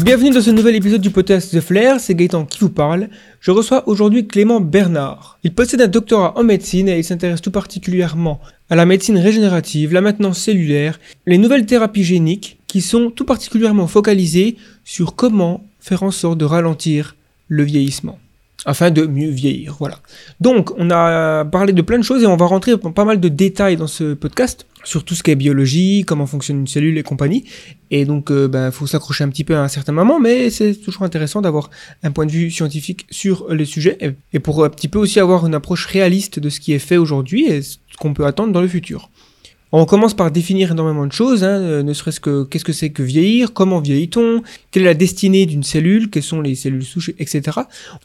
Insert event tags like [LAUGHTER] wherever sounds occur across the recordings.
Bienvenue dans ce nouvel épisode du podcast The Flair, c'est Gaëtan qui vous parle. Je reçois aujourd'hui Clément Bernard. Il possède un doctorat en médecine et il s'intéresse tout particulièrement à la médecine régénérative, la maintenance cellulaire, les nouvelles thérapies géniques qui sont tout particulièrement focalisées sur comment faire en sorte de ralentir le vieillissement afin de mieux vieillir. Voilà. Donc, on a parlé de plein de choses et on va rentrer pas mal de détails dans ce podcast sur tout ce qui est biologie, comment fonctionne une cellule et compagnie. Et donc, il euh, ben, faut s'accrocher un petit peu à un certain moment, mais c'est toujours intéressant d'avoir un point de vue scientifique sur les sujets et pour un petit peu aussi avoir une approche réaliste de ce qui est fait aujourd'hui et ce qu'on peut attendre dans le futur. On commence par définir énormément de choses, hein, euh, ne serait-ce que qu'est-ce que c'est que vieillir, comment vieillit-on, quelle est la destinée d'une cellule, quelles sont les cellules souches, etc.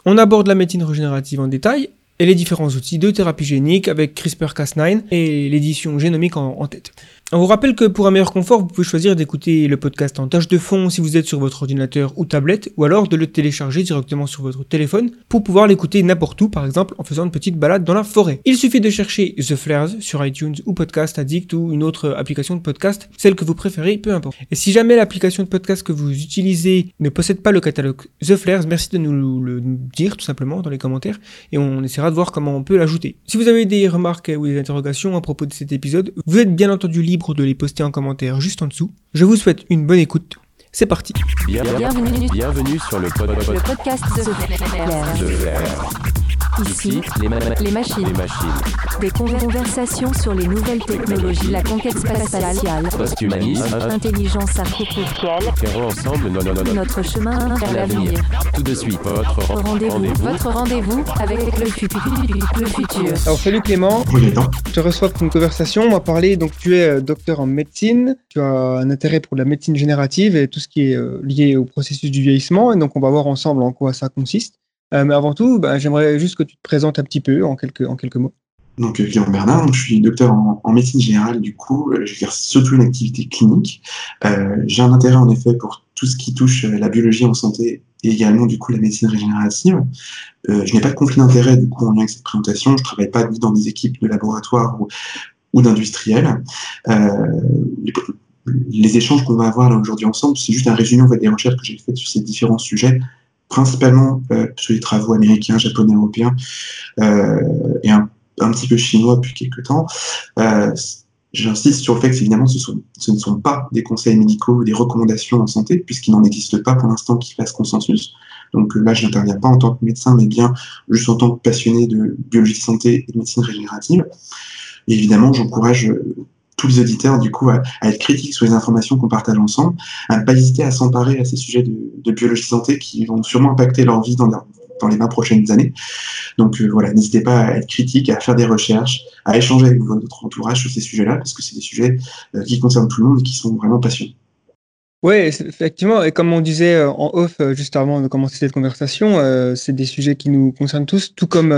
On aborde la médecine régénérative en détail et les différents outils de thérapie génique avec CRISPR-Cas9 et l'édition génomique en tête. On vous rappelle que pour un meilleur confort, vous pouvez choisir d'écouter le podcast en tâche de fond si vous êtes sur votre ordinateur ou tablette, ou alors de le télécharger directement sur votre téléphone pour pouvoir l'écouter n'importe où, par exemple en faisant une petite balade dans la forêt. Il suffit de chercher The Flares sur iTunes ou Podcast Addict ou une autre application de podcast, celle que vous préférez, peu importe. Et si jamais l'application de podcast que vous utilisez ne possède pas le catalogue The Flares, merci de nous le dire tout simplement dans les commentaires et on essaiera de voir comment on peut l'ajouter. Si vous avez des remarques ou des interrogations à propos de cet épisode, vous êtes bien entendu libre de les poster en commentaire juste en dessous. Je vous souhaite une bonne écoute. C'est parti. Bienvenue, bienvenue sur le, podcast de, Ici, les, machines. Des conversations sur les nouvelles technologies, la conquête spatiale, post-humanisme, intelligence artificielle. Ferons ensemble notre chemin vers l'avenir. Tout de suite, votre rendez-vous votre rendez-vous avec le, futur. Alors, salut Clément. Je te reçois pour une conversation. On va parler, donc tu es euh, docteur en médecine. Tu as un intérêt pour la médecine générative et tout ce qui est euh, lié au processus du vieillissement. Et donc, on va voir ensemble en quoi ça consiste. Euh, mais avant tout, bah, j'aimerais juste que tu te présentes un petit peu en quelques, mots. Donc, euh, Clément Bernard, je suis docteur en, médecine générale, du coup, euh, j'exerce surtout une activité clinique. j'ai un intérêt, en effet, pour tout ce qui touche la biologie en santé et également, du coup, la médecine régénérative. je n'ai pas de conflit d'intérêt, du coup, en lien avec cette présentation. Je ne travaille pas ni dans des équipes de laboratoire ou, ou d'industriels. Les, les, échanges qu'on va avoir là aujourd'hui ensemble, c'est juste un résumé en fait, des recherches que j'ai faites sur ces différents sujets principalement euh, sur les travaux américains, japonais, européens euh, et un, un, petit peu chinois depuis quelques temps. Euh, J'insiste sur le fait que évidemment ce, sont, ce, ne sont pas des conseils médicaux, des recommandations en santé, puisqu'il n'en existe pas pour l'instant qui fassent consensus. Donc là, je n'interviens pas en tant que médecin, mais bien juste en tant que passionné de biologie de santé et de médecine régénérative. Évidemment, j'encourage tous les auditeurs, du coup, à, être critiques sur les informations qu'on partage ensemble, à ne pas hésiter à s'emparer à ces sujets de, biologie santé qui vont sûrement impacter leur vie dans, les 20 prochaines années. Donc euh, voilà, n'hésitez pas à être critique, à faire des recherches, à échanger avec votre entourage sur ces sujets-là, parce que c'est des sujets euh, qui concernent tout le monde et qui sont vraiment passionnants. Oui, effectivement, et comme on disait euh, en off juste avant de commencer cette conversation, c'est des sujets qui nous concernent tous, tout comme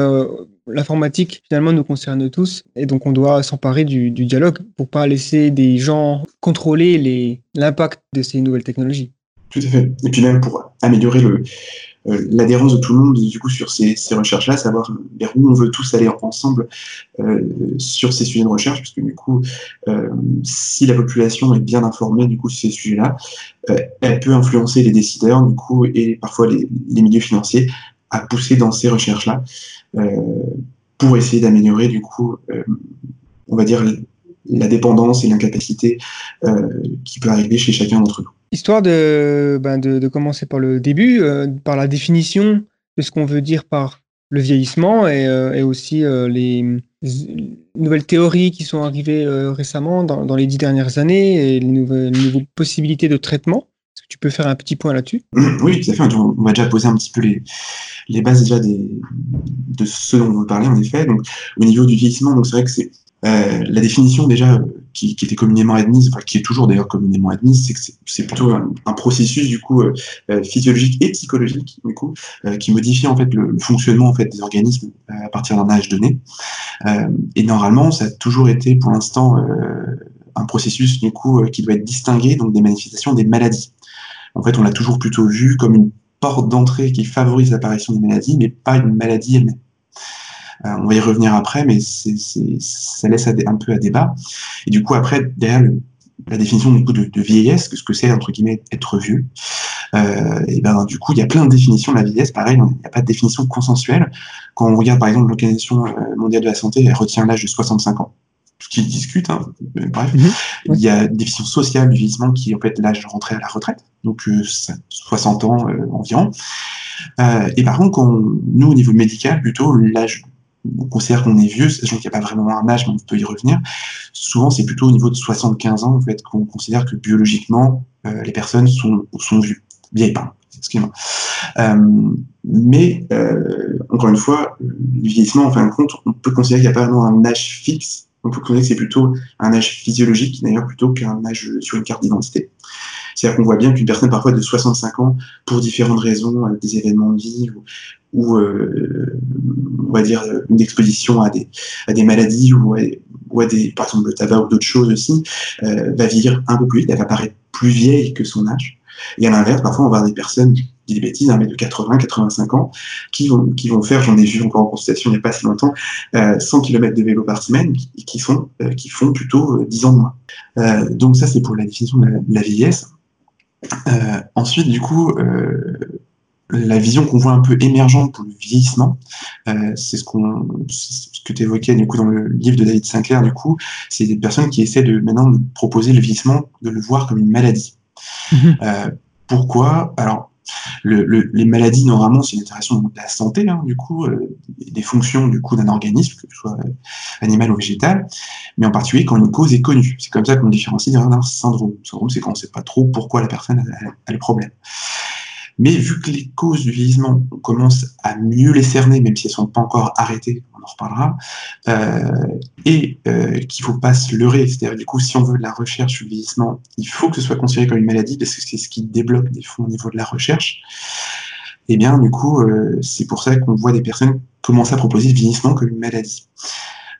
l'informatique finalement nous concerne tous et donc on doit s'emparer du, dialogue pour pas laisser des gens contrôler l'impact de ces nouvelles technologies. Tout à fait. Et puis même pour améliorer le, euh, l'adhérence de tout le monde du coup sur ces, recherches-là, savoir vers où on veut tous aller ensemble euh, sur ces sujets de recherche, parce que du coup, euh, si la population est bien informée du coup sur ces sujets-là, elle peut influencer les décideurs du coup et parfois les, les milieux financiers à pousser dans ces recherches-là. Pour essayer d'améliorer du coup, on va dire, la dépendance et l'incapacité qui peut arriver chez chacun d'entre nous. Histoire de, ben de, commencer par le début, par la définition de ce qu'on veut dire par le vieillissement et, et aussi les nouvelles théories qui sont arrivées récemment dans, les dix dernières années et les nouvelles, les nouvelles possibilités de traitement. Est-ce que tu peux faire un petit point là-dessus? [CLEARS THROAT] Oui, tout à fait. On va déjà poser un petit peu les, bases déjà de ce dont on veut parler, en effet. Donc, au niveau du vieillissement, c'est vrai que c'est euh, la définition déjà qui, était communément admise, enfin qui est toujours d'ailleurs communément admise, c'est que c'est plutôt un, processus du coup euh, euh, physiologique et psychologique du coup euh, qui modifie en fait le, le, fonctionnement en fait des organismes à partir d'un âge donné. et normalement, ça a toujours été pour l'instant un processus du coup qui doit être distingué donc des manifestations des maladies. En fait, on l'a toujours plutôt vu comme une porte d'entrée qui favorise l'apparition des maladies, mais pas une maladie elle-même. Euh, on va y revenir après, mais c'est, ça laisse un peu à débat. Et du coup, après, derrière, la définition du coup de, vieillesse, que ce que c'est entre guillemets être vieux. Euh, et ben du coup, il y a plein de définitions de la vieillesse. Pareil, il n'y a pas de définition consensuelle. Quand on regarde par exemple l'Organisation euh, mondiale de la santé, elle retient l'âge de 65 ans ce qui discute, hein, bref. Mhm. Il y a une définition sociale du vieillissement qui est en fait l'âge de rentrer à la retraite, donc 60 ans environ. et par contre, quand nous, au niveau médical, plutôt l'âge on considère qu'on est vieux, sachant qu'il n'y a pas vraiment un âge, mais on peut y revenir. Souvent, c'est plutôt au niveau de 75 ans, en fait, qu'on considère que biologiquement, euh, les personnes sont, sont vieux. Vieilles, pardon, excusez-moi. Euh, mais, euh, encore une fois, le vieillissement, en fin de compte, on peut considérer qu'il n'y a pas vraiment un âge fixe. On peut considérer que c'est plutôt un âge physiologique, d'ailleurs, plutôt qu'un âge sur une carte d'identité. C'est-à-dire qu'on voit bien qu'une personne, parfois de 65 ans, pour différentes raisons, des événements de vie ou, euh, on va dire une exposition à des, à des maladies ou à, des, par exemple le tabac ou d'autres choses aussi, euh, va vieillir un peu plus vite, elle va paraître plus vieille que son âge. Et à l'inverse, parfois on va avoir des personnes, je dis des bêtises, hein, mais de 80, 85 ans, qui vont, qui vont faire, j'en ai vu encore en consultation il n'y a pas si longtemps, euh, 100 km de vélo par semaine, qui, qui, euh, qui font plutôt 10 ans de moins. Euh, donc ça c'est pour la définition de la, vieillesse. Ensuite, du coup, la vision qu'on voit un peu émergente pour le vieillissement, euh, c'est ce, qu'on, ce que tu évoquais du coup dans le livre de David Sinclair, du coup, c'est des personnes qui essaient de maintenant de proposer le vieillissement, de le voir comme une maladie. Mhm. Euh, pourquoi? Alors, le, les maladies, normalement, c'est une interaction de la santé, hein, du coup, euh, des fonctions du coup d'un organisme, que ce soit animal ou végétal, mais en particulier quand une cause est connue. C'est comme ça qu'on différencie d'un syndrome. Le syndrome, c'est quand on ne sait pas trop pourquoi la personne a, a le problème. Mais vu que les causes du vieillissement, on commence à mieux les cerner, même si elles ne sont pas encore arrêtées, on en reparlera, euh, et euh, qu'il ne faut pas se leurrer. C'est-à-dire, du coup, si on veut de la recherche sur le vieillissement, il faut que ce soit considéré comme une maladie, parce que c'est ce qui débloque des fonds au niveau de la recherche. Et eh bien, du coup, euh, c'est pour ça qu'on voit des personnes commencer à proposer le vieillissement comme une maladie.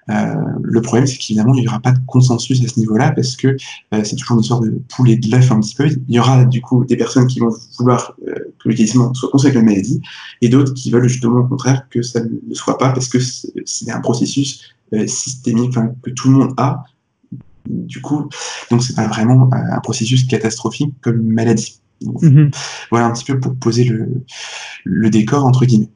Euh, le problème, c'est qu'évidemment, il n'y aura pas de consensus à ce niveau-là parce que euh, c'est toujours une sorte de poulet de l'œuf un petit peu. Il y aura du coup des personnes qui vont vouloir euh, que le vieillissement soit considéré comme une maladie et d'autres qui veulent justement au contraire que ça ne le soit pas parce que c'est un processus systémique que tout le monde a. Du coup, donc c'est pas vraiment un processus catastrophique comme une maladie. Mm-hmm. Voilà un petit peu pour poser le, le décor entre guillemets.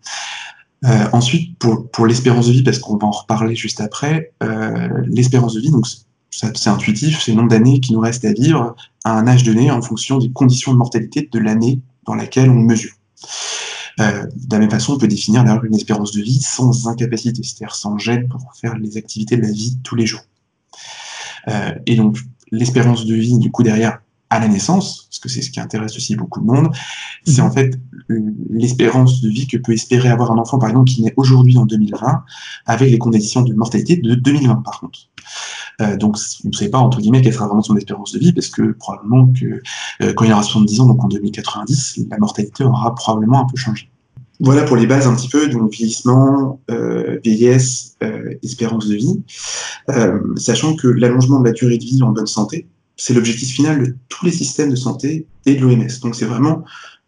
Euh, ensuite, pour, pour l'espérance de vie, parce qu'on va en reparler juste après, euh, l'espérance de vie, donc c'est intuitif, c'est le nombre d'années qui nous reste à vivre à un âge donné en fonction des conditions de mortalité de l'année dans laquelle on mesure. Euh, de la même façon, on peut définir d'ailleurs une espérance de vie sans incapacité, c'est-à-dire sans gêne pour faire les activités de la vie tous les jours. Euh, et donc, l'espérance de vie, du coup, derrière, à la naissance, parce que c'est ce qui intéresse aussi beaucoup de monde, c'est mhm. en fait l'espérance de vie que peut espérer avoir un enfant, par exemple, qui naît aujourd'hui en 2020, avec les conditions de mortalité de 2020, par contre. Euh, donc, on ne sait pas, entre guillemets, quelle sera vraiment son espérance de vie, parce que probablement que euh, quand il aura 70 ans, donc en 2090, la mortalité aura probablement un peu changé. Voilà pour les bases un petit peu, donc vieillissement, euh, vieillesse, espérance de vie, sachant que l'allongement de la durée de vie en bonne santé, c'est l'objectif final de tous les systèmes de santé et de l'OMS. Donc c'est vraiment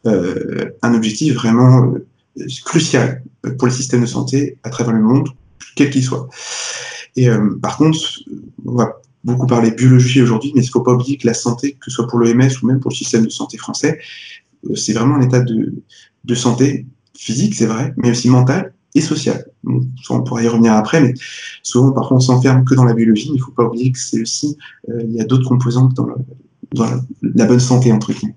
euh, un objectif vraiment euh, crucial pour les systèmes de santé à travers le monde, quel qu'il soit. Et euh, par contre, on va beaucoup parler biologie aujourd'hui, mais il ne faut pas oublier que la santé, que ce soit pour l'OMS ou même pour le système de santé français, c'est vraiment un état de, de santé physique, c'est vrai, mais aussi mental et social. on pourra y revenir après, mais souvent, parfois, on s'enferme que dans la biologie. Il ne faut pas oublier que c'est aussi, euh, il y a d'autres composantes dans, la, bonne santé, entre guillemets.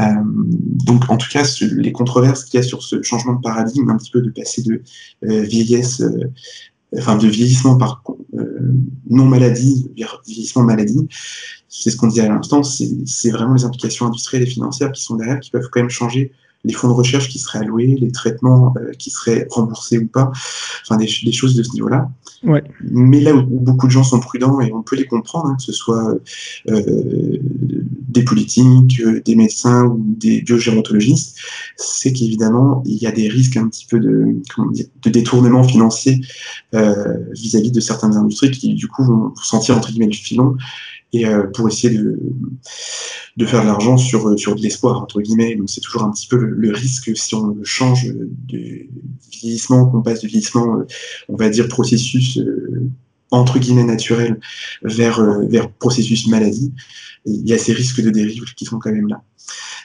Euh, donc, en tout cas, les controverses qu'il y a sur ce changement de paradigme, un petit peu de passer de euh, vieillesse, enfin de vieillissement par non maladie vers vieillissement maladie, c'est ce qu'on disait à l'instant, c'est vraiment les implications industrielles et financières qui sont derrière, qui peuvent quand même changer les fonds de recherche qui seraient alloués, les traitements euh, qui seraient remboursés ou pas, enfin des, choses de ce niveau-là. Ouais. Mais là où, beaucoup de gens sont prudents, et on peut les comprendre, hein, que ce soit euh, des politiques, euh, des médecins ou des biogérontologistes, c'est qu'évidemment, il y a des risques un petit peu de, de détournement financier vis-à-vis de certaines industries qui, du coup, vont sentir entre guillemets le filon et pour essayer de de faire de l'argent sur, euh, sur de l'espoir, entre guillemets. Donc c'est toujours un petit peu le, risque si on change de vieillissement, qu'on passe de vieillissement, euh, on va dire, processus euh, entre guillemets naturel vers, vers processus maladie, il y a ces risques de dérive qui sont quand même là.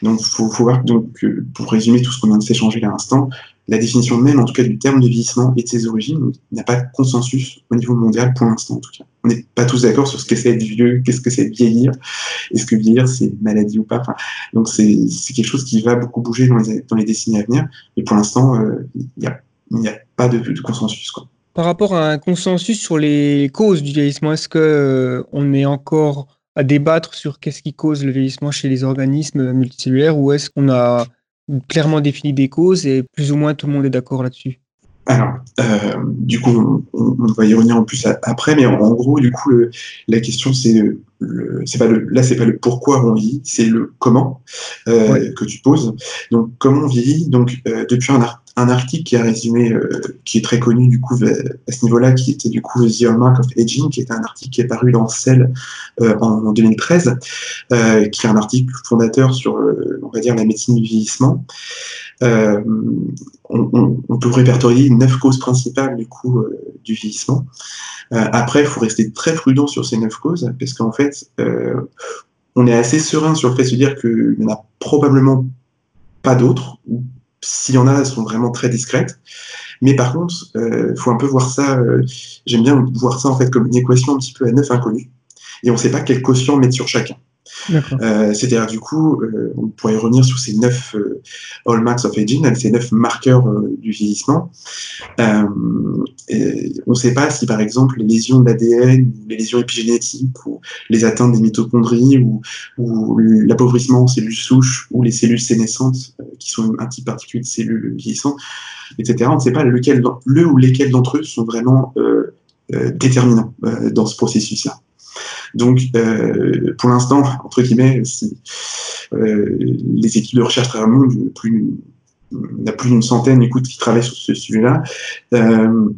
Donc, faut, faut voir donc, pour résumer tout ce qu'on vient de s'échanger à l'instant, la définition même, en tout cas, du terme de vieillissement et de ses origines, il n'y a pas de consensus au niveau mondial pour l'instant, en tout cas. On n'est pas tous d'accord sur ce que c'est être vieux, qu'est-ce que c'est vieillir, est-ce que vieillir c'est maladie ou pas. Donc c'est quelque chose qui va beaucoup bouger dans les, dans les décennies à venir, mais pour l'instant, euh, il n'y a, pas de, consensus. Quoi. Par rapport à un consensus sur les causes du vieillissement, est-ce qu'on euh, est encore à débattre sur qu'est-ce qui cause le vieillissement chez les organismes multicellulaires ou est-ce qu'on a clairement défini des causes et plus ou moins tout le monde est d'accord là-dessus. Alors, euh, du coup, on, va y revenir en plus après, mais en, gros, du coup, la question, c'est le, c'est pas le, là, c'est pas le pourquoi on vieillit, c'est le comment euh, que tu poses. Donc, comment on vieillit Donc, euh, depuis un, un, article qui a résumé, qui est très connu du coup à ce niveau-là, qui était du coup The Hallmark of Aging, qui est un article qui est paru dans Cell en, 2013, qui est un article fondateur sur, on va dire, la médecine du vieillissement. Euh, on, peut répertorier neuf causes principales du coup euh, du vieillissement. Euh, après, il faut rester très prudent sur ces neuf causes parce qu'en fait, on est assez serein sur le fait de se dire qu'il n'y en a probablement pas d'autres, ou s'il y en a, elles sont vraiment très discrètes. Mais par contre, il faut un peu voir ça, j'aime bien voir ça en fait comme une équation un petit peu à neuf inconnus, et on ne sait pas quel quotient mettre sur chacun. Euh, c'est-à-dire, du coup, euh, on pourrait revenir sur ces neuf euh, hallmarks of aging, ces neuf marqueurs du vieillissement. on ne sait pas si, par exemple, les lésions de l'ADN, les lésions épigénétiques, ou les atteintes des mitochondries, ou, ou l'appauvrissement en cellules souches, ou les cellules sénescentes, qui sont un type particulier de cellules vieillissantes, etc. On ne sait pas lequel, le ou lesquels d'entre eux sont vraiment déterminants dans ce processus-là. Donc, euh, pour l'instant, entre guillemets, euh, les équipes de recherche très monde, plus, il y a plus d'une centaine écoute, qui travaillent sur ce sujet-là. Euh,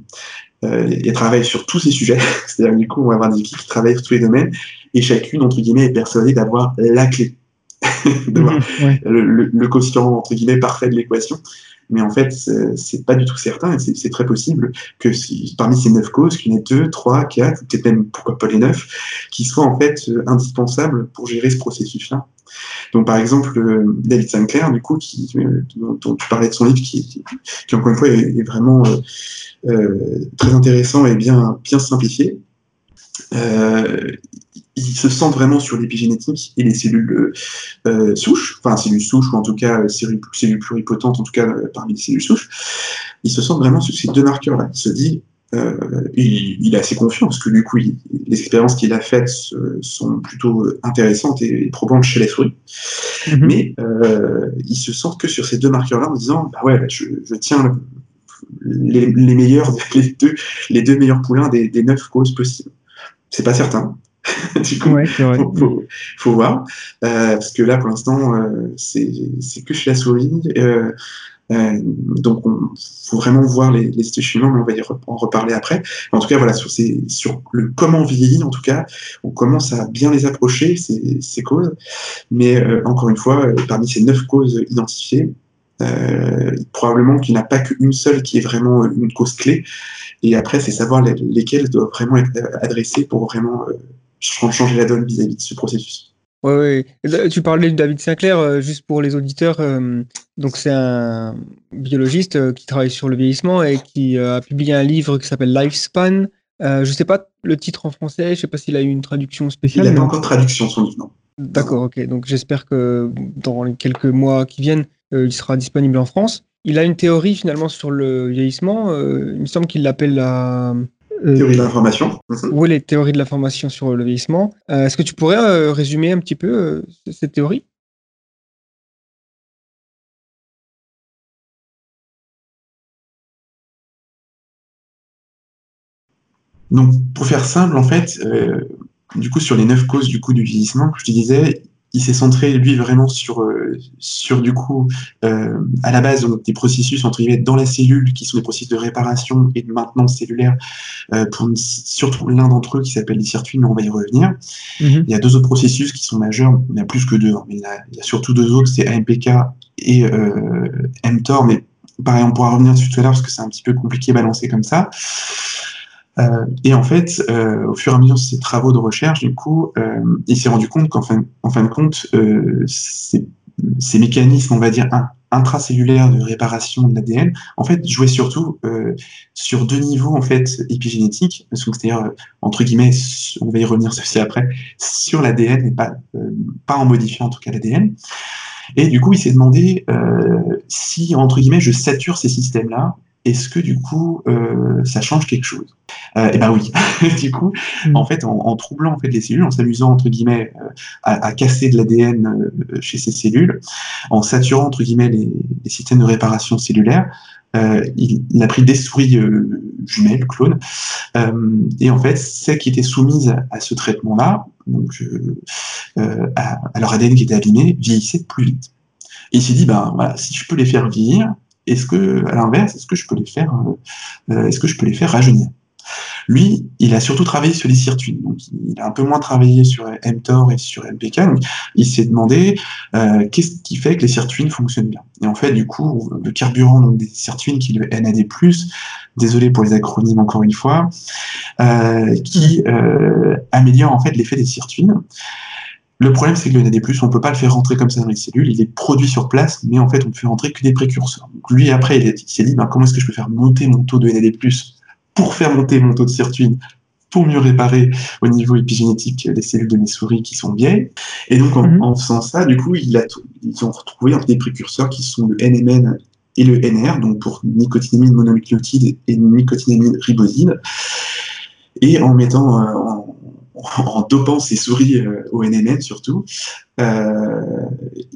euh, et travaillent sur tous ces sujets. [LAUGHS] C'est-à-dire, du coup, on va avoir des équipes qui travaillent sur tous les domaines et chacune, entre guillemets, est persuadée d'avoir la clé, [LAUGHS] d'avoir mhm, le, le, quotient, entre guillemets, parfait de l'équation mais en fait, c'est pas du tout certain, et c'est très possible que parmi ces neuf causes, qu'il y en ait deux, trois, quatre, peut-être même, pourquoi pas les neuf, qui soient en fait euh, indispensables pour gérer ce processus-là. Donc, par exemple, euh, David Sinclair, du coup, euh, dont, tu parlais de son livre, qui, qui encore une fois, est, vraiment très intéressant et bien, bien simplifié. Euh, ils se centrent vraiment sur l'épigénétique et les cellules euh, souches, enfin cellules souches ou en tout cas cellules, cellules pluripotentes, en tout cas euh, parmi les cellules souches. Ils se centrent vraiment sur ces deux marqueurs-là. Il se dit, euh, il, il, est assez confiant parce que du coup, les expériences qu'il a faites sont plutôt intéressantes et probantes chez les souris. Mm-hmm. Mais il se centre que sur ces deux marqueurs-là en disant, bah ouais, je, je tiens les, les, meilleurs, [LAUGHS] les deux, les deux meilleurs poulains des, des neuf causes possibles. C'est pas certain. [LAUGHS] du coup, Faut, faut, voir. Euh, parce que là, pour l'instant, euh, c'est que chez la souris. Euh, euh donc, il faut vraiment voir les, les mais on va y en reparler après. En tout cas, voilà, sur, ces, sur le comment vieillir, en tout cas, on commence à bien les approcher, ces, ces causes. Mais encore une fois, parmi ces neuf causes identifiées, probablement qu'il n'y en a pas qu'une seule qui est vraiment une cause clé. Et après, c'est savoir lesquelles doivent vraiment être adressées pour vraiment changer la donne vis-à-vis de ce processus. Oui, ouais. tu parlais de David Sinclair, euh, juste pour les auditeurs. Euh, donc, c'est un biologiste euh, qui travaille sur le vieillissement et qui a publié un livre qui s'appelle Lifespan. je ne sais pas le titre en français, je ne sais pas s'il a eu une traduction spéciale. Il n'a pas encore de traduction, son livre, non. D'accord, ok. Donc, j'espère que dans les quelques mois qui viennent, il sera disponible en France. Il a une théorie finalement sur le vieillissement. il me semble qu'il l'appelle la théorie de l'information. Mhm. Oui, les théories de l'information sur le vieillissement. Euh, est-ce que tu pourrais euh, résumer un petit peu cette théorie? Donc, pour faire simple, en fait, du coup, sur les neuf causes du coup du vieillissement, je te disais, il s'est centré lui vraiment sur euh, sur du coup euh, à la base donc, des processus entre guillemets dans la cellule qui sont des processus de réparation et de maintenance cellulaire euh, pour surtout l'un d'entre eux qui s'appelle les circuits mais on va y revenir mm-hmm. il y a deux autres processus qui sont majeurs il y a plus que deux hein, mais il y, a, il y, a, surtout deux autres c'est AMPK et mTOR mais pareil on pourra revenir dessus tout à l'heure parce que c'est un petit peu compliqué balancer comme ça et en fait, au fur et à mesure de ses travaux de recherche, du coup, il s'est rendu compte qu'en fin, en fin de compte, ces, ces, mécanismes, on va dire, intracellulaire de réparation de l'ADN, en fait, jouait surtout euh, sur deux niveaux en fait épigénétiques, c'est-à-dire euh, entre guillemets, on va y revenir ceci après, sur l'ADN et pas euh, pas en modifiant en tout cas l'ADN. Et du coup, il s'est demandé si entre guillemets je sature ces systèmes-là est-ce que du coup euh, ça change quelque chose? Euh, Eh ben oui. [LAUGHS] du coup, mm. en fait, en, troublant en fait les cellules, en s'amusant entre guillemets euh, à, casser de l'ADN euh, chez ces cellules, en saturant entre guillemets les, systèmes de réparation cellulaire, il, il, a pris des souris jumelles, clones, et en fait, celles qui étaient soumises à ce traitement-là, donc à, à, leur ADN qui était abîmé, vieillissaient plus vite. Et il s'est dit, ben voilà, si je peux les faire vieillir, est-ce que, à l'inverse, est-ce que je peux les faire, euh, euh, est-ce que je peux les faire rajeunir? Lui, il a surtout travaillé sur les sirtuines. Il a un peu moins travaillé sur mTOR et sur MPK. Il s'est demandé euh, qu'est-ce qui fait que les sirtuines fonctionnent bien? Et en fait, du coup, le carburant donc, des sirtuines, qui est le NAD+, désolé pour les acronymes encore une fois, qui améliore en fait l'effet des sirtuines. Le problème, c'est que le NAD+, on ne peut pas le faire rentrer comme ça dans les cellules. Il est produit sur place, mais en fait, on ne peut rentrer que des précurseurs. Donc lui, après, il s'est dit, ben, comment est-ce que je peux faire monter mon taux de NAD+, pour faire monter mon taux de sirtuine, pour mieux réparer au niveau épigénétique les cellules de mes souris qui sont vieilles. Et donc, en, mhm. faisant ça, du coup, ils ont retrouvé des précurseurs qui sont le NMN et le NR, donc pour nicotinamide mononucléotide et nicotinamide riboside. Et en mettant euh, en, en dopant ses souris euh, au NMN surtout, euh,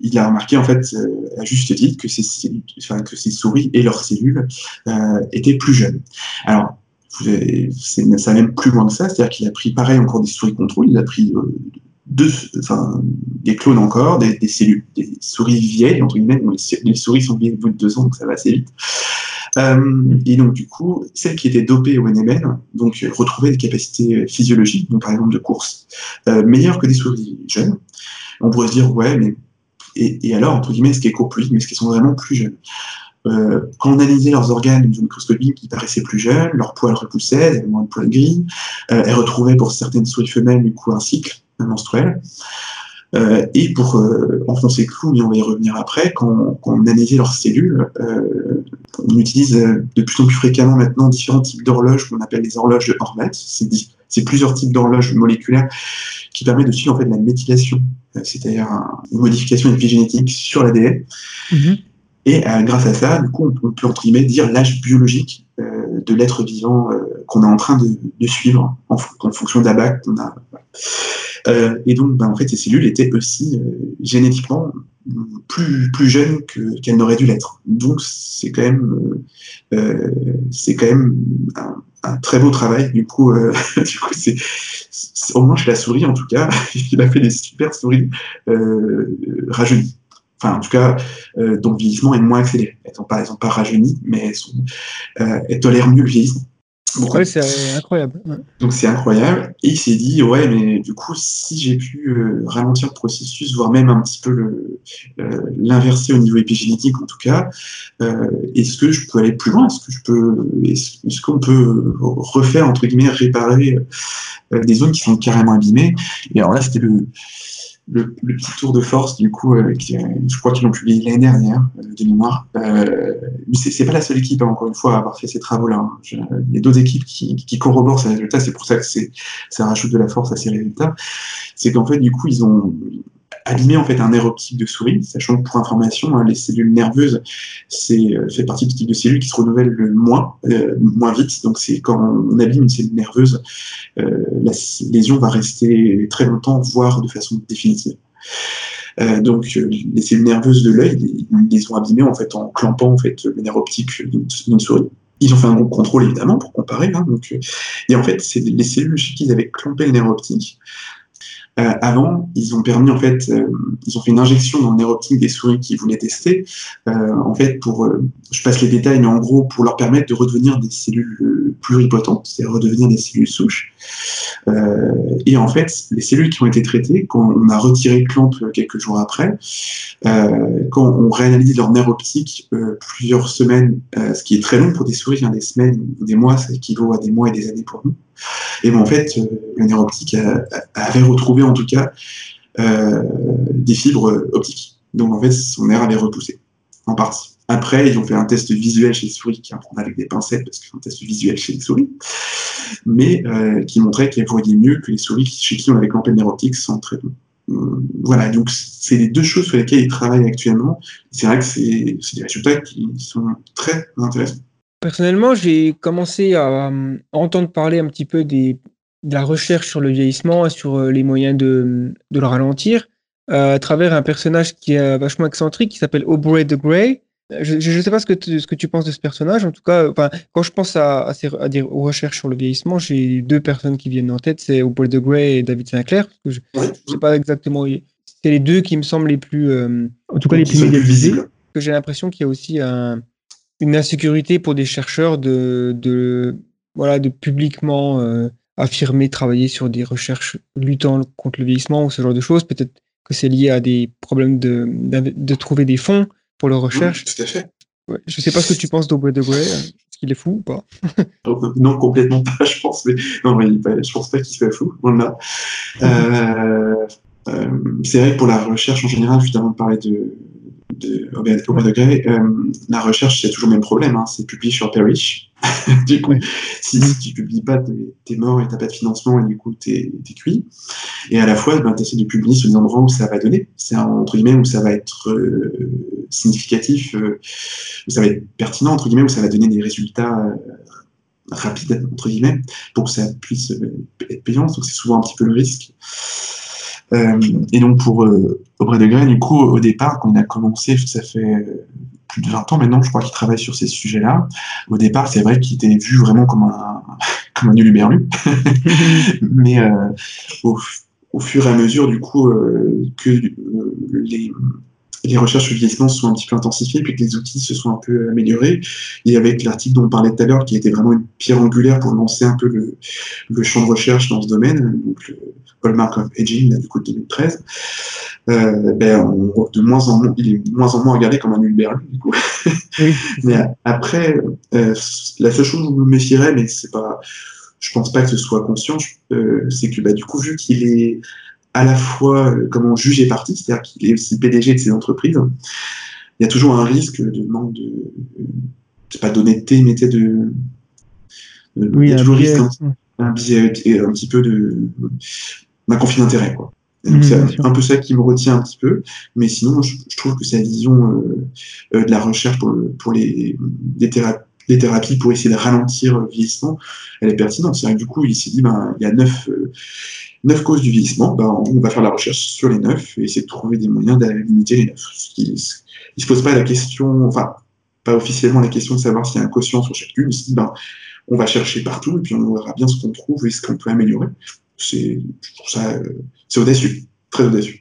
il a remarqué en fait euh, à juste titre que ces souris et leurs cellules étaient plus jeunes. Alors ça va même plus loin que ça, c'est-à-dire qu'il a pris pareil encore des souris contrôle, il a pris des clones encore, des, cellules, des souris vieilles, entre guillemets, les, les, souris sont vieilles au bout de deux ans, donc ça va assez vite. Euh, et donc, du coup, celles qui étaient dopées au NMN, donc retrouvaient des capacités physiologiques, donc par exemple de course, euh, meilleures que des souris jeunes. On pourrait se dire, ouais, mais et, et alors, entre guillemets, est-ce qu'elles courent plus vite, mais est-ce qu'elles sont vraiment plus jeunes euh, quand on analysait leurs organes une microscopie, ils paraissaient plus jeunes, leurs poils repoussaient, elles avaient moins de poils gris, euh, elles retrouvaient pour certaines souris femelles du coup un cycle menstruel. Euh, et pour euh, enfoncer le clou, mais on va y revenir après, quand, on analysait leurs cellules, euh, on utilise euh, de plus en plus fréquemment maintenant différents types d'horloges qu'on appelle les horloges de Hormet. C'est plusieurs types d'horloges moléculaires qui permettent de suivre en fait la méthylation, euh, c'est-à-dire une modification épigénétique sur l'ADN. Mm-hmm. Et grâce à ça, du coup, on, peut entre guillemets dire l'âge biologique de l'être vivant qu'on est en train de, de suivre en, en fonction d'ABAC qu'on a. Euh, et donc, ben, en fait, ces cellules étaient aussi euh, génétiquement plus, plus jeunes qu'elles n'auraient dû l'être. Donc, c'est quand même, euh, c'est quand même un, très beau travail. Du coup, [LAUGHS] du coup, c'est au moins chez la souris, en tout cas, [LAUGHS] il a fait des super souris rajeunies enfin en tout cas dont le vieillissement est moins accéléré. Elles pas, elles pas rajeuni, mais elles, sont, euh, elles tolèrent mieux le vieillissement c'est incroyable. Donc c'est incroyable. Et il s'est dit, ouais, mais du coup, si j'ai pu euh, ralentir le processus, voire même un petit peu euh, l'inverser au niveau épigénétique en tout cas, euh, est-ce que je peux aller plus loin? Est-ce que je peux, est-ce, qu'on peut refaire entre guillemets réparer des zones qui sont carrément abîmées? Et alors là, c'était le le, petit tour de force, du coup, euh, je crois qu'ils l'ont publié l'année dernière, euh, de mémoire. Euh, mais c'est pas la seule équipe, hein, encore une fois, à avoir fait ces travaux-là. Hein. Il y a d'autres équipes qui, qui, corroborent ces résultats, c'est pour ça que ça rajoute de la force à ces résultats. C'est qu'en fait, du coup, ils ont, abîmer en fait un nerf optique de souris, sachant que pour information, hein, les cellules nerveuses, c'est euh, fait partie du type de cellules qui se renouvellent le moins, euh, moins vite. Donc c'est quand on abîme une cellule nerveuse, euh, la lésion va rester très longtemps, voire de façon définitive. Donc les cellules nerveuses de l'œil, ils les ont abîmées en fait en clampant en fait le nerf optique d'une souris. Ils ont fait un groupe contrôle évidemment pour comparer. Hein, donc, et en fait, c'est les cellules qui avaient clampé le nerf optique Euh, avant, ils ont permis en fait, euh, ils ont fait une injection dans le nerf optique des souris qu'ils voulaient tester. Euh, en fait, pour, je passe les détails, mais en gros, pour leur permettre de redevenir des cellules pluripotentes, c'est-à-dire redevenir des cellules souches. et en fait, les cellules qui ont été traitées, quand on a retiré Clamp quelques jours après, quand on réanalyse leur nerf optique plusieurs semaines, ce qui est très long pour des souris, hein, des semaines ou des mois, ça équivaut à des mois et des années pour nous. Et bon, en fait, le nerf optique avait retrouvé en tout cas euh, des fibres optiques. Donc en fait, son nerf avait repoussé, en partie. Après, ils ont fait un test visuel chez les souris qui apprend avec des pincettes, parce que c'est un test visuel chez les souris, mais euh, qui montrait qu'elles voyaient mieux que les souris chez qui on avait clampé le nerf optique sans traitement. Euh, voilà, donc c'est les deux choses sur lesquelles ils travaillent actuellement. C'est vrai que c'est des résultats qui sont très intéressants. Personnellement, j'ai commencé à entendre parler un petit peu des de la recherche sur le vieillissement et sur euh, les moyens de, de le ralentir euh, à travers un personnage qui est vachement excentrique qui s'appelle Aubrey de Grey. Je ne sais pas ce que, tu, ce que tu penses de ce personnage. En tout cas, enfin, quand je pense à, à, ces, à des recherches sur le vieillissement, j'ai deux personnes qui viennent en tête, c'est Aubrey de Grey et David Sinclair. Parce que je ne sais pas exactement. C'est les deux qui me semblent les plus, euh, en tout cas les plus médiatisés. Que j'ai l'impression qu'il y a aussi un, une insécurité pour des chercheurs de, de voilà, de publiquement affirmer travailler sur des recherches luttant contre le vieillissement ou ce genre de choses. Peut-être que c'est lié à des problèmes de, de, trouver des fonds pour leurs recherches. tout à fait. Ouais. Je sais pas ce que tu penses d'Aubrey de Grey. [LAUGHS] Est-ce qu'il est fou ou pas? Non, complètement pas, [LAUGHS] je pense. Mais non, mais je pense pas qu'il soit fou. Voilà. Euh, euh, c'est vrai que pour la recherche en général, justement, de parler de, de Aubrey de Grey, euh, la recherche, c'est toujours le même problème. Hein, c'est publié sur Perish. [LAUGHS] du coup, si, tu publies pas, t'es mort et t'as pas de financement et du coup t'es es cuit. Et à la fois, ben, tu essaies de publier sur des endroits où ça va donner, c'est entre guillemets où ça va être euh, significatif, euh, où ça va être pertinent entre guillemets, où ça va donner des résultats euh, rapides entre guillemets, pour que ça puisse être payant. Donc c'est souvent un petit peu le risque. Et donc pour Aubrey de Grey, du coup, au départ, quand on a commencé, ça fait plus de 20 ans maintenant, je crois qu'il travaille sur ces sujets-là. Au départ, c'est vrai qu'il était vu vraiment comme un, [LAUGHS] comme un uluberlu. [LAUGHS] Mais euh, au, au, fur et à mesure, du coup, euh, que euh, les, les recherches sur le vieillissement se sont un petit peu intensifiées, puis que les outils se sont un peu améliorés. Et avec l'article dont on parlait tout à l'heure, qui était vraiment une pierre angulaire pour lancer un peu le, le champ de recherche dans ce domaine, donc le Hallmark of Aging, du coup, de 2013, euh, ben, on, de moins en moins, il est moins en moins regardé comme un Uber, du coup. [LAUGHS] mais après, euh, la seule chose où je me méfierais, mais c'est pas, je pense pas que ce soit conscient, euh, c'est que bah, du coup, vu qu'il est à la fois, euh, comment juge et parti, c'est-à-dire qu'il est aussi PDG de ses entreprises, il y a toujours un risque de manque de, pas d'honnêteté, mais de, de oui, il y a toujours risque, un, biais, un petit peu de, d'un conflit d'intérêt, quoi. Donc c'est un peu ça qui me retient un petit peu, mais sinon je, trouve que sa vision euh, euh, de la recherche pour, pour les, les, thérapies, pour essayer de ralentir le vieillissement, elle est pertinente. C'est du coup il s'est dit ben il y a neuf, neuf causes du vieillissement, ben, on va faire la recherche sur les neuf et essayer de trouver des moyens de limiter les neuf. il ne se pose pas la question, enfin, pas officiellement la question de savoir s'il y a un quotient sur chacune, il se dit, ben, on va chercher partout et puis on verra bien ce qu'on trouve et ce qu'on peut améliorer. C'est, ça, c'est audacieux, très audacieux.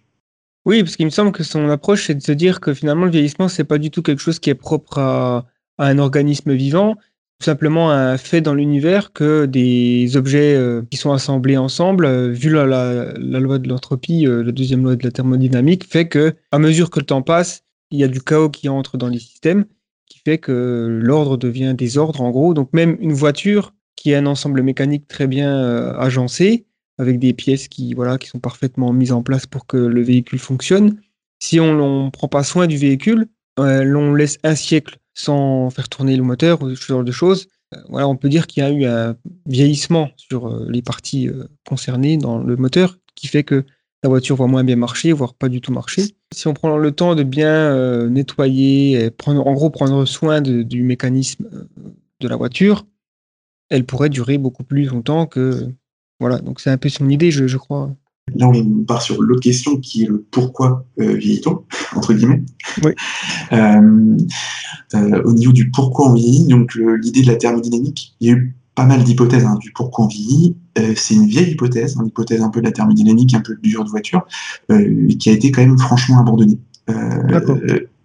Oui, parce qu'il me semble que son approche, c'est de se dire que finalement, le vieillissement, c'est pas du tout quelque chose qui est propre à un organisme vivant, tout simplement un fait dans l'univers que des objets euh, qui sont assemblés ensemble, euh, vu la, la, loi de l'entropie, euh, la deuxième loi de la thermodynamique, fait que à mesure que le temps passe, il y a du chaos qui entre dans les systèmes, qui fait que l'ordre devient désordre en gros. Donc même une voiture qui est un ensemble mécanique très bien agencé, avec des pièces qui, voilà, qui sont parfaitement mises en place pour que le véhicule fonctionne, si on ne prend pas soin du véhicule, l'on laisse un siècle sans faire tourner le moteur ou ce genre de choses. Euh, voilà, on peut dire qu'il y a eu un vieillissement sur euh, les parties euh, concernées dans le moteur qui fait que la voiture va moins bien marcher, voire pas du tout marcher. Si on prend le temps de bien nettoyer, et prendre, en gros prendre soin du mécanisme de la voiture, elle pourrait durer beaucoup plus longtemps que... Voilà, donc c'est un peu son idée, je crois. Là, on part sur l'autre question qui est le pourquoi euh, vieillit-on, [LAUGHS] entre guillemets. Oui. [LAUGHS] Euh, euh, au niveau du pourquoi on vieillit, donc l'idée de la thermodynamique, il y a eu pas mal d'hypothèses hein, du pourquoi on vieillit. c'est une vieille hypothèse, une hypothèse un peu de la thermodynamique, un peu dure de voiture, qui a été quand même franchement abandonnée.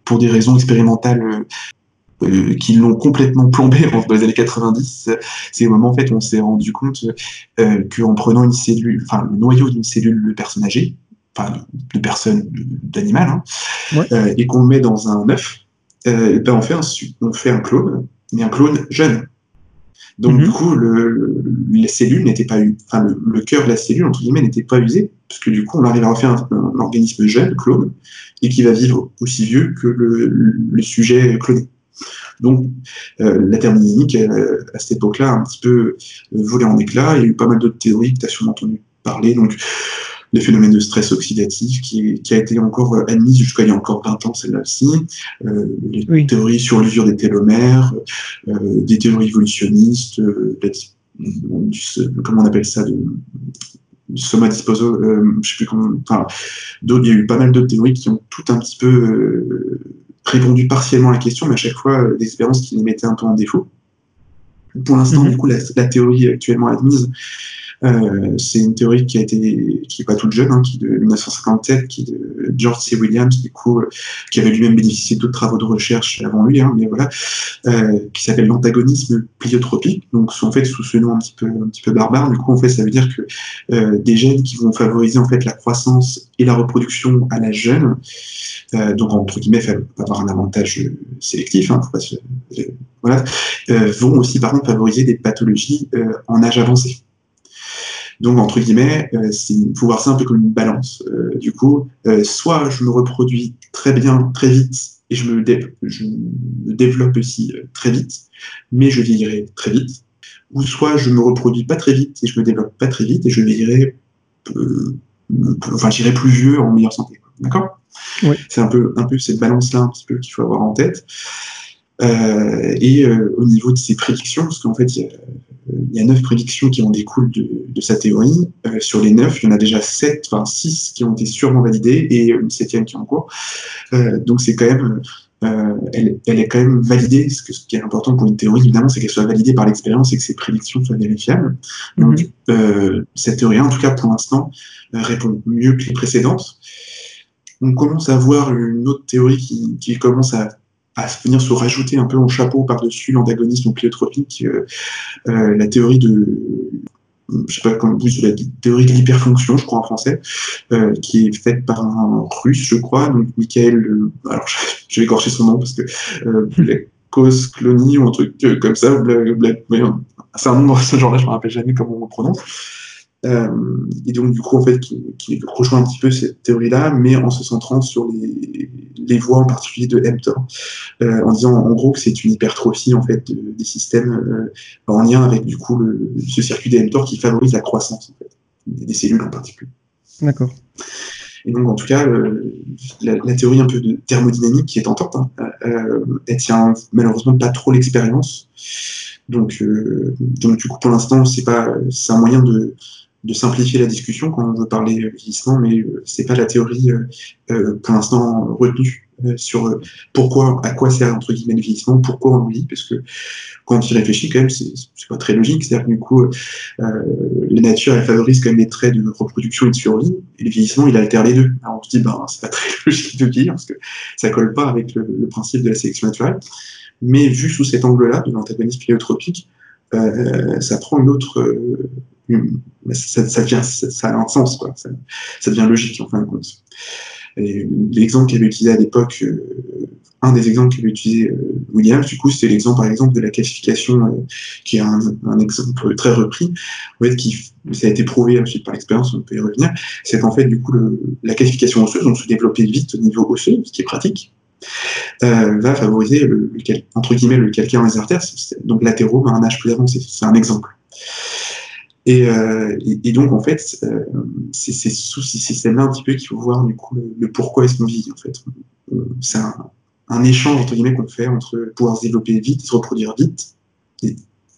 pour des raisons expérimentales euh, qui l'ont complètement plombé [LAUGHS] dans les années 90, c'est au moment en fait où on s'est rendu compte euh, qu'en prenant une cellule, enfin le noyau d'une cellule de personne âgée, enfin de personne d'animal, hein, euh, et qu'on met dans un œuf, ben on fait un on fait un clone, mais un clone jeune. Donc mhm. du coup, le, les cellules n'étaient pas enfin le, cœur de la cellule entre guillemets n'était pas usé, parce que du coup on arrive à refaire un, un, organisme jeune, clone, et qui va vivre aussi vieux que le, le sujet cloné. Donc, euh, la thermodynamique, euh, à cette époque-là, a un petit peu euh, volé en éclats. Il y a eu pas mal d'autres théories que tu as sûrement entendu parler. Donc, les phénomènes de stress oxydatif, qui, a été encore admise jusqu'à il y a encore 20 ans, celle-là aussi. les théories sur l'usure des télomères, des théories évolutionnistes, comment on appelle ça, de, Soma Disposo, je sais plus comment. Enfin, il y a eu pas mal d'autres théories qui ont tout un petit peu répondu partiellement à la question, mais à chaque fois euh, qui les mettaient un peu en défaut. Pour l'instant, mhm. du coup, la, théorie actuellement admise, c'est une théorie qui a été, qui est pas toute jeune, hein, qui est de 1957, qui est de George C. Williams, du coup, euh, qui avait lui-même bénéficié d'autres travaux de recherche avant lui, hein, mais voilà, qui s'appelle l'antagonisme pliotropique. Donc, en fait, sous ce nom un petit peu, un petit peu barbare, du coup, en fait, ça veut dire que des gènes qui vont favoriser en fait la croissance et la reproduction à l'âge jeune, euh, donc entre guillemets, avoir un avantage euh, sélectif, hein, voilà, euh, vont aussi par favoriser des pathologies en âge avancé. Donc, entre guillemets, il faut voir ça un peu comme une balance. du coup, soit je me reproduis très bien, très vite, et je me, je me développe aussi très vite, mais je vieillirai très vite. Ou soit je me reproduis pas très vite et je me développe pas très vite et je vieillirai, enfin, j'irai plus vieux en meilleure santé. D'accord? C'est un peu, un peu cette balance-là un petit peu qu'il faut avoir en tête. Euh, et euh, au niveau de ses prédictions, parce qu'en fait, il y, a neuf prédictions qui en découlent de, sa théorie. Euh, sur les neuf, il y en a déjà sept, enfin six qui ont été sûrement validées et une septième qui est en cours. donc c'est quand même, elle, elle, est quand même validée. Que, ce, qui est important pour une théorie, évidemment, c'est qu'elle soit validée par l'expérience et que ses prédictions soient vérifiables. Donc mhm. cette théorie, en tout cas pour l'instant, répond mieux que les précédentes on commence à voir une autre théorie qui, commence à, venir se rajouter un peu en chapeau par-dessus l'antagonisme pléiotropique, euh, euh, la théorie de je sais pas comment vous la théorie de l'hyperfonction, je crois en français, euh, qui est faite par un russe, je crois, donc Michael, alors [LAUGHS] je, vais écorcher son nom parce que cause Clony ou un truc comme ça, c'est un nom dans ce genre-là, je me rappelle jamais comment on le prononce. Euh, et donc, du coup, en fait, qui, qui, rejoint un petit peu cette théorie-là, mais en se centrant sur les, les voies en particulier de mTOR, euh, en disant en gros que c'est une hypertrophie en fait des systèmes euh, en lien avec du coup le, ce circuit des mTOR qui favorise la croissance en fait, des cellules en particulier. D'accord. Et donc, en tout cas, euh, la, la, théorie un peu de thermodynamique qui est tentante, hein, euh, elle tient malheureusement pas trop l'expérience. Donc, donc, du coup, pour l'instant, c'est pas, c'est un moyen de, de simplifier la discussion quand on veut parler vieillissement, mais euh, c'est pas la théorie euh, euh, pour l'instant retenue sur pourquoi, à quoi sert entre guillemets le vieillissement, pourquoi on vieillit, parce que quand on y réfléchit quand même, c'est pas très logique. C'est-à-dire que du coup, la nature elle favorise quand même les traits de reproduction et de survie, et le vieillissement il altère les deux. Alors on se dit ben c'est pas [LAUGHS] très logique de vieillir parce que ça colle pas avec le, principe de la sélection naturelle. Mais vu sous cet angle-là, de l'antagonisme pléiotropique, ça prend une autre, ça, devient, ça, a un sens, quoi. Ça, devient logique en fin de compte. L'exemple qu'il avait utilisé à l'époque, euh, un des exemples qu'il avait utilisé euh, Williams, du coup, c'est l'exemple par exemple de la qualification, euh, qui est un, exemple très repris, en fait, qui ça a été prouvé ensuite par l'expérience, on peut y revenir, c'est qu'en fait, du coup, le, la qualification osseuse, donc se développer vite au niveau osseux, ce qui est pratique, euh, va favoriser le, entre guillemets le calcaire des artères, donc latéraux à un âge plus avancé. C'est un exemple. Euh, et, donc, en fait, euh, c'est sous ces systèmes-là un petit peu qu'il faut voir du coup le, pourquoi est-ce qu'on vit. En fait, c'est un, échange entre guillemets qu'on fait entre pouvoir se développer vite, se reproduire vite,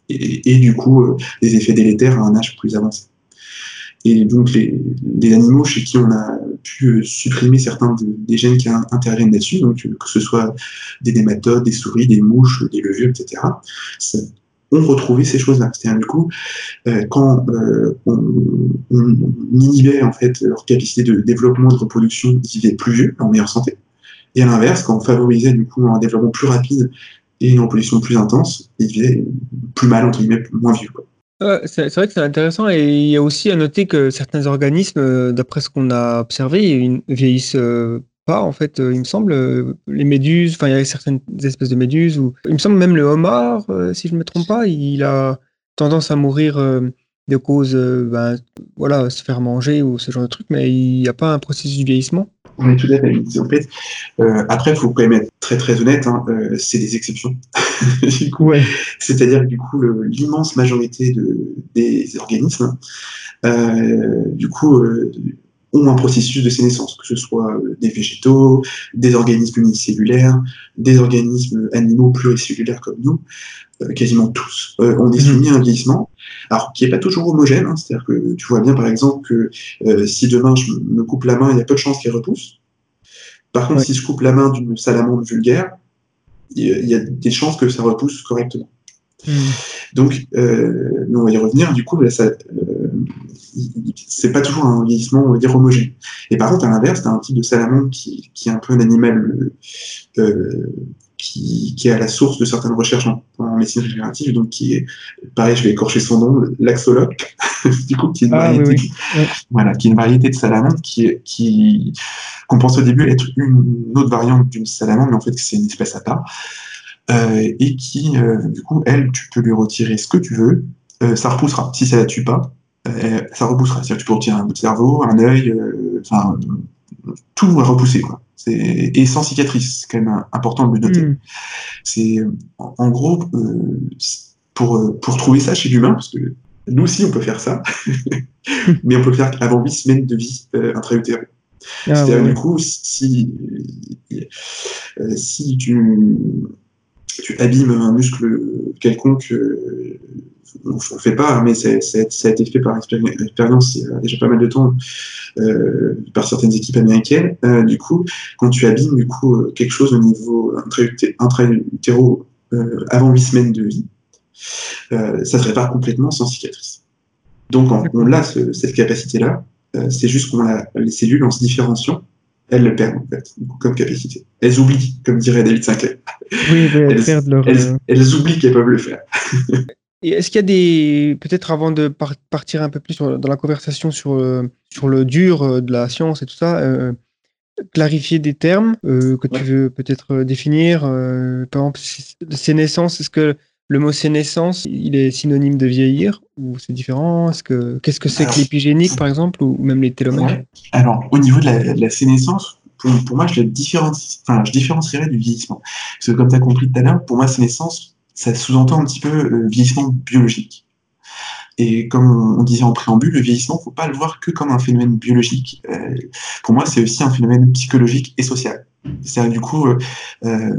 et, du coup euh, des effets délétères à un âge plus avancé. Et donc, les, animaux chez qui on a pu supprimer certains des gènes qui interviennent là-dessus, que ce soit des nématodes, des souris, des mouches, des levures, etc., ont retrouvé ces choses-là. C'est-à-dire, du coup, euh, quand euh, on, inhibait en fait leur capacité de développement de reproduction, ils vivaient plus vieux, en meilleure santé. Et à l'inverse, quand on favorisait du coup un développement plus rapide et une reproduction plus intense, ils vivaient plus mal, entre guillemets, moins vieux. C'est vrai que c'est intéressant et il y a aussi à noter que certains organismes, euh, d'après ce qu'on a observé, vieillissent pas, en fait, il me semble. les méduses, enfin, il y a certaines espèces de méduses, ou il me semble même le homard, si je ne me trompe pas, il a tendance à mourir de cause, ben, voilà, se faire manger ou ce genre de truc, mais il n'y a pas un processus de vieillissement. On est tout à fait. En fait, euh, après, il faut quand même être très très honnête, hein, euh, c'est des exceptions. [LAUGHS] ouais. C'est-à-dire que du coup, l'immense majorité de, des organismes, euh, du coup, ont un processus de sénescence, que ce soit euh, des végétaux, des organismes unicellulaires, des organismes animaux pluricellulaires comme nous, euh, quasiment tous. Euh, on est soumis à un vieillissement, alors qui n'est pas toujours homogène, hein, c'est-à-dire que tu vois bien par exemple que si demain je me coupe la main, il y a peu de chances qu'elle repousse. Par contre, si je coupe la main d'une salamandre vulgaire, il y, a des chances que ça repousse correctement. Mhm. Donc, euh, on va y revenir. Du coup, ça, c'est pas toujours un vieillissement, on va dire, homogène. Et par contre, à l'inverse, tu as un type de salamandre qui, qui, est un peu un animal euh, qui, qui, est à la source de certaines recherches en, médecine régénérative, donc qui est, pareil, je vais écorcher son nom, l'axoloc, [LAUGHS] du coup, qui est une ah, variété, voilà, qui est une variété de salamandre qui, qui qu'on pense au début être une autre variante d'une salamandre, mais en fait, c'est une espèce à part. Euh, et qui, euh, du coup, elle, tu peux lui retirer ce que tu veux, euh, ça repoussera. Si ça la tue pas, ça repoussera. C'est-à-dire que tu peux retirer un bout de cerveau, un œil, euh, enfin, tout va repousser. Quoi. Et sans cicatrice, c'est quand même important de le noter. Hmm. C'est, en gros, euh, pour, pour trouver ça chez l'humain, parce que nous aussi on peut faire ça, [LAUGHS] mais on peut le faire avant 8 semaines de vie intra-utérine. Ah, C'est-à-dire, du coup, si, si tu, tu abîmes un muscle quelconque, on ne fait pas, mais ça, a été fait par expérience il y a déjà pas mal de temps euh, par certaines équipes américaines. Euh, du coup, quand tu abîmes du coup euh, quelque chose au niveau intra-utéro avant 8 semaines de vie, ça se répare complètement sans cicatrice. Donc on, a cette capacité-là, c'est juste qu'on a les cellules en se différenciant elles le perdent en fait, comme capacité. Elles oublient, comme dirait David Sinclair. Oui, elles, perdent leur... elles, oublient qu'elles peuvent le faire. Et est-ce qu'il y a des, peut-être avant de partir un peu plus dans la conversation sur, euh, sur le dur euh, de la science et tout ça, euh, clarifier des termes que tu veux peut-être définir Par exemple, sénescence, est-ce que le mot sénescence, il est synonyme de vieillir ou c'est différent? Est-ce que qu'est-ce que c'est que l'épigénique par exemple ou même les télomères Alors au niveau de la, sénescence, pour, moi, je, différencie, enfin, je différencierais du vieillissement. Parce que comme tu as compris tout à l'heure, pour moi, sénescence, ça sous-entend un petit peu le vieillissement biologique. Et comme on disait en préambule, le vieillissement, il ne faut pas le voir que comme un phénomène biologique. Euh, pour moi, c'est aussi un phénomène psychologique et social. C'est-à-dire, du coup, euh, euh,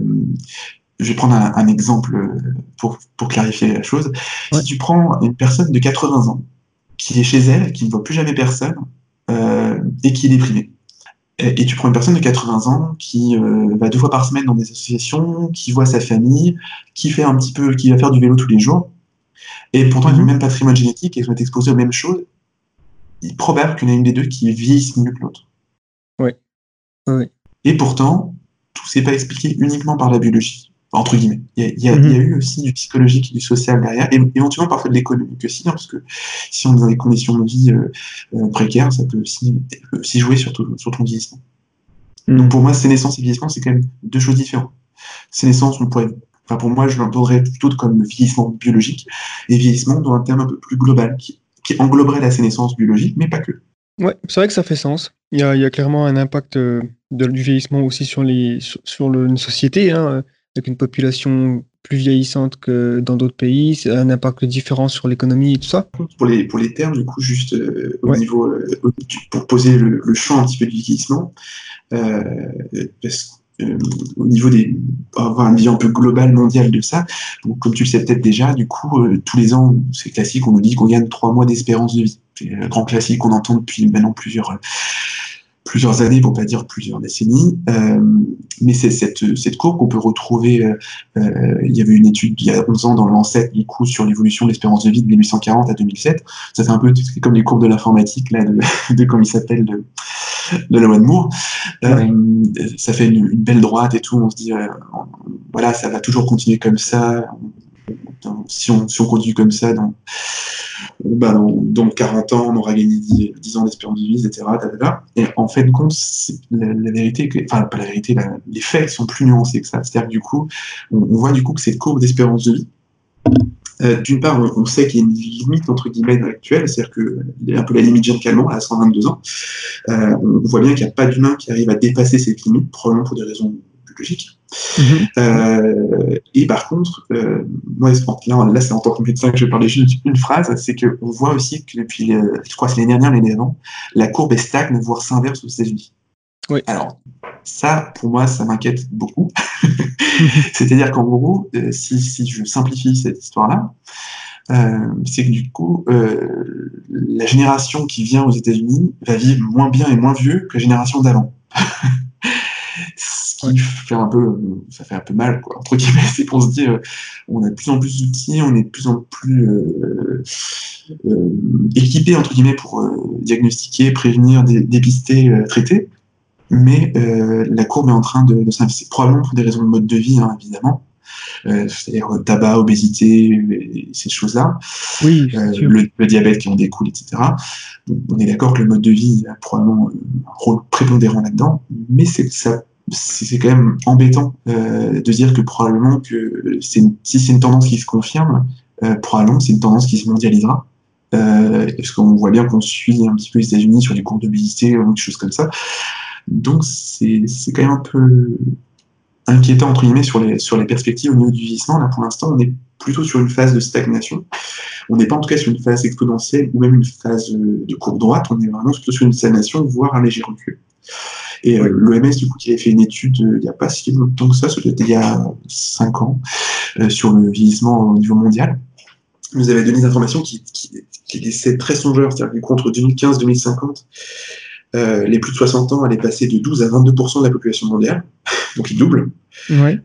je vais prendre un, exemple pour, pour, clarifier la chose. Si tu prends une personne de 80 ans qui est chez elle, qui ne voit plus jamais personne et qui est déprimée, et, tu prends une personne de 80 ans qui euh, va deux fois par semaine dans des associations, qui voit sa famille, qui fait un petit peu, qui va faire du vélo tous les jours, et pourtant ils ont le mhm. même patrimoine génétique et sont exposés aux mêmes choses. Il est probable qu'il y en ait une des deux qui vieillisse mieux que l'autre. Oui. oui. Et pourtant, tout s'est pas expliqué uniquement par la biologie entre guillemets. Il y, a, mhm. eu aussi du psychologique et du social derrière, et éventuellement parfois de l'économique aussi, hein, parce que si on est dans des conditions de vie euh, euh, précaires, ça peut aussi, jouer sur, sur ton vieillissement. Mhm. Donc pour moi, sénescence et vieillissement, c'est quand même deux choses différentes. Sénescence, on pourrait, enfin pour moi, je l'entendrais plutôt comme vieillissement biologique, et vieillissement dans un terme un peu plus global, qui, engloberait la sénescence biologique, mais pas que. Ouais, c'est vrai que ça fait sens. Il y a, clairement un impact euh, de, du vieillissement aussi sur, les, sur, une société. Hein avec une population plus vieillissante que dans d'autres pays, un impact différent sur l'économie et tout ça Pour les, pour les termes, du coup, juste euh, au niveau, euh, pour poser le, champ un petit peu du vieillissement, euh, au niveau des, avoir une vision un peu globale, mondiale de ça, donc, comme tu le sais peut-être déjà, du coup, tous les ans, c'est classique, on nous dit qu'on gagne trois mois d'espérance de vie. C'est un grand classique qu'on entend depuis maintenant plusieurs plusieurs années, pour pas dire plusieurs décennies. Euh, mais c'est cette, cette courbe qu'on peut retrouver. Euh, euh, il y avait une étude il y a 11 ans dans le Lancet, du coup, sur l'évolution de l'espérance de vie de 1840 à 2007. Ça fait un peu comme les courbes de l'informatique, là, de, [LAUGHS] de comme il s'appelle, de, de la Moore. Euh, ça fait une, une, belle droite et tout. On se dit, euh, voilà, ça va toujours continuer comme ça. Si, on, si on continue comme ça, dans, bah, dans, 40 ans, on aura gagné 10, ans d'espérance de vie, etc. Et en fait, compte, la, vérité, que, enfin, pas la vérité, les faits sont plus nuancés que ça. C'est-à-dire que du coup, on, voit du coup que cette courbe d'espérance de vie, euh, d'une part, on, sait qu'il y a une limite entre guillemets actuelle, c'est-à-dire a un peu la limite Jeanne Calment à 122 ans. Euh, on voit bien qu'il n'y a pas d'humain qui arrive à dépasser cette limite, probablement pour des raisons biologiques. Mmh. Euh, et par contre, euh, moi, là, là c'est en tant que médecin que je vais parler juste une phrase, c'est qu'on voit aussi que depuis, je crois que c'est l'année dernière, l'année avant, la courbe est stagne, voire s'inverse aux États-Unis. Oui. Alors, ça, pour moi, ça m'inquiète beaucoup. [LAUGHS] C'est-à-dire qu'en gros, euh, si, si, je simplifie cette histoire-là, c'est que du coup, la génération qui vient aux États-Unis va vivre moins bien et moins vieux que la génération d'avant. [LAUGHS] Ce qui ouais. fait un peu, ça fait un peu mal, quoi. Entre guillemets, [LAUGHS] c'est qu'on se dit, euh, on a de plus en plus d'outils, on est de plus en plus euh, euh, équipé entre guillemets pour diagnostiquer, prévenir, dé dépister, traiter mais euh, la courbe est en train de, de s'investir, probablement pour des raisons de mode de vie, hein, évidemment, euh, c'est-à-dire tabac, obésité, ces choses-là, oui, euh, le, le, diabète qui en découle, etc. Donc, on est d'accord que le mode de vie a probablement un rôle prépondérant là-dedans, mais c'est ça c'est quand même embêtant euh, de dire que probablement que si c'est une tendance qui se confirme, euh, probablement c'est une tendance qui se mondialisera. Euh, parce qu'on voit bien qu'on suit un petit peu les États-Unis sur des cours d'obésité ou des choses comme ça. Donc c'est quand même un peu inquiétant entre guillemets sur les, sur les perspectives au niveau du vieillissement. Là pour l'instant on est plutôt sur une phase de stagnation. On n'est pas en tout cas sur une phase exponentielle ou même une phase de courbe droite, on est vraiment plutôt sur une stagnation, voire un léger recul. Et euh, l'OMS, du coup, qui avait fait une étude euh, il n'y a pas si longtemps que ça, c'était il y a 5 ans, euh, sur le vieillissement au niveau mondial, nous avait donné des informations qui, qui, qui laissaient très songeurs, c'est-à-dire qu'entre 2015 2050, euh, les plus de 60 ans allaient passer de 12 à 22% de la population mondiale, [LAUGHS] donc ils doublent. Ouais.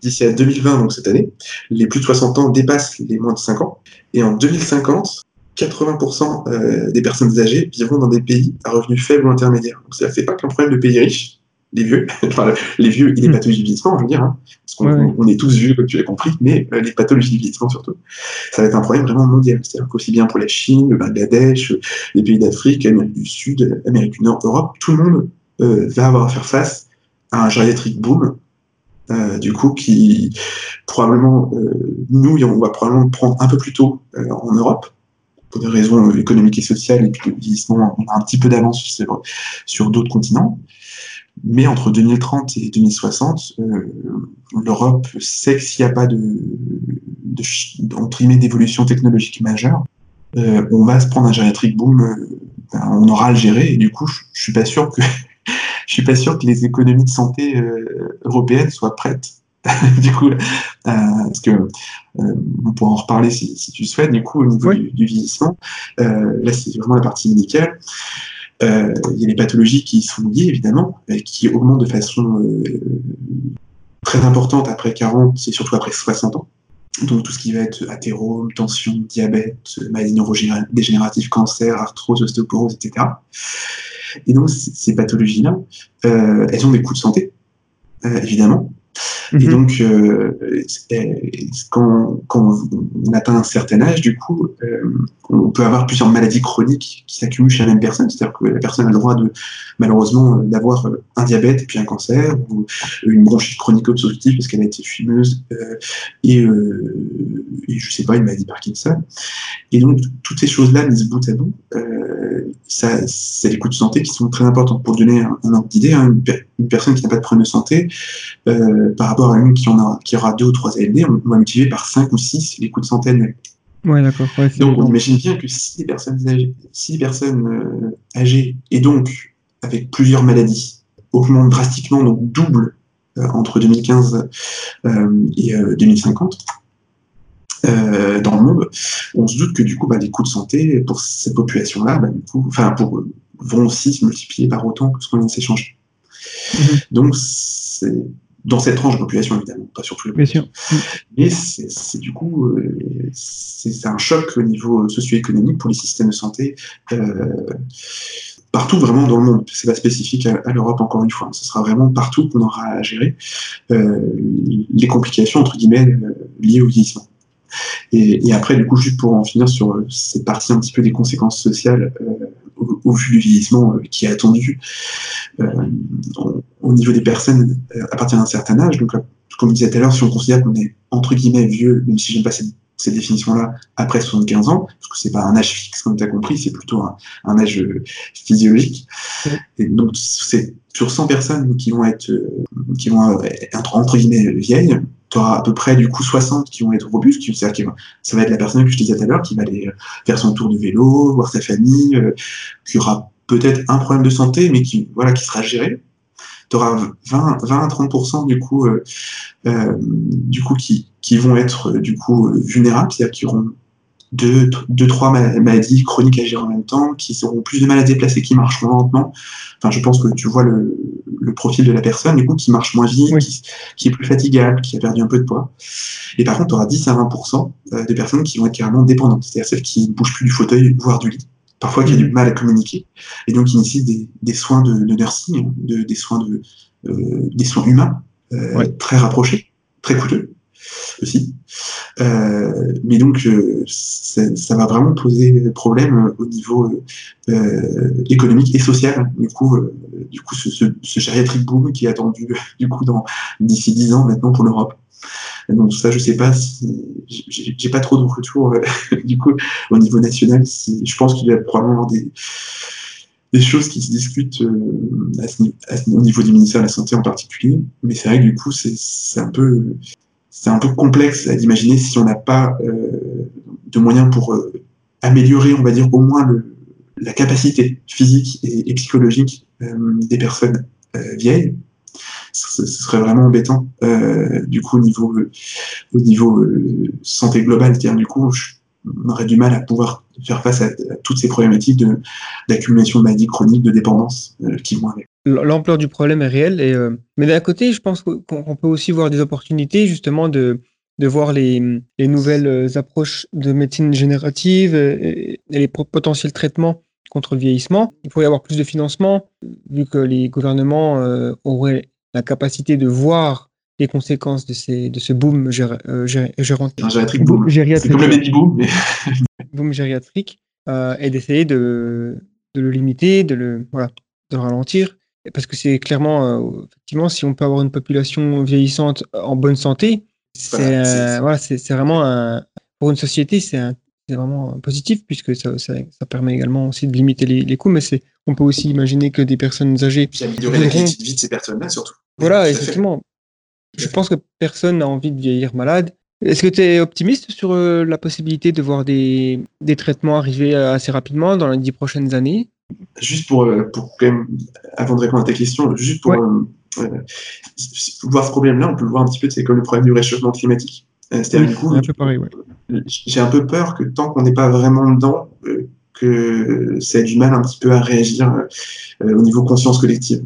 D'ici à 2020, donc cette année, les plus de 60 ans dépassent les moins de 5 ans. Et en 2050, 80% euh, des personnes âgées vivront dans des pays à revenus faibles ou intermédiaires. Donc ça ne fait pas qu'un problème de pays riches, les vieux, [LAUGHS] enfin les vieux et les pathologies du vieillissement, je veux dire, hein, parce qu'on ouais. est tous vieux, comme tu l'as compris, mais euh, les pathologies du vieillissement surtout, ça va être un problème vraiment mondial. C'est-à-dire qu'aussi bien pour la Chine, le Bangladesh, les pays d'Afrique, Amérique du Sud, Amérique du Nord, Europe, tout le monde euh, va avoir à faire face à un gériatrique boom, euh, du coup, qui probablement, nous, on va probablement le prendre un peu plus tôt en Europe, pour des raisons économiques et sociales, et puis le vieillissement, on a un petit peu d'avance sur, d'autres continents. Mais entre 2030 et 2060, euh, l'Europe sait que s'il n'y a pas de, d'évolution technologique majeure, euh, on va se prendre un gériatrique boom, euh, ben, on aura à le gérer. Et du coup, je, suis pas sûr que [LAUGHS] je suis pas sûr que les économies de santé européennes soient prêtes. [LAUGHS] du coup, parce que on pourra en reparler si, si, tu souhaites. Du coup, au niveau oui. du, du, vieillissement, là c'est vraiment la partie médicale. Euh, il y a des pathologies qui sont liées, évidemment, qui augmentent de façon euh, très importante après 40 et surtout après 60 ans. Donc tout ce qui va être athérome, tension, diabète, maladies neurodégénératives, cancer, arthrose, ostéoporose, etc. Et donc ces pathologies-là, euh, elles ont des coûts de santé, euh, évidemment. Mmh. Et donc, euh, quand, quand, on atteint un certain âge, du coup, euh, on peut avoir plusieurs maladies chroniques qui s'accumulent chez la même personne. C'est-à-dire que la personne a le droit de, malheureusement, d'avoir un diabète et puis un cancer, ou une bronchite chronique obstructive parce qu'elle a été fumeuse, euh, et, euh, et, je sais pas, une maladie Parkinson. Et donc, toutes ces choses-là, mises bout à bout, euh, ça, c'est des coûts de santé qui sont très importants. Pour donner un, un ordre d'idée, hein, une, une, personne qui n'a pas de problème de santé, euh, par rapport à une qui, en a, qui aura deux ou trois ALD, on, on va multiplier par 5 ou 6 les coûts de santé annuels. Ouais, d'accord. Ouais, donc, on imagine bien que si les personnes âgées, si les personnes euh, âgées et donc avec plusieurs maladies augmentent drastiquement, donc double euh, entre 2015 euh, et 2050 dans le monde, on se doute que du coup, bah, les coûts de santé pour cette population-là, bah, enfin pour vont aussi se multiplier par autant que ce qu'on vient de s'échanger. Mhm. Donc, c'est dans cette tranche de population, évidemment, pas sur tous les Bien sûr. Mais c'est du coup, euh, c'est un choc au niveau socio-économique pour les systèmes de santé euh, partout vraiment dans le monde. C'est pas spécifique à, l'Europe encore une fois. Ce sera vraiment partout qu'on aura à gérer euh, les complications entre guillemets liées au vieillissement. Et, après, du coup, juste pour en finir sur cette partie un petit peu des conséquences sociales au, vu du vieillissement euh, qui est attendu euh, au niveau des personnes euh, à partir d'un certain âge. Donc, comme je disais tout à l'heure, si on considère qu'on est entre guillemets vieux, même si j'aime pas cette, cette définition-là, après 75 ans, parce que c'est pas un âge fixe, comme tu as compris, c'est plutôt un, âge physiologique. Et donc, c'est sur 100 personnes qui vont être, qui vont être entre guillemets vieilles, tu auras à peu près du coup 60 qui vont être robustes, qui, ça va être la personne que je disais tout à l'heure qui va aller euh, faire son tour de vélo, voir sa famille, euh, qui aura peut-être un problème de santé, mais qui, voilà, qui sera géré. Tu auras 20, 20 à 30% du coup, euh, euh, du coup qui, qui vont être du coup vulnérables, c'est-à-dire qui auront deux, deux, trois maladies chroniques à gérer en même temps, qui auront plus de mal à déplacer, qui marcheront lentement. Enfin, je pense que tu vois le, le profil de la personne, du coup, qui marche moins vite, qui, est plus fatigable, qui a perdu un peu de poids. Et par contre, tu auras 10 à 20% euh, des personnes qui vont être carrément dépendantes, c'est-à-dire celles qui ne bougent plus du fauteuil, voire du lit. Parfois, qui ont du mmh. mal à communiquer, et donc qui nécessitent des, des soins de, de nursing, de, des, soins de, euh, des soins humains euh, très rapprochés, très coûteux aussi. Euh, mais donc, euh, ça va vraiment poser problème au niveau euh, économique et social. Du coup, du coup ce, ce, ce, gériatrique boom qui est attendu [LAUGHS] du coup dans d'ici 10 ans maintenant pour l'Europe. Donc ça, je sais pas si j'ai pas trop de retour [LAUGHS] du coup au niveau national. Je pense qu'il y a probablement des des choses qui se discutent au niveau du ministère de la Santé en particulier. Mais c'est vrai que du coup, c'est un peu c'est un peu complexe à imaginer si on n'a pas euh, de moyens pour euh, améliorer, on va dire, au moins la capacité physique et, psychologique euh, des personnes vieilles. Ce, serait vraiment embêtant. du coup, au niveau, au niveau santé globale, c'est-à-dire du coup, on aurait du mal à pouvoir faire face à, toutes ces problématiques d'accumulation de, maladies chroniques, de dépendance qui vont avec l'ampleur du problème est réelle. Euh, mais d'un côté, je pense qu'on peut aussi voir des opportunités justement de, de voir les, les nouvelles euh, approches de médecine générative et, les potentiels traitements contre le vieillissement. Il pourrait y avoir plus de financement, vu que les gouvernements euh, auraient la capacité de voir les conséquences de, ces, de ce boom gériatrique. Boom. C'est comme le baby boom. Mais... [LAUGHS] boom gériatrique. et d'essayer de, de le limiter, de le, voilà, de le ralentir parce que c'est clairement, euh, effectivement, si on peut avoir une population vieillissante en bonne santé, c'est euh, voilà, vraiment un, pour une société, c'est vraiment positif puisque ça, ça, ça, permet également aussi de limiter les, les coûts, mais c'est on peut aussi imaginer que des personnes âgées. Puis améliorer la qualité de vie de ces personnes-là surtout. Voilà, effectivement. Je pense que personne n'a envie de vieillir malade. Est-ce que tu es optimiste sur euh, la possibilité de voir des, des traitements arriver assez rapidement dans les dix prochaines années? Juste pour, euh, pour quand même, avant de répondre à ta question, juste pour euh, euh, voir ce problème-là, on peut le voir un petit peu, c'est comme le problème du réchauffement climatique. C'est-à-dire, du coup, j'ai un peu peur que tant qu'on n'est pas vraiment dedans, que ça ait du mal un petit peu à réagir au niveau conscience collective.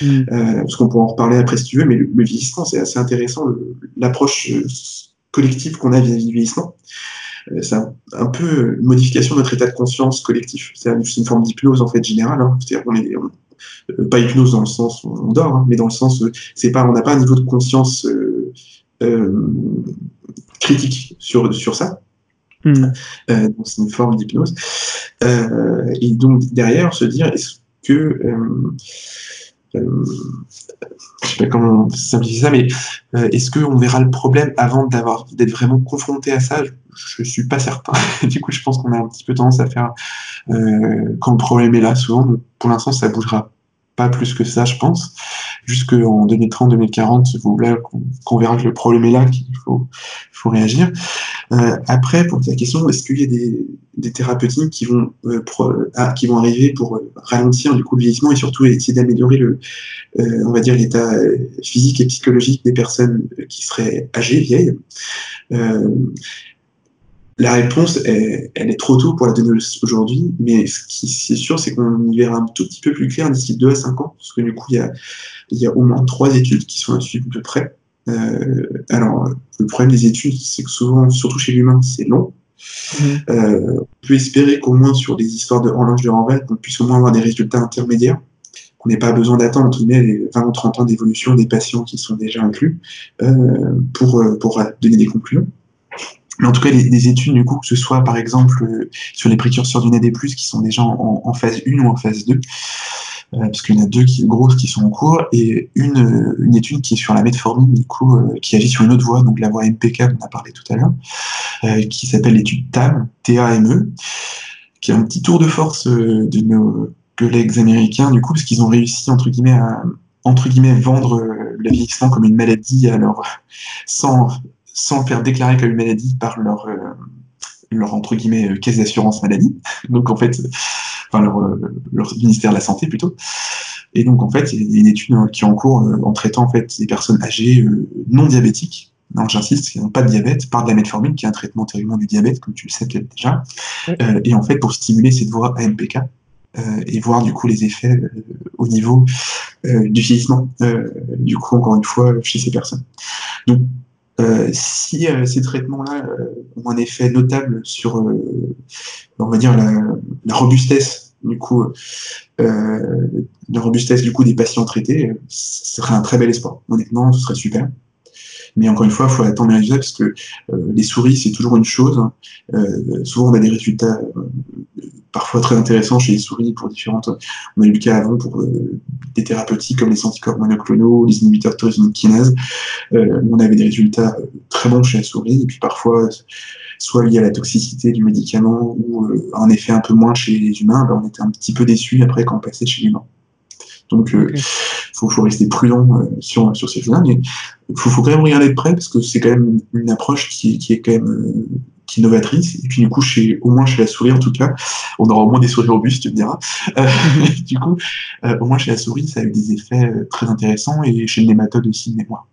Mm. parce qu'on pourra en reparler après si tu veux, mais le, vieillissement, c'est assez intéressant, l'approche collective qu'on a vis-à-vis du vieillissement. Euh, c'est un, peu une modification de notre état de conscience collectif. C'est une forme d'hypnose en fait générale. Hein. C'est-à-dire qu'on est, euh, pas hypnose dans le sens où on dort, hein, mais dans le sens euh, c'est pas, on n'a pas un niveau de conscience critique sur sur ça. Hmm. c'est une forme d'hypnose. et donc derrière se dire est-ce que euh, je sais pas comment simplifier ça, mais euh, est-ce qu'on verra le problème avant d'avoir d'être vraiment confronté à ça? Je, ne suis pas certain. [LAUGHS] du coup, je pense qu'on a un petit peu tendance à faire euh, quand le problème est là. Souvent, pour l'instant, ça bougera pas plus que ça, je pense. Jusqu'en 2030-2040, voilà, qu'on verra que le problème est là, qu'il faut, faut réagir. Euh, après, pour ta question, est-ce qu'il y a des, des thérapeutiques qui vont, euh, ah, qui vont arriver pour euh, ralentir du coup le vieillissement et surtout essayer d'améliorer le, on va dire l'état physique et psychologique des personnes qui seraient âgées, vieilles? La réponse, elle est trop tôt pour la donner aujourd'hui, mais ce qui est sûr, c'est qu'on y verra un tout petit peu plus clair d'ici 2 à 5 ans, parce que du coup, il y a, il y a au moins trois études qui sont à suivre de près. Euh, alors, le problème des études, c'est que souvent, surtout chez l'humain, c'est long. Mmh. Euh, on peut espérer qu'au moins sur des histoires de horloge de renvers, on puisse au moins avoir des résultats intermédiaires. On n'ait pas besoin d'attendre entre les 20 ou 30 ans d'évolution des patients qui sont déjà inclus euh, pour, euh, pour donner des conclusions. Mais en tout cas, des études, du coup, que ce soit par exemple euh, sur les précurseurs du NAD+, qui sont déjà en, phase 1 ou en phase 2, euh, parce qu'il y en a deux qui, grosses qui sont en cours, et une, euh, étude qui est sur la metformine, du coup, qui agit sur une autre voie, donc la voie MPK, dont on a parlé tout à l'heure, qui s'appelle l'étude TAM, T-A-M-E, qui est un petit tour de force de nos collègues américains, du coup, parce qu'ils ont réussi, entre guillemets, à entre guillemets, vendre le vieillissement comme une maladie, alors sans sans le faire déclarer comme une maladie par leur, euh, leur entre guillemets, euh, caisse d'assurance maladie. [LAUGHS] Donc, en fait, enfin, leur, euh, leur, ministère de la Santé plutôt. Et donc, en fait, il y a une étude qui est en cours en traitant en fait des personnes âgées non diabétiques non, j'insiste, qui n'ont pas de diabète, par de la metformine, qui est un traitement terriblement du diabète, comme tu le sais peut-être déjà. et en fait, pour stimuler cette voie AMPK, et voir du coup les effets au niveau du vieillissement, du coup, encore une fois, chez ces personnes. Donc, euh, si euh, ces traitements-là euh, ont un effet notable sur, on va dire, la, la robustesse du coup, la robustesse du coup des patients traités, ce serait un très bel espoir. Honnêtement, ce serait super. Mais encore une fois, il faut attendre les résultats parce que euh, les souris, c'est toujours une chose. Euh, souvent, on a des résultats euh, parfois très intéressants chez les souris pour différentes. On a eu le cas avant pour des thérapeutiques comme les anticorps monoclonaux, les inhibiteurs de tyrosine kinase. on avait des résultats très bons chez la souris et puis parfois soit lié à la toxicité du médicament ou un effet un peu moins chez les humains, ben, on était un petit peu déçus après quand on passait chez l'humain. Donc, il euh, faut, rester prudent euh, sur, sur ces choses-là, mais il faut, quand même regarder de près parce que c'est quand même une approche qui, qui est quand même euh, qui est novatrice. Et puis, du coup, chez, au moins chez la souris, en tout cas, on aura au moins des souris robustes, tu me diras. [LAUGHS] du coup, au moins chez la souris, ça a eu des effets très intéressants et chez le nématode aussi, mémoire.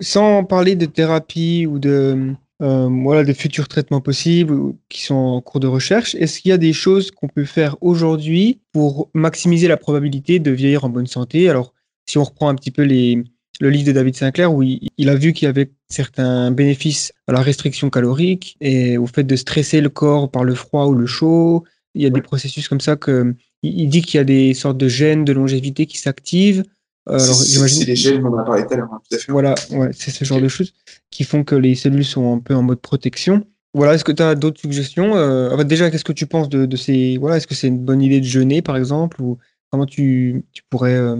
Sans parler de thérapie ou de, euh, voilà, des futurs traitements possibles qui sont en cours de recherche. Est-ce qu'il y a des choses qu'on peut faire aujourd'hui pour maximiser la probabilité de vieillir en bonne santé? Alors, si on reprend un petit peu les, le livre de David Sinclair, où il, a vu qu'il y avait certains bénéfices à la restriction calorique et au fait de stresser le corps par le froid ou le chaud. Il y a des processus comme ça que il dit qu'il y a des sortes de gènes de longévité qui s'activent. Euh, c'est les gènes, on en a parlé tout à l'heure, hein, tout à fait. Voilà, ouais, c'est ce genre de choses qui font que les cellules sont un peu en mode protection. Voilà, est-ce que tu as d'autres suggestions euh, Déjà, qu'est-ce que tu penses de, ces. Voilà, est-ce que c'est une bonne idée de jeûner, par exemple Ou comment tu, tu pourrais euh,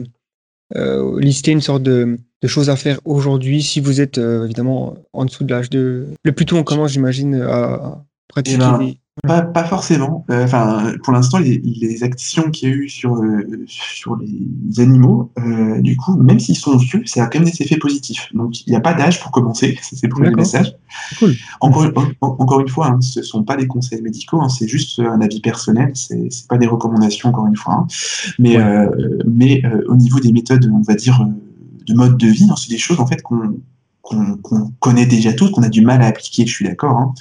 lister une sorte de, de choses à faire aujourd'hui si vous êtes évidemment en dessous de l'âge de. Le plus tôt on commence, j'imagine, à pratiquer eh ben, pas, pas forcément. Euh, enfin, pour l'instant, les, les, actions qu'il y a eu sur, euh, sur les animaux, euh, du coup, même s'ils sont vieux, ça a quand même des effets positifs. Donc, il n'y a pas d'âge pour commencer. C'est pour le message. Cool. Encore, encore une fois, hein, ce ne sont pas des conseils médicaux, hein, c'est juste un avis personnel. C'est pas des recommandations, encore une fois. Hein. Mais, mais au niveau des méthodes, on va dire, de mode de vie, c'est des choses en fait qu'on qu'on connaît déjà tous, qu'on a du mal à appliquer, je suis d'accord, hein,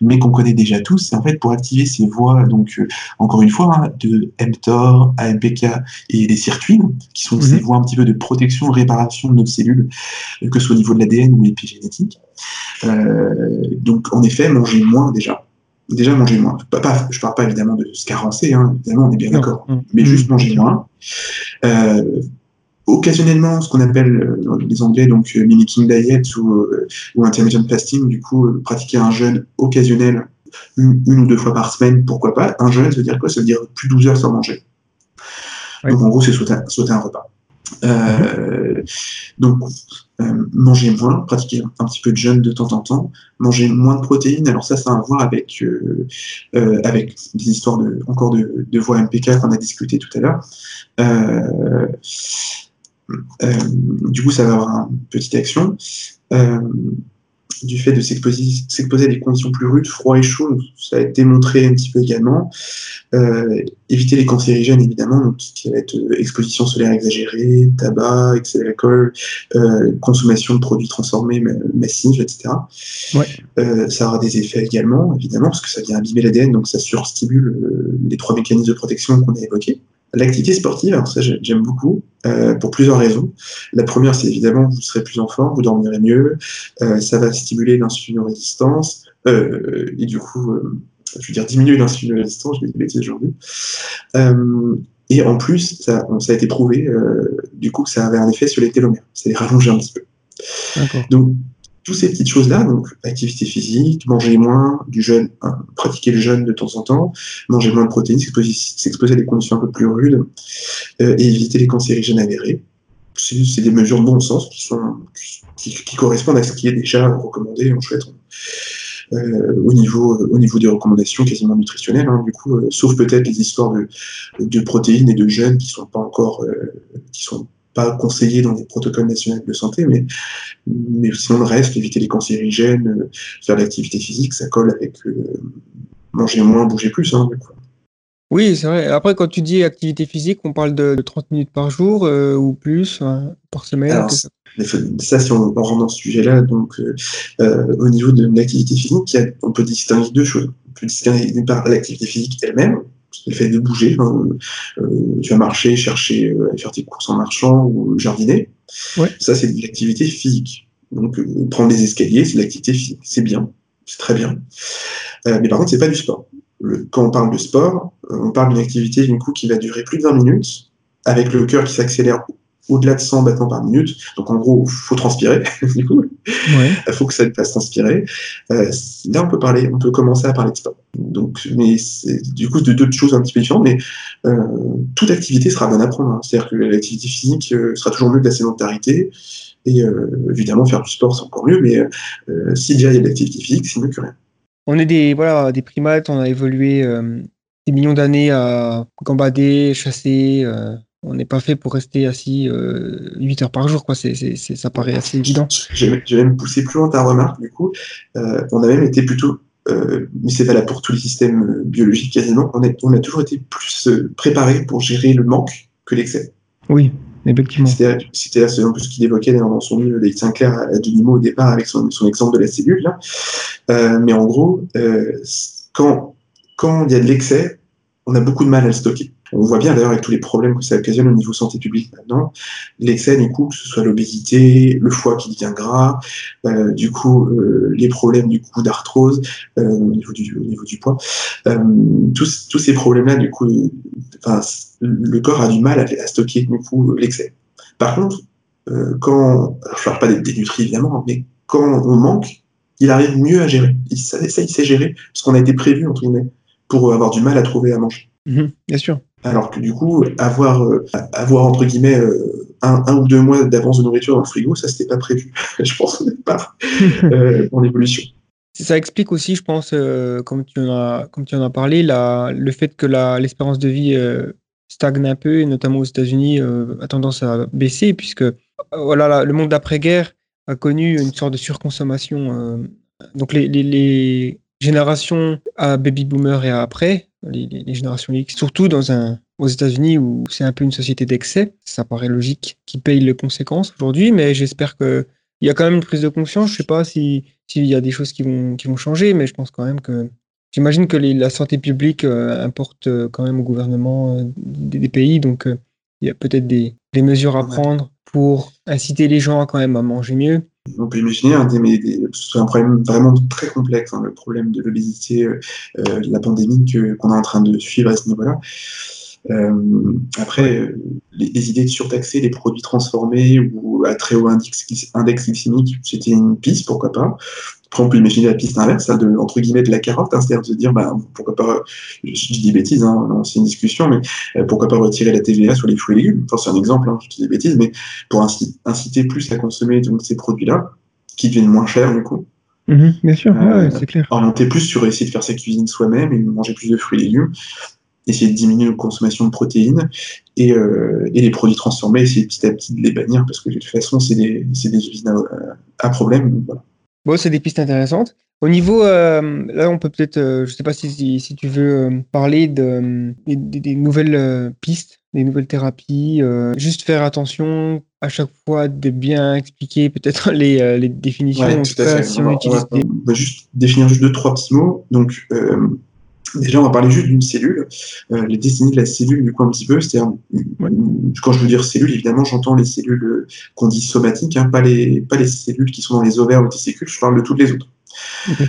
mais qu'on connaît déjà tous, c'est en fait pour activer ces voies, donc euh, encore une fois, hein, de mTOR, AMPK et des circuits, qui sont ces mhm. voies un petit peu de protection, réparation de notre cellule, euh, que ce soit au niveau de l'ADN ou l'épigénétique. Euh, donc en effet, manger moins déjà. Déjà manger moins. je ne parle pas évidemment de se carencer, hein, évidemment on est bien d'accord, mais juste manger moins. Euh, occasionnellement ce qu'on appelle euh, les Anglais donc euh, mimicking diet ou, euh, ou intermittent fasting, du coup pratiquer un jeûne occasionnel une, ou deux fois par semaine, pourquoi pas. Un jeûne, ça veut dire quoi? Ça veut dire plus de 12 heures sans manger. Donc en gros, c'est sauter, sauter, un repas. Euh, donc manger moins, pratiquer un petit peu de jeûne de temps en temps, manger moins de protéines. Alors ça, ça a à voir avec euh, avec des histoires de encore de, de voies MPK qu'on a discuté tout à l'heure. Euh, du coup, ça va avoir une petite action. Euh, du fait de s'exposer à des conditions plus rudes, froid et chaud, ça a été montré un petit peu également. Euh, éviter les cancérigènes, évidemment, donc ce qui va être exposition solaire exagérée, tabac, excès d'alcool, consommation de produits transformés massives, etc. Ouais. ça aura des effets également, évidemment, parce que ça vient abîmer l'ADN, donc ça surstimule les trois mécanismes de protection qu'on a évoqués. L'activité sportive, alors ça j'aime beaucoup, euh, pour plusieurs raisons. La première, c'est évidemment vous serez plus en forme, vous dormirez mieux, euh, ça va stimuler l'insulino-résistance, euh, et du coup, je veux dire diminuer l'insulino-résistance, je vais dire aujourd'hui. Et en plus, ça, ça, a été prouvé, du coup, que ça avait un effet sur les télomères, ça les rallongeait un petit peu. Donc, toutes ces petites choses-là, donc activité physique, manger moins, du jeûne, hein, pratiquer le jeûne de temps en temps, manger moins de protéines, s'exposer à des conditions un peu plus rudes, euh, et éviter les cancérigènes avérés. C'est des mesures de bon sens qui, sont, qui, correspondent à ce qui est déjà recommandé en chouette. Euh, au, niveau, au niveau des recommandations quasiment nutritionnelles, hein, du coup, euh, sauf peut-être les histoires de, de, protéines et de jeûne qui sont pas encore, euh, qui sont pas conseillé dans les protocoles nationaux de santé, mais, mais sinon le reste, éviter les cancérigènes, euh, faire de l'activité physique, ça colle avec euh, manger moins, bouger plus. Hein, Oui, c'est vrai. Après, quand tu dis activité physique, on parle de, 30 minutes par jour euh, ou plus par semaine. ça, si on, rentre dans ce sujet-là, donc au niveau de l'activité physique, on peut distinguer deux choses. On peut distinguer d'une part l'activité physique elle-même, le fait de bouger. Hein, euh, tu vas marcher, chercher, euh, faire tes courses en marchant ou jardiner. Ça, c'est de l'activité physique. Donc, euh, prendre des escaliers, c'est de l'activité physique. C'est bien, c'est très bien. mais par contre, c'est pas du sport. quand on parle de sport, on parle d'une activité coup qui va durer plus de 20 minutes, avec le cœur qui s'accélère au-delà de 100 battements par minute. Donc en gros, faut transpirer. [LAUGHS] du coup, il faut que ça te fasse transpirer. Euh, là, on peut parler, on peut commencer à parler de sport. Donc, mais du coup, de deux choses un petit peu différentes. Mais euh, toute activité sera bonne à prendre. Hein. C'est-à-dire que l'activité physique euh, sera toujours mieux que la sédentarité. Et évidemment, faire du sport, c'est encore mieux. Mais si déjà il y a de l'activité physique, c'est mieux que rien. On est des voilà des primates. On a évolué des millions d'années à gambader, chasser on n'est pas fait pour rester assis 8 euh, heures par jour, quoi. C'est, ça paraît assez évident. Je vais, même pousser plus loin ta remarque, du coup. Euh, on a même été plutôt, euh, mais c'est valable pour tous les systèmes biologiques quasiment, on a, on a toujours été plus préparé pour gérer le manque que l'excès. Oui, effectivement. C'était, un peu ce qu'il évoquait dans son livre David Sinclair à demi au départ avec son, son, exemple de la cellule. Là. mais en gros, quand, quand il y a de l'excès, on a beaucoup de mal à le stocker. On voit bien d'ailleurs avec tous les problèmes que ça occasionne au niveau santé publique maintenant, l'excès du coup, que ce soit l'obésité, le foie qui devient gras, euh, du coup euh, les problèmes du coup d'arthrose euh, au, niveau du, poids, tous, tous ces problèmes-là du coup, le corps a du mal à, stocker du coup l'excès. Par contre, quand, je parle pas des, nutriments évidemment, mais quand on manque, il arrive mieux à gérer. Il, ça, il sait gérer ce qu'on a été prévu entre guillemets pour avoir du mal à trouver à manger. Mhm, bien sûr. Alors que du coup, avoir, euh, avoir entre guillemets euh, un, ou deux mois d'avance de nourriture dans le frigo, ça c'était pas prévu, [LAUGHS] je pense au [LAUGHS] départ, euh, en évolution. Ça explique aussi, je pense, comme, tu en as, comme tu en as parlé, la, le fait que l'espérance de vie stagne un peu, et notamment aux États-Unis, a tendance à baisser, puisque voilà, le monde d'après-guerre a connu une sorte de surconsommation. donc les, les, les générations à baby boomer et à après, les, générations X, surtout dans un, aux États-Unis où c'est un peu une société d'excès. Ça paraît logique qu'ils payent les conséquences aujourd'hui, mais j'espère qu'il y a quand même une prise de conscience. Je sais pas s'il y a des choses qui vont, qui vont changer, mais je pense quand même que. J'imagine que la santé publique euh, importe euh, quand même au gouvernement euh, des, pays, donc il y a peut-être des, des mesures à prendre pour inciter les gens quand même à manger mieux on peut imaginer hein, ce soit un problème vraiment très complexe, hein, le problème de l'obésité, euh, euh la pandémie qu'on est en train de suivre à ce niveau-là. Euh, après, euh, les, idées de surtaxer les produits transformés ou à très haut index, index glycémique, c'était une piste, pourquoi pas. Après, on peut imaginer la piste inverse, de, entre guillemets, de la carotte, hein, c'est-à-dire de se dire, bah, pourquoi pas, je, dis des bêtises, hein, c'est une discussion, mais euh, pourquoi pas retirer la TVA sur les fruits et légumes? Enfin, c'est un exemple, hein, je dis des bêtises, mais pour inciter, plus à consommer donc, ces produits-là, qui deviennent moins chers, du coup. Mm-hmm, bien sûr, c'est clair. Orienter plus sur essayer de faire sa cuisine soi-même et manger plus de fruits et légumes essayer de diminuer la consommation de protéines et, euh, et, les produits transformés, essayer petit à petit de les bannir parce que de toute façon, c'est des, des usines à, à problème. Voilà. Bon, c'est des pistes intéressantes. Au niveau, euh, là, on peut peut-être, euh, je sais pas si, si, tu veux euh, parler de, des, nouvelles pistes, des nouvelles thérapies, juste faire attention à chaque fois de bien expliquer peut-être [LAUGHS] les, les définitions. Ouais, tout à fait. Si on, utilise on, va, juste définir juste deux, trois petits mots. Donc, Déjà, on va parler juste d'une cellule, euh, les destinées de la cellule, du coup, un petit peu. C'est-à-dire, quand je veux dire cellule, évidemment, j'entends les cellules qu'on dit somatiques, hein, pas, les, pas les cellules qui sont dans les ovaires ou les testicules, je parle de toutes les autres.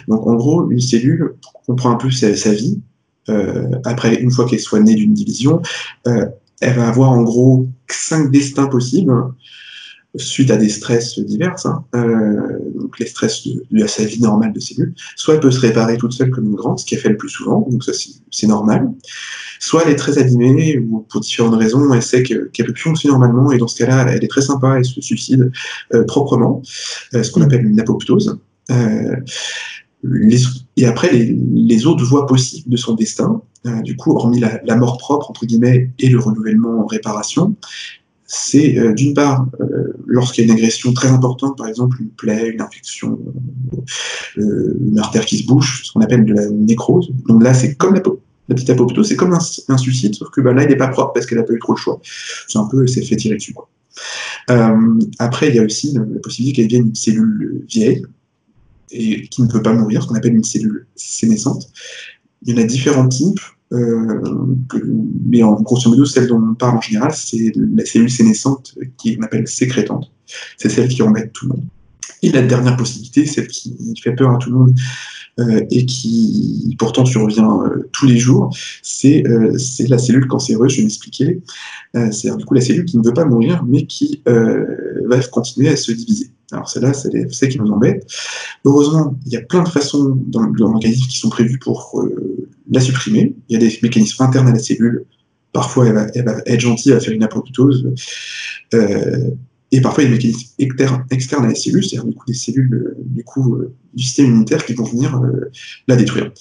Donc, en gros, une cellule comprend un peu sa, vie. Euh, après, une fois qu'elle soit née d'une division, euh, elle va avoir en gros cinq destins possibles suite à des stress divers, hein, euh, donc les stress de, de, sa vie normale de cellule, soit elle peut se réparer toute seule comme une grande, ce qu'elle fait le plus souvent, donc ça c'est normal, soit elle est très abîmée, ou pour différentes raisons, elle sait qu'elle ne peut plus fonctionner normalement, et dans ce cas-là, elle est très sympa, elle se suicide euh, proprement, euh, ce qu'on appelle une apoptose. Les, et après, les, les, autres voies possibles de son destin, euh, du coup, hormis la, la, mort propre, entre guillemets, et le renouvellement en réparation, c'est euh, d'une part, euh, lorsqu'il y a une agression très importante, par exemple une plaie, une infection, euh, une artère qui se bouche, ce qu'on appelle de la nécrose. Donc là, c'est comme la, petite apoptose, c'est comme un, suicide, sauf que bah, là, il n'est pas propre parce qu'elle n'a pas eu trop le choix. C'est un peu, elle s'est fait tirer dessus. Quoi. Euh, après, il y a aussi la possibilité qu'elle devienne une cellule vieille et qui ne peut pas mourir, ce qu'on appelle une cellule sénescente. Il y en a différents types. Euh, mais en grosso modo, celle dont on parle en général, c'est la cellule sénescente qui appelle sécrétante. C'est celle qui embête tout le monde. Et la dernière possibilité, celle qui fait peur à tout le monde euh, et qui pourtant survient euh, tous les jours, c'est euh, la cellule cancéreuse, je vais m'expliquer. Euh, c'est du coup la cellule qui ne veut pas mourir, mais qui va continuer à se diviser. Alors celle-là, c'est celle qui nous embête. Heureusement, il y a plein de façons dans, l'organisme qui sont prévues pour la supprimer. Il y a des mécanismes internes à la cellule. Parfois, elle va, être gentille, elle va faire une apoptose. Euh, et parfois, il y a des mécanismes externes, à la cellule, c'est-à-dire du coup, des cellules euh, du, coup, euh, du système immunitaire qui vont venir la détruire.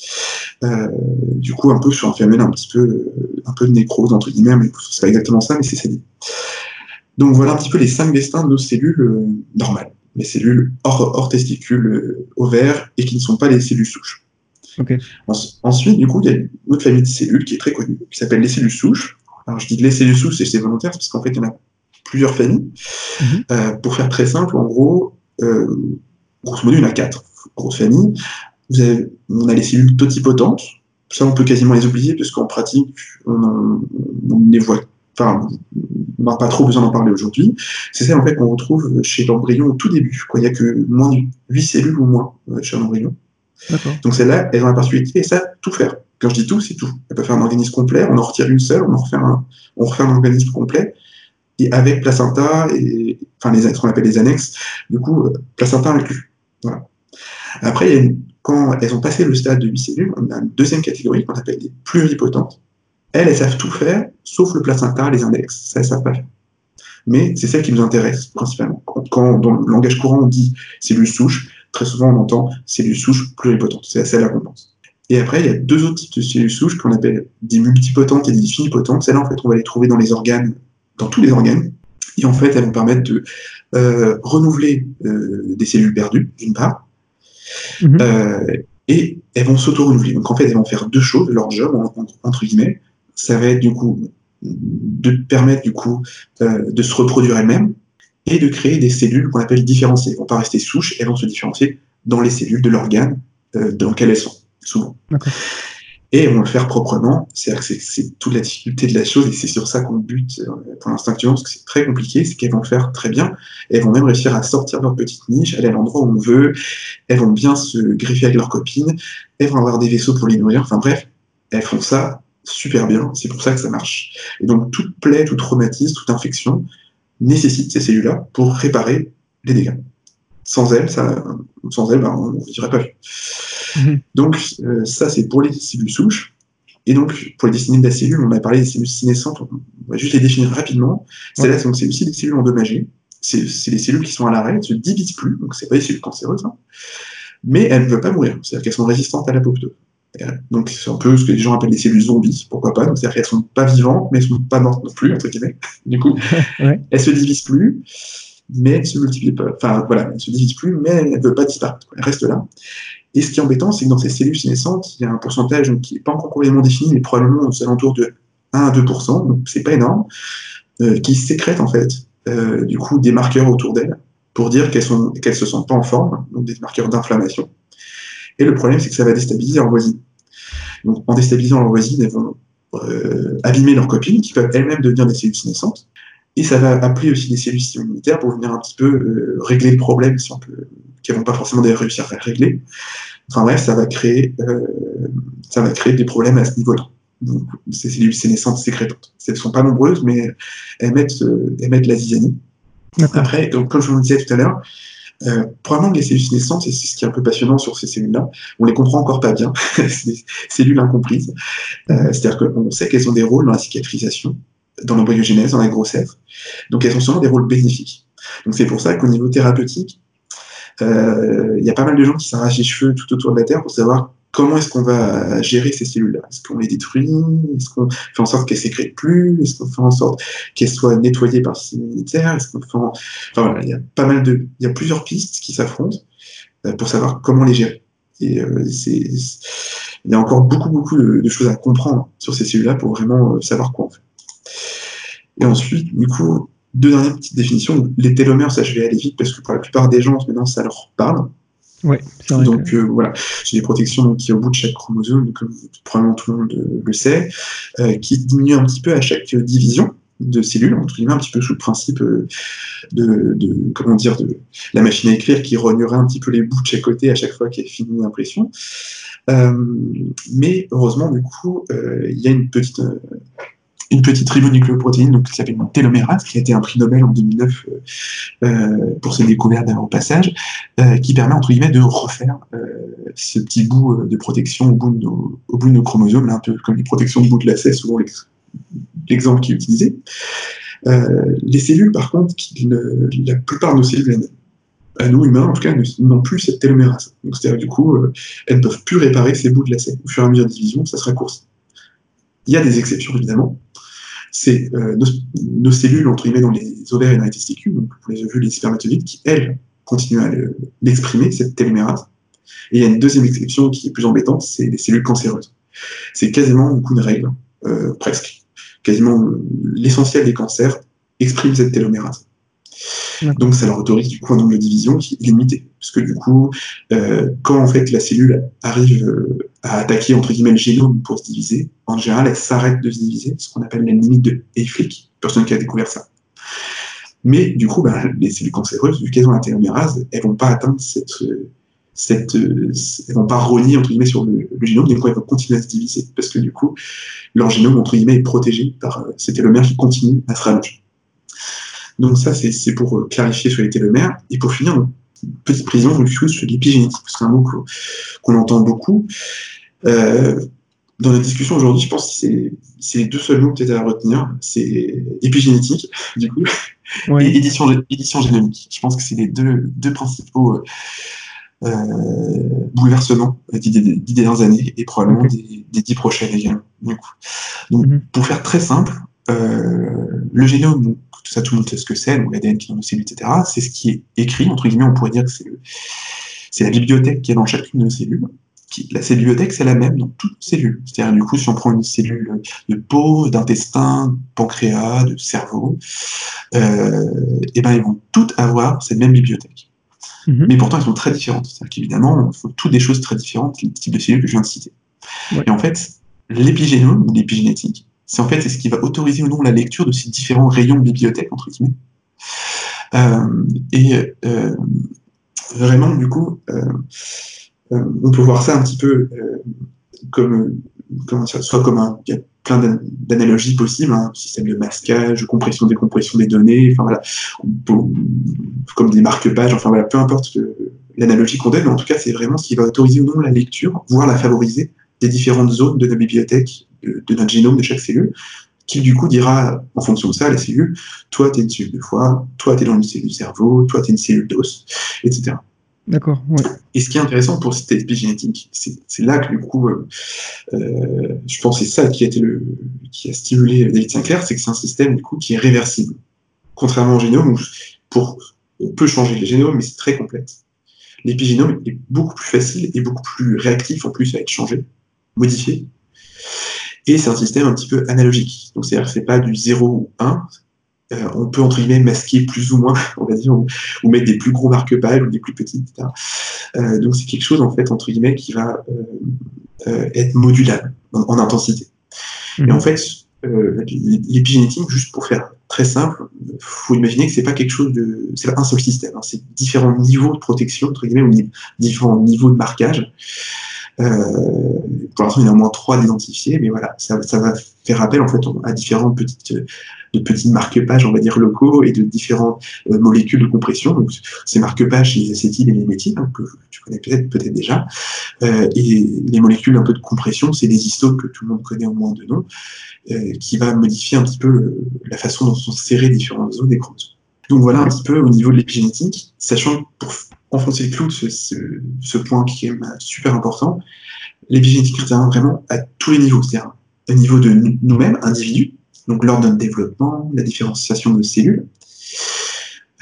du coup, un peu sur un phénomène un petit peu, un peu de nécrose, entre guillemets, mais c'est pas exactement ça, mais c'est ça dit. Donc voilà un petit peu les cinq destins de nos cellules normales, les cellules hors, hors testicules ovaires et qui ne sont pas les cellules souches. Okay. ensuite, du coup, il y a une autre famille de cellules qui est très connue, qui s'appelle les cellules souches. Alors je dis les cellules souches, c'est volontaire, parce qu'en fait, il y en a plusieurs familles. Mm -hmm. euh, pour faire très simple, en gros, euh, grosso modo, il y en a quatre grosses familles. Vous avez, on a les cellules totipotentes. Ça, on peut quasiment les oublier, parce qu'en pratique, on, on, les voit enfin, on n'a pas trop besoin d'en parler aujourd'hui, c'est celle en fait qu'on retrouve chez l'embryon au tout début. Quoi. Il n'y a que moins de 8 cellules ou moins euh, chez l'embryon. Donc celles-là, elles ont la particularité, et ça, tout faire. Quand je dis tout, c'est tout. Elles peuvent faire un organisme complet, on en retire une seule, on en refait un, on refait un organisme complet, et avec placenta, enfin les, ce qu'on appelle les annexes, du coup, placenta inclus. Voilà. Après, quand elles ont passé le stade de 8 cellules, on a une deuxième catégorie qu'on appelle les pluripotentes, elles, elles savent tout faire, sauf le placenta, les index. Ça, elles savent pas faire. Mais c'est celle qui nous intéresse principalement. Quand, dans le langage courant, on dit cellules souches, très souvent on entend cellules souches pluripotentes. C'est celle-là qu'on pense. Et après, il y a deux autres types de cellules souches qu'on appelle des multipotentes et des finipotentes. Celles-là, en fait, on va les trouver dans les organes, dans tous les organes. Et en fait, elles vont permettre de euh, renouveler euh, des cellules perdues, d'une part. Mm -hmm. euh, et elles vont s'auto-renouveler. Donc en fait, elles vont faire deux choses, leur job, entre guillemets ça va être du coup de permettre du coup de se reproduire elles-mêmes et de créer des cellules qu'on appelle différenciées. Elles vont pas rester souches, elles vont se différencier dans les cellules de l'organe euh, dans lequel elles sont, souvent. Et elles vont le faire proprement, c'est-à-dire que c'est toute la difficulté de la chose, et c'est sur ça qu'on bute euh, pour instinctivement, parce que c'est très compliqué, c'est qu'elles vont le faire très bien, elles vont même réussir à sortir de leur petite niche, aller à l'endroit où on veut, elles vont bien se griffer avec leurs copines, elles vont avoir des vaisseaux pour les nourrir, enfin bref, elles font ça super bien, c'est pour ça que ça marche. Et donc toute plaie, tout traumatisme, toute infection nécessite ces cellules-là pour réparer les dégâts. Sans elles, ça, sans elles, ben, on ne vivrait pas. Mmh. Donc euh, ça, c'est pour les cellules souches. Et donc, pour les destinées de la cellule, on a parlé des cellules sénescentes, on va juste les définir rapidement. Celles-là, ouais. c'est aussi des cellules endommagées. C'est les cellules qui sont à l'arrêt, elles ne se divisent plus, donc c'est pas des cellules cancéreuses, hein. mais elles ne veulent pas mourir, c'est-à-dire qu'elles sont résistantes à l'apoptose. Donc c'est un peu ce que les gens appellent les cellules zombies, pourquoi pas? C'est-à-dire qu'elles sont pas vivantes, mais elles sont pas mortes non plus, entre guillemets. [LAUGHS] Du coup, [LAUGHS] ouais. elles se divisent plus. mais elle ne se multiplie pas. Enfin, voilà, elle ne se divise plus, mais elle ne veut pas disparaître. Elle reste là. Et ce qui est embêtant, c'est que dans ces cellules sénescentes, il y a un pourcentage qui n'est pas encore complètement défini, mais probablement aux alentours de 1 à 2% donc c'est pas énorme, euh, qui sécrètent en fait, euh, du coup, des marqueurs autour d'elles pour dire qu'elles qu'elles se sentent pas en forme, donc des marqueurs d'inflammation. Et le problème, c'est que ça va déstabiliser leur voisine. Donc, en déstabilisant leur voisine, elles vont euh, abîmer leurs copines, qui peuvent elles-mêmes devenir des cellules sénescentes. Et ça va appeler aussi des cellules immunitaires pour venir un petit peu euh, régler le problème, si on peut, qu'elles vont pas forcément réussir à régler. Enfin bref, ça va créer, euh, ça va créer des problèmes à ce niveau-là. Donc, ces cellules sénescentes sécrétantes. Elles ne sont pas nombreuses, mais elles mettent, euh, elles mettent la zizanie. Après, donc, comme je vous le disais tout à l'heure, euh, probablement les cellules sénescentes, et c'est ce qui est un peu passionnant sur ces cellules-là, on les comprend encore pas bien, [LAUGHS] des cellules incomprises. Euh, C'est-à-dire qu'on sait qu'elles ont des rôles dans la cicatrisation, dans l'embryogenèse, dans la grossesse. Donc elles ont souvent des rôles bénéfiques. Donc c'est pour ça qu'au niveau thérapeutique, euh, il y a pas mal de gens qui s'arrachent les cheveux tout autour de la Terre pour savoir comment est-ce qu'on va gérer ces cellules-là? Est-ce qu'on les détruit? Est-ce qu'on fait en sorte qu'elles sécrètent plus? Est-ce qu'on fait en sorte qu'elles soient nettoyées par le système Est-ce qu'on fait Enfin il y a pas mal de, il y a plusieurs pistes qui s'affrontent euh, pour savoir comment les gérer. Euh, il y a encore beaucoup beaucoup de, choses à comprendre sur ces cellules-là pour vraiment euh, savoir quoi en fait. Et ensuite, du coup, deux dernières petites définitions. Les télomères, ça je vais aller vite parce que pour la plupart des gens maintenant ça leur parle. Ouais, donc euh, voilà, c'est des protections qui au bout de chaque chromosome, comme probablement tout le monde euh, le sait, euh, qui diminuent un petit peu à chaque division de cellules, entre guillemets, un petit peu sous le principe de, de, comment dire, de la machine à écrire qui rognerait un petit peu les bouts de chaque côté à chaque fois qu'elle finit l'impression. mais heureusement, du coup, il y a une petite une petite ribonucléoprotéine donc, qui s'appelle une télomérase, qui a été un prix Nobel en 2009 euh, euh, pour ses découvertes au passage, euh, qui permet entre guillemets de refaire ce petit bout de protection au bout de nos, au bout de nos chromosomes, un peu comme les protections de bout de lacet, souvent l'exemple qui est utilisé. les cellules, par contre, la plupart de nos cellules à nous humains, en tout cas, n'ont plus cette télomérase. Donc, c'est-à-dire, du coup, elles ne peuvent plus réparer ces bouts de lacet. Au fur et à mesure de division, ça se raccourcit. Il y a des exceptions, évidemment c'est euh, nos, cellules, entre guillemets, dans les ovaires et dans les testicules, donc pour les ovules et les spermatozoïdes, qui, elles, continuent à l'exprimer, cette télomérase. Et il y a une deuxième exception qui est plus embêtante, c'est les cellules cancéreuses. C'est quasiment coup de règle, euh, presque. Quasiment l'essentiel des cancers exprime cette télomérase. Donc ça leur autorise du coup un nombre de divisions qui est limité. Parce que du coup, euh, quand en fait la cellule arrive euh, à attaquer entre guillemets le génome pour se diviser, en général elle s'arrête de se diviser, ce qu'on appelle la limite de Hayflick, personne qui a découvert ça. Mais du coup, bah, les cellules cancéreuses, vu qu'elles ont la télomérase, elles vont pas atteindre cette, cette, elles vont pas renier entre guillemets sur le, génome, du coup elles vont continuer à se diviser parce que du coup leur génome entre guillemets est protégé par euh, ces télomères qui continuent à se rallonger. Donc ça, c'est pour euh, clarifier sur les télomères. Et pour finir, une petite prison sur l'épigénétique, parce que c'est un mot qu'on entend beaucoup. Euh, dans la discussion aujourd'hui, je pense que c'est les deux seuls mots peut-être à retenir. C'est épigénétique, du coup, et édition, édition génomique. Je pense que c'est les deux, deux principaux euh, bouleversements des, des, dernières années et probablement des, dix prochaines également. Du coup. Donc, mm-hmm. pour faire très simple, le génome, tout ça, tout le monde sait ce que c'est, donc l'ADN qui est dans nos cellules, etc. C'est ce qui est écrit, entre guillemets, on pourrait dire que c'est la bibliothèque qui est dans chacune de nos cellules. Qui, la bibliothèque, c'est la même dans toutes nos cellules. C'est-à-dire, du coup, si on prend une cellule de peau, d'intestin, de pancréas, de cerveau, euh, et ben, ils vont toutes avoir cette même bibliothèque. Mm-hmm. Mais pourtant, elles sont très différentes. C'est-à-dire qu'évidemment, il faut toutes des choses très différentes, les types de cellules que je viens de citer. Et en fait, l'épigénome, ou l'épigénétique, c'est en fait ce qui va autoriser ou non la lecture de ces différents rayons de bibliothèque, entre guillemets. Euh, et euh, vraiment, du coup, euh, on peut voir ça un petit peu comme, soit comme un, il y a plein d'analogies possibles, hein, système de masquage, compression, décompression des données, enfin voilà, comme des marque-pages, enfin voilà, peu importe l'analogie qu'on donne, mais en tout cas, c'est vraiment ce qui va autoriser ou non la lecture, voire la favoriser des différentes zones de la bibliothèque de, notre génome de chaque cellule, qui du coup dira, en fonction de ça, la cellule, toi, tu es une cellule de foie, toi, tu es dans une cellule du cerveau, toi, tu es une cellule d'os, etc. D'accord. Et ce qui est intéressant pour cette épigénétique, c'est là que du coup, euh, euh, je pense que c'est ça qui a, été le, qui a stimulé David Sinclair, c'est que c'est un système du coup qui est réversible. Contrairement au génome, où pour on peut changer le génome, mais c'est très complexe. L'épigénome est beaucoup plus facile et beaucoup plus réactif en plus à être changé, modifié. Et c'est un système un petit peu analogique. Donc, c'est-à-dire que c'est pas du 0 ou 1. Euh, on peut, entre guillemets, masquer plus ou moins, [LAUGHS] on va dire, ou, mettre des plus gros marque-pages ou des plus petits, etc. Euh, donc, c'est quelque chose, en fait, entre guillemets, qui va euh, être modulable en, intensité. Et en mhm. fait, l'épigénétique, juste pour faire très simple, faut imaginer que c'est pas quelque chose de, c'est pas un seul système, hein. c'est différents niveaux de protection, entre guillemets, ou différents niveaux de marquage. Euh, pour l'instant, il y en a au moins trois d'identifiés, mais voilà, ça, va faire appel en fait à différentes petites, de petits marque-pages, on va dire locaux, et de différentes euh, molécules de compression. Donc, ces marque-pages, les acétyles et les méthyles, hein, que tu connais peut-être peut-être déjà, euh, et les molécules un peu de compression, c'est des histones que tout le monde connaît au moins de nom, qui va modifier un petit peu la façon dont sont serrées différentes zones des chromosomes. Donc voilà un petit peu au niveau de l'épigénétique, sachant pour enfoncer le clou de ce, point qui est super important. L'épigénétique intervient vraiment à tous les niveaux, c'est-à-dire au niveau de nous-mêmes, individus, donc l'ordre de développement, la différenciation de nos cellules,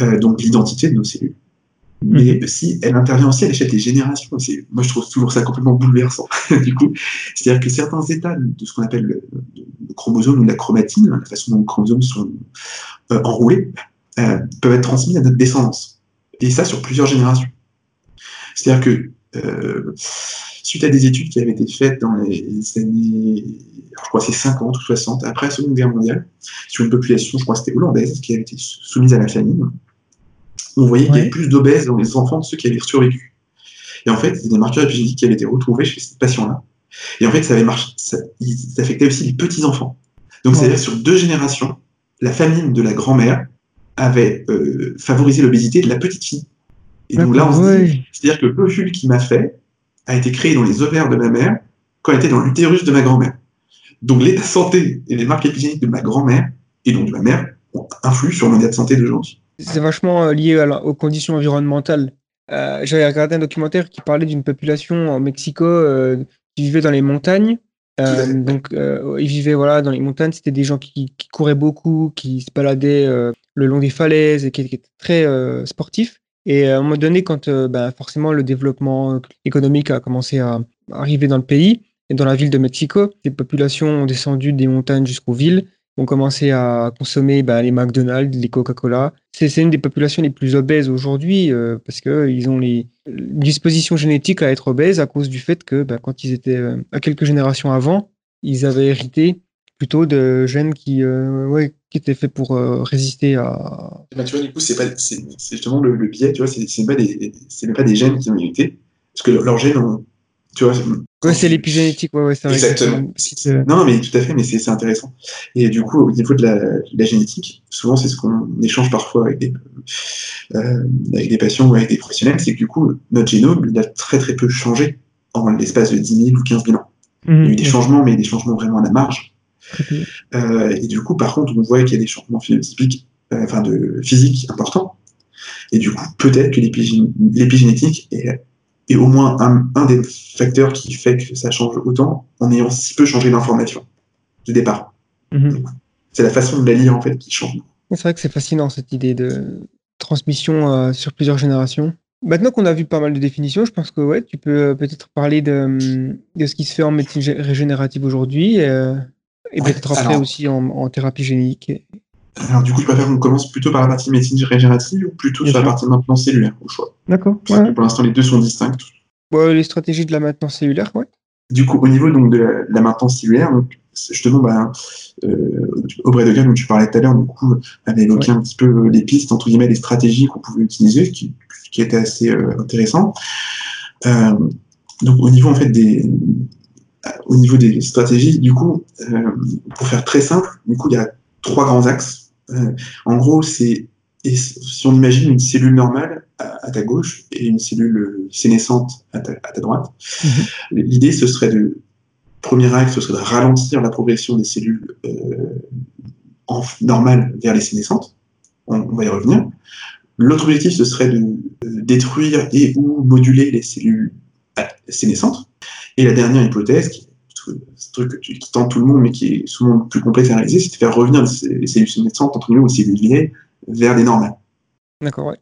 euh, donc l'identité de nos cellules. Mais mhm. aussi, elle intervient aussi à l'échelle des générations. Moi, je trouve toujours ça complètement bouleversant. [LAUGHS] du coup, c'est-à-dire que certains états de ce qu'on appelle le, chromosome ou la chromatine, la façon dont les chromosomes sont euh, enroulés, euh, peuvent être transmis à notre descendance et ça sur plusieurs générations. C'est-à-dire que euh, suite à des études qui avaient été faites dans les années, je crois c'est 50 ou 60, après la Seconde Guerre mondiale, sur une population, je crois c'était hollandaise, qui avait été soumise à la famine, on voyait qu'il y avait plus d'obèses dans les enfants de ceux qui avaient survécu. Et en fait, a des marqueurs épigénétiques qui avaient été retrouvés chez ces patients-là. Et en fait, ça avait marché, ça, affectait aussi les petits-enfants. Donc, c'est-à-dire sur deux générations, la famine de la grand-mère avait euh, favorisé l'obésité de la petite fille. Et donc là, on se dit, c'est-à-dire que l'ovule qui m'a fait a été créé dans les ovaires de ma mère quand elle était dans l'utérus de ma grand-mère. Donc l'état de santé et les marques épigéniques de ma grand-mère et donc de ma mère influent sur mon état de santé d'aujourd'hui. C'est vachement euh, lié aux conditions environnementales. Euh, j'avais regardé un documentaire qui parlait d'une population en Mexico qui vivait dans les montagnes donc, ils vivaient voilà, dans les montagnes. C'était des gens qui, qui, couraient beaucoup, qui se baladaient le long des falaises et qui, étaient très sportifs. Et à un moment donné, quand ben, forcément le développement économique a commencé à arriver dans le pays et dans la ville de Mexico, les populations ont descendu des montagnes jusqu'aux villes ont commencé à consommer bah, les McDonald's, les Coca-Cola. C'est une des populations les plus obèses aujourd'hui euh, parce qu'ils ont les dispositions génétiques à être obèses à cause du fait que bah, quand ils étaient euh, à quelques générations avant, ils avaient hérité plutôt de gènes qui, euh, qui étaient faits pour résister à. Bah, tu vois, du coup, c'est justement le, biais, tu vois, c'est pas, des, même pas des gènes qui ont hérité, parce que leurs gènes ont, tu vois, c'est l'épigénétique, ouais, ouais, c'est Exactement. Non, mais tout à fait, mais c'est intéressant. Et du coup, au niveau de la, génétique, souvent, c'est ce qu'on échange parfois avec des, euh, avec des patients ou avec des professionnels, c'est que du coup, notre génome, il a très très peu changé en l'espace de 10 000 ou 15 000 ans. il y a eu des mmh, changements, mais des changements vraiment à la marge. Euh, et du coup, par contre, on voit qu'il y a des changements physiques, euh, enfin de physique importants. Et du coup, peut-être que l'épigénétique est au moins un, des facteurs qui fait que ça change autant en ayant si peu changé d'information du départ. Mhm. C'est la façon de la lire en fait qui change. C'est vrai que c'est fascinant cette idée de transmission euh, sur plusieurs générations. Maintenant qu'on a vu pas mal de définitions, je pense que ouais, tu peux euh, peut-être parler de, de, ce qui se fait en médecine régénérative aujourd'hui euh, et peut-être après aussi en, en, thérapie génique. Alors, du coup, je préfère qu'on commence plutôt par la partie médecine régénérative ou plutôt sur la partie maintenance cellulaire, au choix? D'accord. Pour l'instant, les deux sont distincts. les stratégies de la maintenance cellulaire, ouais. Du coup, au niveau donc, de, la, maintenance cellulaire, donc, justement, bah, euh, Aubrey de dont tu parlais tout à l'heure, du coup, avait évoqué un petit peu les pistes, entre guillemets, les stratégies qu'on pouvait utiliser, qui, qui étaient assez euh, intéressant. Euh, donc, au niveau, en fait, des, au niveau des stratégies, du coup, euh, pour faire très simple, du coup, il y a trois grands axes euh, en gros, c'est si on imagine une cellule normale à, ta gauche et une cellule sénescente à ta, droite, mhm. l'idée ce serait de premier axe, ce serait de ralentir la progression des cellules euh, normales vers les sénescentes. On, va y revenir. L'autre objectif, ce serait de, détruire et ou moduler les cellules euh, sénescentes. Et la dernière hypothèse, qui ce truc qui tente tout le monde, mais qui est souvent plus complexe à réaliser, c'est de faire revenir les cellules sénescentes, entre nous, ou cellules vieilles, vers des normales. D'accord, ouais.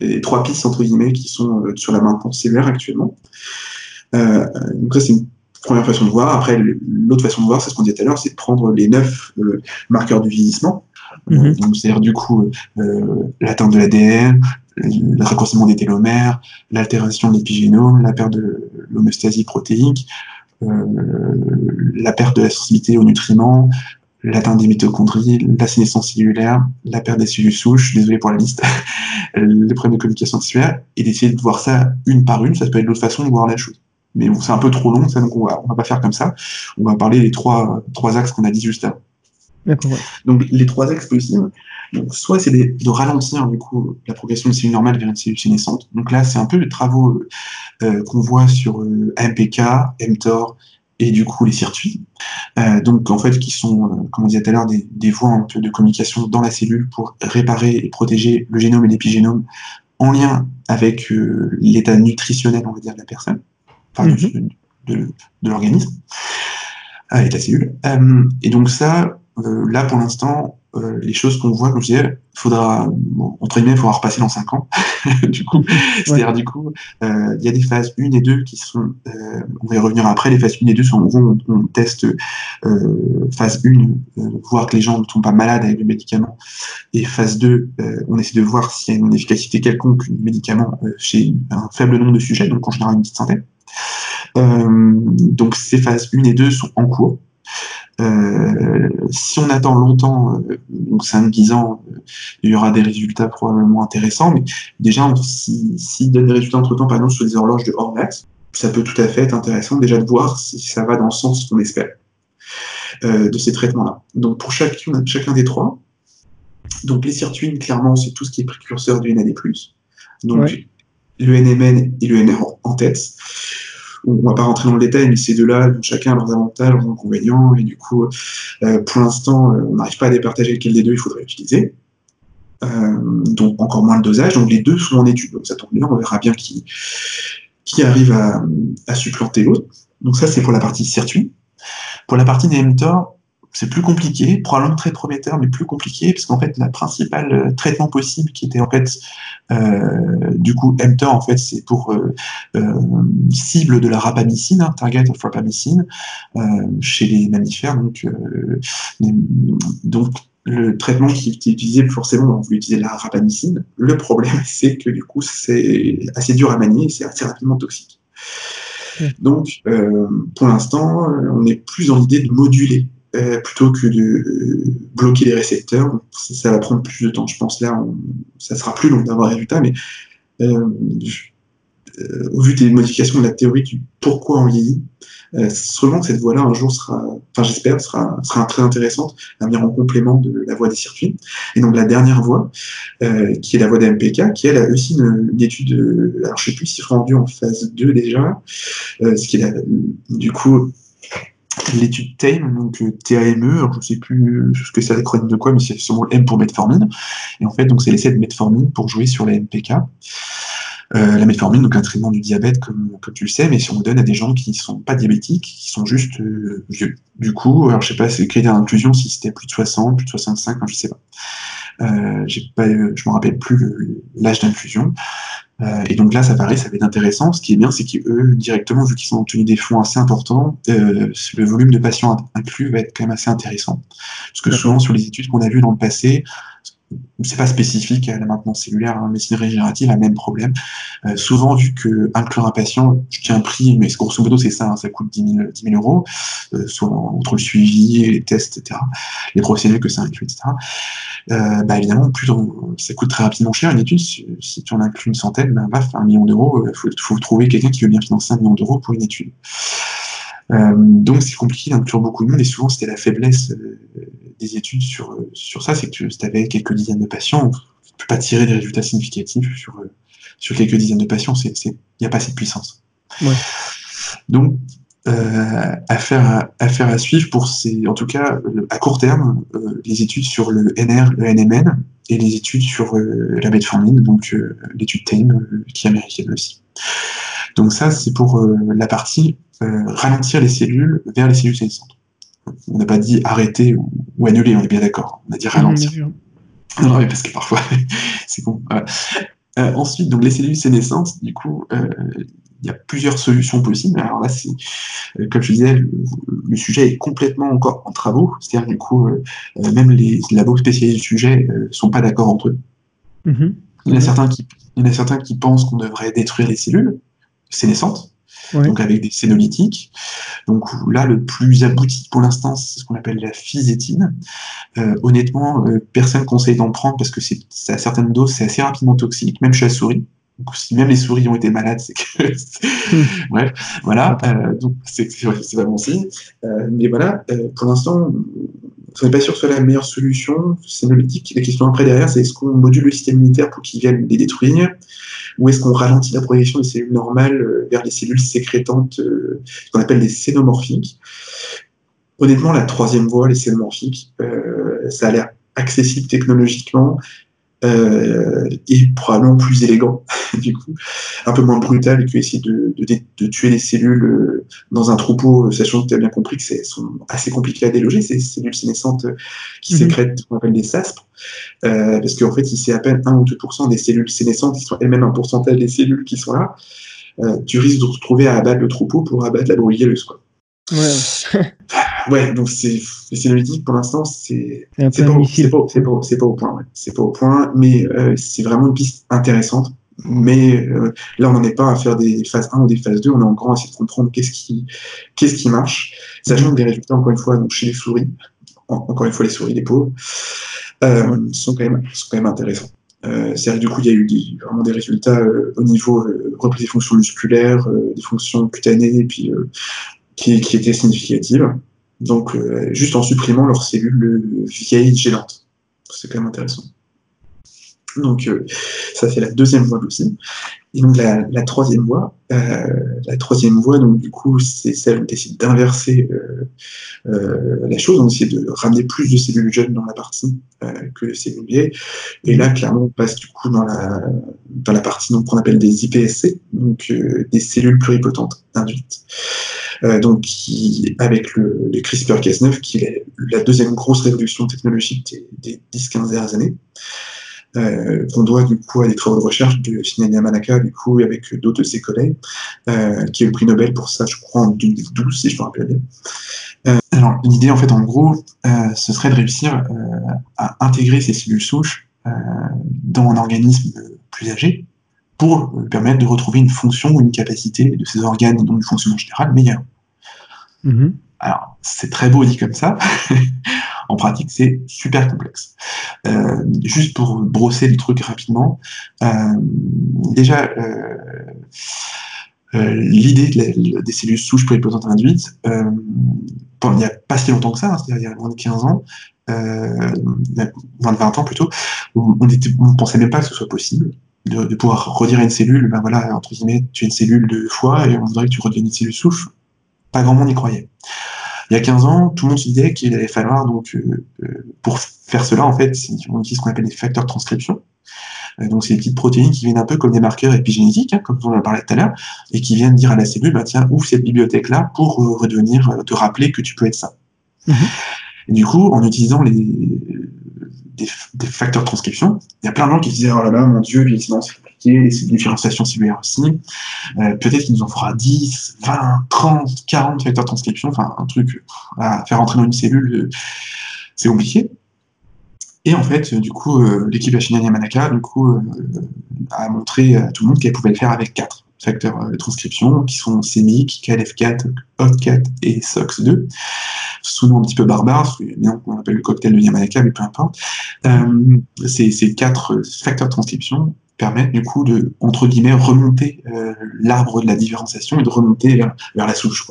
les trois pistes entre guillemets qui sont sur la maintenance cellulaire actuellement. donc ça c'est une première façon de voir. Après, l'autre façon de voir, c'est ce qu'on disait tout à l'heure, c'est de prendre les neuf euh, marqueurs du vieillissement. Mhm. c'est-à-dire du coup euh, l'atteinte de l'ADN, le raccourcissement des télomères, l'altération de l'épigénome, la perte de l'homéostasie protéique, euh, la perte de la sensibilité aux nutriments, l'atteinte des mitochondries, la sénescence cellulaire, la perte des cellules souches, désolé pour la liste, [LAUGHS] les problèmes de communication sexuelle, et d'essayer de voir ça une par une, ça peut être l'autre façon de voir la chose mais c'est un peu trop long, donc on va, va pas faire comme ça. On va parler des trois axes qu'on a dit juste avant. Donc les trois axes possibles, donc, soit c'est de ralentir du coup la progression de cellules normales vers une cellule sénescente. Donc là, c'est un peu les travaux euh, qu'on voit sur euh, MPK, mTOR et du coup les circuits. Euh, donc en fait, qui sont, euh, comme on disait tout à l'heure, des, des voies un peu de communication dans la cellule pour réparer et protéger le génome et l'épigénome en lien avec l'état nutritionnel, on va dire, de la personne. Mhm. de, l'organisme euh, et de la cellule. Et donc ça, euh, là pour l'instant, les choses qu'on voit, comme je disais, faudra, entre guillemets, il faudra repasser dans 5 ans. [LAUGHS] du coup, c'est-à-dire, du coup, il y a des phases 1 et 2 qui sont, on va y revenir après, les phases 1 et 2 sont, on, on teste phase 1, voir que les gens ne tombent pas malades avec le médicament. Et phase 2, on essaie de voir s'il y a une efficacité quelconque du médicament chez un faible nombre de sujets, donc en général une petite centaine. Euh, donc ces phases 1 et 2 sont en cours. Euh, si on attend longtemps, euh, donc 5-10 ans, il y aura des résultats probablement intéressants, mais déjà, s'il si donne des résultats entre-temps, par exemple sur les horloges de Horvath, ça peut tout à fait être intéressant déjà de voir si ça va dans le sens qu'on espère de ces traitements-là. Donc pour chacun, chacun des trois, donc les sirtuines, clairement, c'est tout ce qui est précurseur du NAD+. Donc le NMN et le NR en tête on va pas rentrer dans le détail, mais ces deux-là, chacun leurs avantages, leurs inconvénients, et du coup, euh, pour l'instant, euh, on n'arrive pas à départager lequel des deux il faudrait utiliser. Euh, donc encore moins le dosage, donc les deux sont en étude, donc ça tombe bien, on verra bien qui, qui arrive à, à supplanter l'autre. Donc ça c'est pour la partie circuit. Pour la partie NMTOR, c'est plus compliqué, probablement très prometteur, mais plus compliqué, parce qu'en fait, le principal euh, traitement possible, qui était en fait, euh, du coup, mTOR, en fait, c'est pour euh, euh, cible de la rapamycine, hein, target of rapamycine, euh, chez les mammifères. Donc, euh, donc le traitement qui est utilisé, forcément, on veut utiliser la rapamycine. Le problème, [LAUGHS] c'est que du coup, c'est assez dur à manier et c'est assez rapidement toxique. Donc, pour l'instant, on est plus dans l'idée de moduler euh, plutôt que de euh, bloquer les récepteurs. Ça, va prendre plus de temps. Je pense là, ça sera plus long d'avoir un résultat, mais euh, au vu des modifications de la théorie du pourquoi on vieillit, sûrement que cette voie-là un jour sera, enfin j'espère, sera, sera très intéressante à venir en complément de la voie des circuits. Et donc la dernière voie, qui est la voie d'AMPK, qui elle a aussi une, étude, alors je sais plus si c'est rendu en phase 2 déjà, ce qui est du coup l'étude TAME, donc euh, TAME, je ne sais plus ce que c'est l'acronyme de quoi, mais c'est sûrement M pour metformine. Et en fait, donc c'est l'essai de metformine pour jouer sur la MPK. Euh, la metformine, donc un traitement du diabète, comme, tu le sais, mais si on le donne à des gens qui ne sont pas diabétiques, qui sont juste euh, vieux. Du coup, alors je sais pas, c'est critère d'inclusion, si c'était plus de 60, plus de 65, je sais pas. Euh, j'ai pas, je me rappelle plus l'âge d'infusion. Euh, et donc là, ça paraît, ça va être intéressant. Ce qui est bien, c'est qu'eux, directement, vu qu'ils ont obtenu des fonds assez importants, euh, le volume de patients inclus va être quand même assez intéressant. Parce que souvent, sur les études qu'on a vues dans le passé, c'est pas spécifique à la maintenance cellulaire, la hein, médecine régénérative a même problème. Euh, souvent, vu que inclure un patient, je tiens un prix, mais grosso modo, c'est ça, hein, ça coûte 10 000, 10 000 euros, euh, soit entre le suivi, les tests, etc., les procédés que ça inclut, etc. Euh, bah, évidemment, plus ça coûte très rapidement cher une étude. Si, tu en inclus une centaine, bah, baf, un million d'euros, il euh, faut, trouver quelqu'un qui veut bien financer un million d'euros pour une étude. Donc c'est compliqué d'inclure beaucoup de monde et souvent c'était la faiblesse des études sur, euh, sur ça, c'est que si tu avais quelques dizaines de patients, tu ne peux pas tirer des résultats significatifs sur, sur quelques dizaines de patients, il n'y a pas assez de puissance. Ouais. Donc euh, affaire, à, affaire à suivre pour ces, en tout cas à court terme, euh, les études sur le NR, le NMN et les études sur euh, la metformine, donc l'étude TAME qui est américaine aussi. Donc ça, c'est pour la partie euh, ralentir les cellules vers les cellules sénescentes. On n'a pas dit arrêter ou, annuler, on est bien d'accord. On a dit ralentir. Non, mais parce que parfois, [LAUGHS] c'est con. ensuite, donc les cellules sénescentes, du coup, il y a plusieurs solutions possibles. Alors là, c'est, comme je disais, le, sujet est complètement encore en travaux. C'est-à-dire, du coup, même les labos spécialisés du sujet ne sont pas d'accord entre eux. Mm-hmm. Il, y en a certains qui, il y en a certains qui pensent qu'on devrait détruire les cellules sénescentes donc avec des sénolytiques. Donc là, le plus abouti pour l'instant, c'est ce qu'on appelle la physétine. Euh, honnêtement, euh, personne conseille d'en prendre parce que c'est à certaines doses, c'est assez rapidement toxique, même chez la souris. Donc, si même les souris ont été malades, c'est que. [LAUGHS] Bref, voilà. Euh, donc, c'est pas bon signe. mais voilà, pour l'instant, on n'est pas sûr que ce soit la meilleure solution sénolytique. La question après derrière, c'est est-ce qu'on module le système immunitaire pour qu'il vienne les détruire? Ou est-ce qu'on ralentit la progression des cellules normales euh, vers les cellules sécrétantes, euh, ce qu'on appelle des cénomorphiques Honnêtement, la troisième voie, les cénomorphiques, euh, ça a l'air accessible technologiquement, euh, et probablement plus élégant, [LAUGHS] du coup, un peu moins brutal que essayer de, de, tuer les cellules euh, dans un troupeau, euh, sachant que tu as bien compris que c'est sont assez compliquées à déloger, ces cellules sénescentes qui mhm. sécrètent ce qu'on appelle des SASP, parce qu'en fait, si c'est à peine 1 ou 2% des cellules sénescentes qui sont elles-mêmes un pourcentage des cellules qui sont là, tu risques de te retrouver à abattre le troupeau pour abattre la bruyelleuse. Quoi. Ouais. [LAUGHS] ouais, donc c'est sénolytique pour l'instant, c'est pas, pas, pas, au point. C'est pas au point, mais euh, c'est vraiment une piste intéressante. Mais euh, là, on n'en est pas à faire des phases 1 ou des phases 2, on est encore à essayer de comprendre qu'est-ce qui, qu'est-ce qui marche, sachant que les résultats, encore une fois, donc chez les souris, encore une fois, les souris, les pauvres, euh, sont, quand même, sont quand même intéressants. Euh, c'est-à-dire du coup, il y a eu des, vraiment des résultats au niveau reprise des fonctions musculaires, des fonctions cutanées, et puis qui, qui étaient significatives. Donc, euh, juste en supprimant leurs cellules vieilles gênantes. C'est quand même intéressant. Donc, euh, ça c'est la deuxième voie aussi. Et donc, la, la troisième voie, euh, la troisième voie, donc du coup, c'est celle où on décide d'inverser la chose, on essaie de ramener plus de cellules jeunes dans la partie que de cellules vieilles. Et là, clairement, on passe du coup dans la, dans la partie qu'on appelle des IPSC, donc des cellules pluripotentes induites. Euh, donc avec le, CRISPR-Cas9, qui est la deuxième grosse révolution technologique des, 10-15 dernières années. Euh, qu'on doit du coup à des travaux de recherche de Shinya Manaka, du coup, avec d'autres de ses collègues, euh, qui a eu le prix Nobel pour ça, je crois, en 2012, si je me rappelle bien. alors, l'idée, en fait, en gros, ce serait de réussir à intégrer ces cellules souches dans un organisme plus âgé, pour permettre de retrouver une fonction ou une capacité de ces organes et donc une fonctionnement général meilleure. Mm-hmm. Alors, c'est très beau dit comme ça. [LAUGHS] en pratique, c'est super complexe. Euh, juste pour brosser les trucs rapidement, euh, déjà, euh, l'idée des cellules souches pluripotentes induites, il n'y a pas si longtemps que ça, hein, c'est-à-dire il y a moins de 15 ans, moins de 20 ans plutôt, on ne pensait même pas que ce soit possible de, pouvoir redire à une cellule, ben voilà, entre guillemets, tu es une cellule de foie et on voudrait que tu redeviennes une cellule souche. Pas grand monde y croyait. Il y a 15 ans, tout le monde se disait qu'il allait falloir, donc, euh, euh, pour faire cela, en fait, on utilise ce qu'on appelle des facteurs de transcription. Euh, donc, c'est des petites protéines qui viennent un peu comme des marqueurs épigénétiques, hein, comme on en parlé tout à l'heure, et qui viennent dire à la cellule, bah, tiens, ouvre cette bibliothèque-là pour redevenir, te rappeler que tu peux être ça. Mm-hmm. Et du coup, en utilisant les, des, facteurs de transcription. Il y a plein de gens qui disaient Oh là là, mon Dieu, c'est compliqué, c'est une différenciation cellulaire aussi. Euh, peut-être qu'il nous en fera 10, 20, 30, 40 facteurs de transcription, enfin un truc à faire entrer dans une cellule, euh, c'est compliqué. Et en fait, du coup, euh, l'équipe Hachina Yamanaka du coup, a montré à tout le monde qu'elle pouvait le faire avec 4 facteurs de transcription, qui sont CMYC, KLF4, OT4 et SOX2 sous-nom un petit peu barbare, on appelle le cocktail de Yamanaka, mais peu importe. Euh, ces, quatre facteurs de transcription permettent du coup de, entre guillemets, remonter euh, l'arbre de la différenciation et de remonter vers, la souche.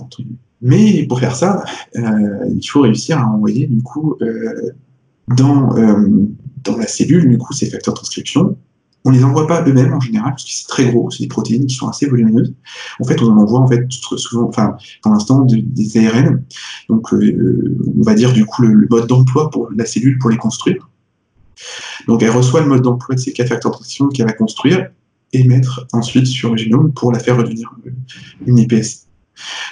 Mais pour faire ça, euh, il faut réussir à envoyer du coup dans, dans la cellule du coup ces facteurs de transcription on les envoie pas eux-mêmes en général, parce que c'est très gros, c'est des protéines qui sont assez volumineuses. En fait, on en envoie en fait souvent, enfin, pour l'instant, des ARN. Donc, euh, on va dire du coup le, mode d'emploi pour la cellule pour les construire. Donc, elle reçoit le mode d'emploi de ces quatre facteurs de transition qu'elle va construire et mettre ensuite sur le génome pour la faire redevenir une IPS.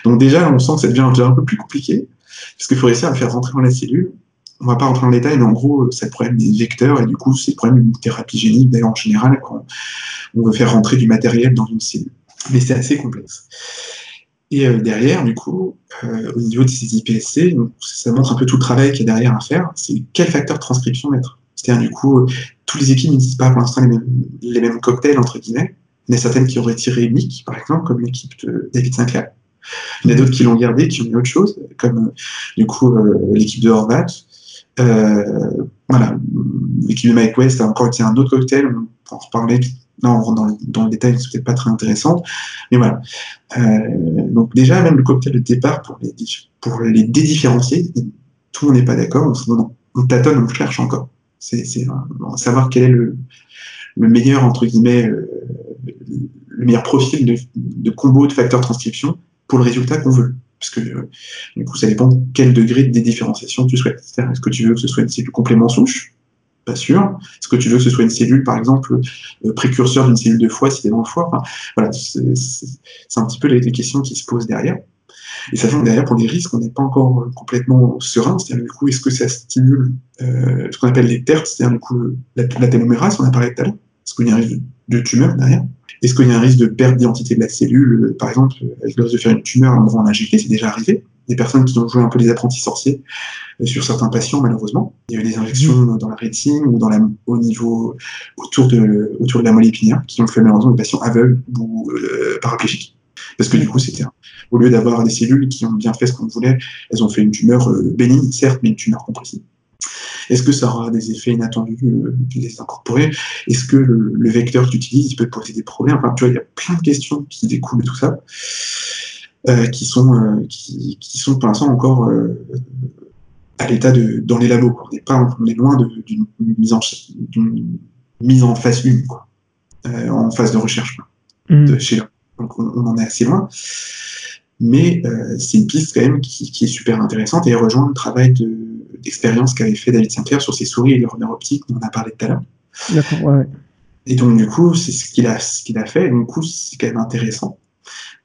Donc déjà, on sent que ça devient un peu plus compliqué, parce qu'il faut réussir à faire rentrer dans la cellule on va pas rentrer en détail, mais en gros, c'est le problème des vecteurs, et du coup, c'est le problème d'une thérapie génique, d'ailleurs, en général, quand on veut faire rentrer du matériel dans une cellule. Mais c'est assez complexe. Et euh, derrière, du coup, euh, au niveau de ces IPSC, ça montre un peu tout le travail qu'il y a derrière à faire, c'est quel facteur de transcription mettre? C'est-à-dire, du coup, euh, toutes les équipes n'utilisent pas pour l'instant les mêmes, cocktails, entre guillemets. Il y en a certaines qui auraient tiré MIC, par exemple, comme l'équipe de David Sinclair. Il y en a d'autres qui l'ont gardé, qui ont mis autre chose, comme du coup l'équipe de Horvat. Euh, voilà, l'équipe de Mike West a encore été un autre cocktail, on peut en reparler non, on rentre dans, le détail, c'est peut-être pas très intéressant. Mais voilà. Euh, donc déjà, même le cocktail de départ, pour les, pour les dédifférencier, tout le monde n'est pas d'accord. On, on, tâtonne, on cherche encore. C'est savoir quel est le, le meilleur, entre guillemets, euh, le meilleur profil de, de, combo de facteurs transcription pour le résultat qu'on veut. Parce que euh, du coup, ça dépend de quel degré de dédifférenciation tu souhaites. Est-ce que tu veux que ce soit une cellule complément souche? Pas sûr. Est-ce que tu veux que ce soit une cellule, par exemple, euh, précurseur d'une cellule de foie, si c'est dans le foie Voilà, c'est un petit peu les, questions qui se posent derrière. Et sachant que derrière, pour les risques, on n'est pas encore euh, complètement serein. C'est-à-dire, du coup, est-ce que ça stimule ce qu'on appelle les TERT, c'est-à-dire, du coup, la, la on a parlé tout à l'heure Est-ce qu'il y a risque de, tumeur derrière? Est-ce qu'il y a un risque de perte d'identité de la cellule Par exemple, avec le risque de faire une tumeur en en injecter, c'est déjà arrivé des personnes qui ont joué un peu les apprentis sorciers euh, sur certains patients, malheureusement. Il y a eu des injections mmh. dans la rétine ou dans la, au niveau autour de, autour de la moelle épinière qui ont fait malheureusement des patients aveugles ou euh, paraplégiques. Parce que du coup, c'était au lieu d'avoir des cellules qui ont bien fait ce qu'on voulait, elles ont fait une tumeur euh, bénigne, certes, mais une tumeur compressive. Est-ce que ça aura des effets inattendus euh, les incorporer Est-ce que le, le, vecteur que tu utilises il peut poser des problèmes? Enfin, tu vois, il y a plein de questions qui découlent de tout ça. Euh, qui, sont, euh, qui, qui, sont pour l'instant encore euh, à l'état de dans les labos. On est, pas, on est loin d'une mise, en, mise en phase 1, quoi, en phase de recherche de chez Donc on, on, en est assez loin. Mais c'est une piste quand même qui, qui, est super intéressante et rejoint le travail d'expérience qu'avait fait David Sinclair sur ses souris et leurs nerfs optiques dont on a parlé tout à l'heure. D'accord, ouais. Et donc, du coup, c'est ce qu'il a, ce qu'il a fait. Et du coup, c'est quand même intéressant.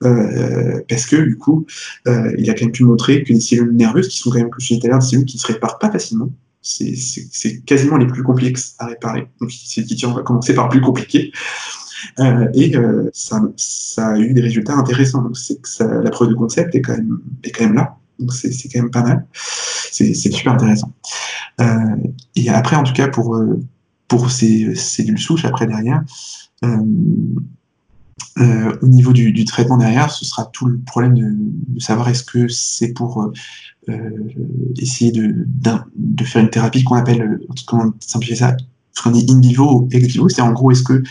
Euh, parce que du coup, euh, il a quand même pu montrer que les cellules nerveuses, qui sont quand même, comme je disais tout à l'heure, des cellules qui se réparent pas facilement, c'est quasiment les plus complexes à réparer. Donc, on va commencer par plus compliqué. Euh, et ça, ça, a eu des résultats intéressants. Donc, c'est que ça, la preuve de concept est quand même, est quand même là. Donc, c'est quand même pas mal. C'est super intéressant. Euh, et après, en tout cas, pour, pour ces cellules souches, après derrière, euh, au niveau du, traitement derrière, ce sera tout le problème de, savoir est-ce que c'est pour euh, euh essayer de, de, faire une thérapie qu'on appelle, euh, comment simplifier ça, qu'on dit in vivo ou ex vivo, c'est en gros est-ce que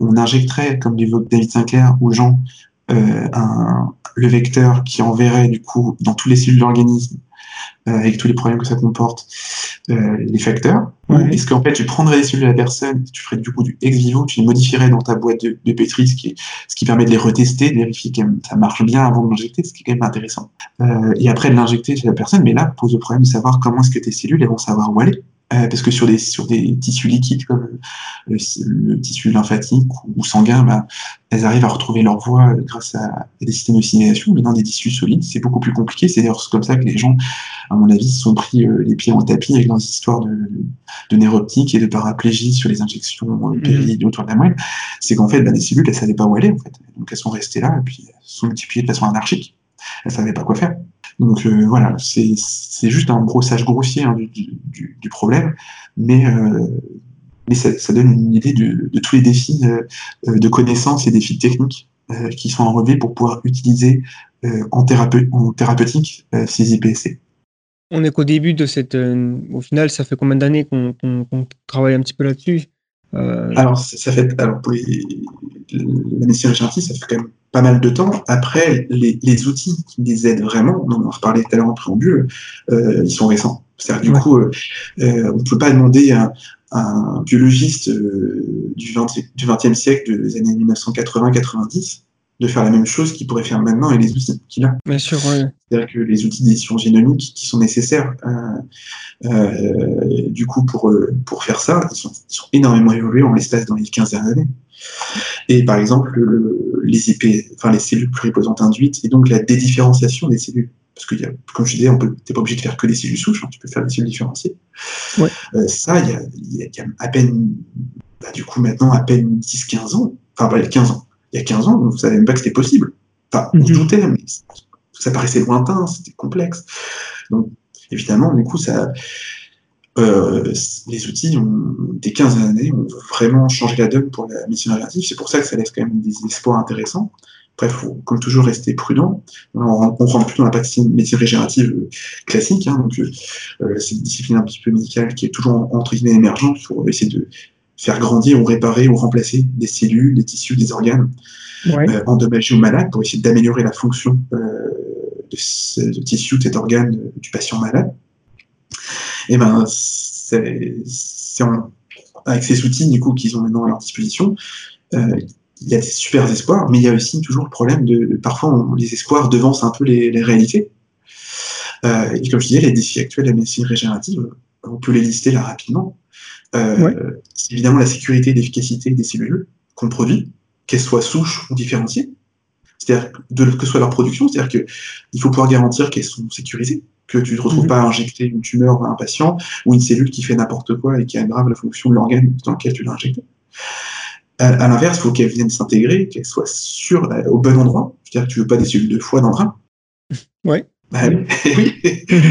on injecterait, comme l'évoque David Sinclair, aux gens euh, un, le vecteur qui enverrait du coup dans tous les cellules de l'organisme euh, avec tous les problèmes que ça comporte, euh, les facteurs. Ouais. Est-ce qu'en fait, tu prendrais les cellules de la personne, tu ferais du coup du ex vivo, tu les modifierais dans ta boîte de, de Petri, ce qui, ce qui permet de les retester, de vérifier que ça marche bien avant de l'injecter, ce qui est quand même intéressant. Euh, et après de l'injecter chez la personne, mais là, pose le problème de savoir comment est-ce que tes cellules elles vont savoir où aller. Euh, parce que sur des, sur des tissus liquides comme le, le tissu lymphatique ou, sanguin, bah, elles arrivent à retrouver leur voie grâce à, à des systèmes de signalisation, mais dans des tissus solides, c'est beaucoup plus compliqué. C'est d'ailleurs comme ça que les gens, à mon avis, se sont pris euh, les pieds en tapis avec leurs histoires de, de et de paraplégie sur les injections euh, péridiques autour de la moelle. C'est qu'en fait, bah, les cellules, elles savaient pas où aller, en fait. Donc elles sont restées là et puis elles sont multipliées de façon anarchique. Elles savaient pas quoi faire. Donc euh, voilà, c'est juste un brossage grossier hein, du, du, du, problème, mais, euh, mais ça, ça, donne une idée de, de tous les défis euh, de connaissances et défis techniques qui sont enlevés pour pouvoir utiliser en, thérape en thérapeutique ces IPSC. On est qu'au début de cette. au final, ça fait combien d'années qu'on qu qu travaille un petit peu là-dessus? Alors, ça fait. Alors, pour les, la médecine régénérative, ça fait quand même pas mal de temps. Après, les, les outils qui les aident vraiment, on en reparlait tout à l'heure en préambule, euh, ils sont récents. C'est-à-dire du ouais. coup, euh, euh, on ne peut pas demander à, à un biologiste euh, du, 20, du 20e siècle, des années 1980-90, de faire la même chose qu'il pourrait faire maintenant avec les outils qu'il a. Bien sûr, oui. C'est-à-dire que les outils d'édition génomique qui sont nécessaires, euh, euh, du coup, pour, pour faire ça, ils sont, ils sont énormément évolués en l'espace dans les 15 dernières années. Et par exemple, le, les IP, enfin les cellules pluripotentes induites, et donc la dédifférenciation des cellules. parce que, y a, comme je disais, tu n'es pas obligé de faire que des cellules souches, hein, tu peux faire des cellules différenciées. Ouais. Euh, ça, il y a, y a, à peine, bah, du coup, maintenant, à peine 10-15 ans, enfin, pas 15 ans, il y a 15 ans, on ne savait même pas que c'était possible. Enfin, on se Mhm. doutait, mais ça paraissait lointain, c'était complexe. Donc, évidemment, du coup, ça, euh, les outils ont, des 15 années ont vraiment changé la donne pour la médecine régénérative. C'est pour ça que ça laisse quand même des espoirs intéressants. Après, il faut, comme toujours, rester prudent. On, on rentre plus dans la partie médecine régénérative euh, classique. Hein, donc, euh, c'est une discipline un petit peu médicale qui est toujours entre guillemets émergente. Faut essayer de faire grandir ou réparer ou remplacer des cellules, des tissus, des organes Ouais. euh, endommagés ou malades pour essayer d'améliorer la fonction euh, de ce de tissu, de cet organe euh, du patient malade. Et ben, c'est avec ces outils du coup qu'ils ont maintenant à leur disposition, euh, il y a des super espoirs, mais il y a aussi toujours le problème de parfois on- les espoirs devancent un peu les, les réalités. Et comme je disais, les défis actuels de la médecine régénérative, on peut les lister là rapidement. Euh, Ouais. C'est évidemment la sécurité et l'efficacité des cellules qu'on produit, qu'elles soient souches ou différenciées. C'est-à-dire que ce soit leur production, c'est-à-dire qu'il faut pouvoir garantir qu'elles sont sécurisées, que tu ne te retrouves Mhm. pas à injecter une tumeur à un patient ou une cellule qui fait n'importe quoi et qui aggrave la fonction de l'organe dans lequel tu l'as injecté. À, à l'inverse, il faut qu'elles viennent s'intégrer, qu'elles soient sûres euh, au bon endroit. C'est-à-dire que tu veux pas des cellules de foie dans le rein. Ouais. Bah oui. [LAUGHS]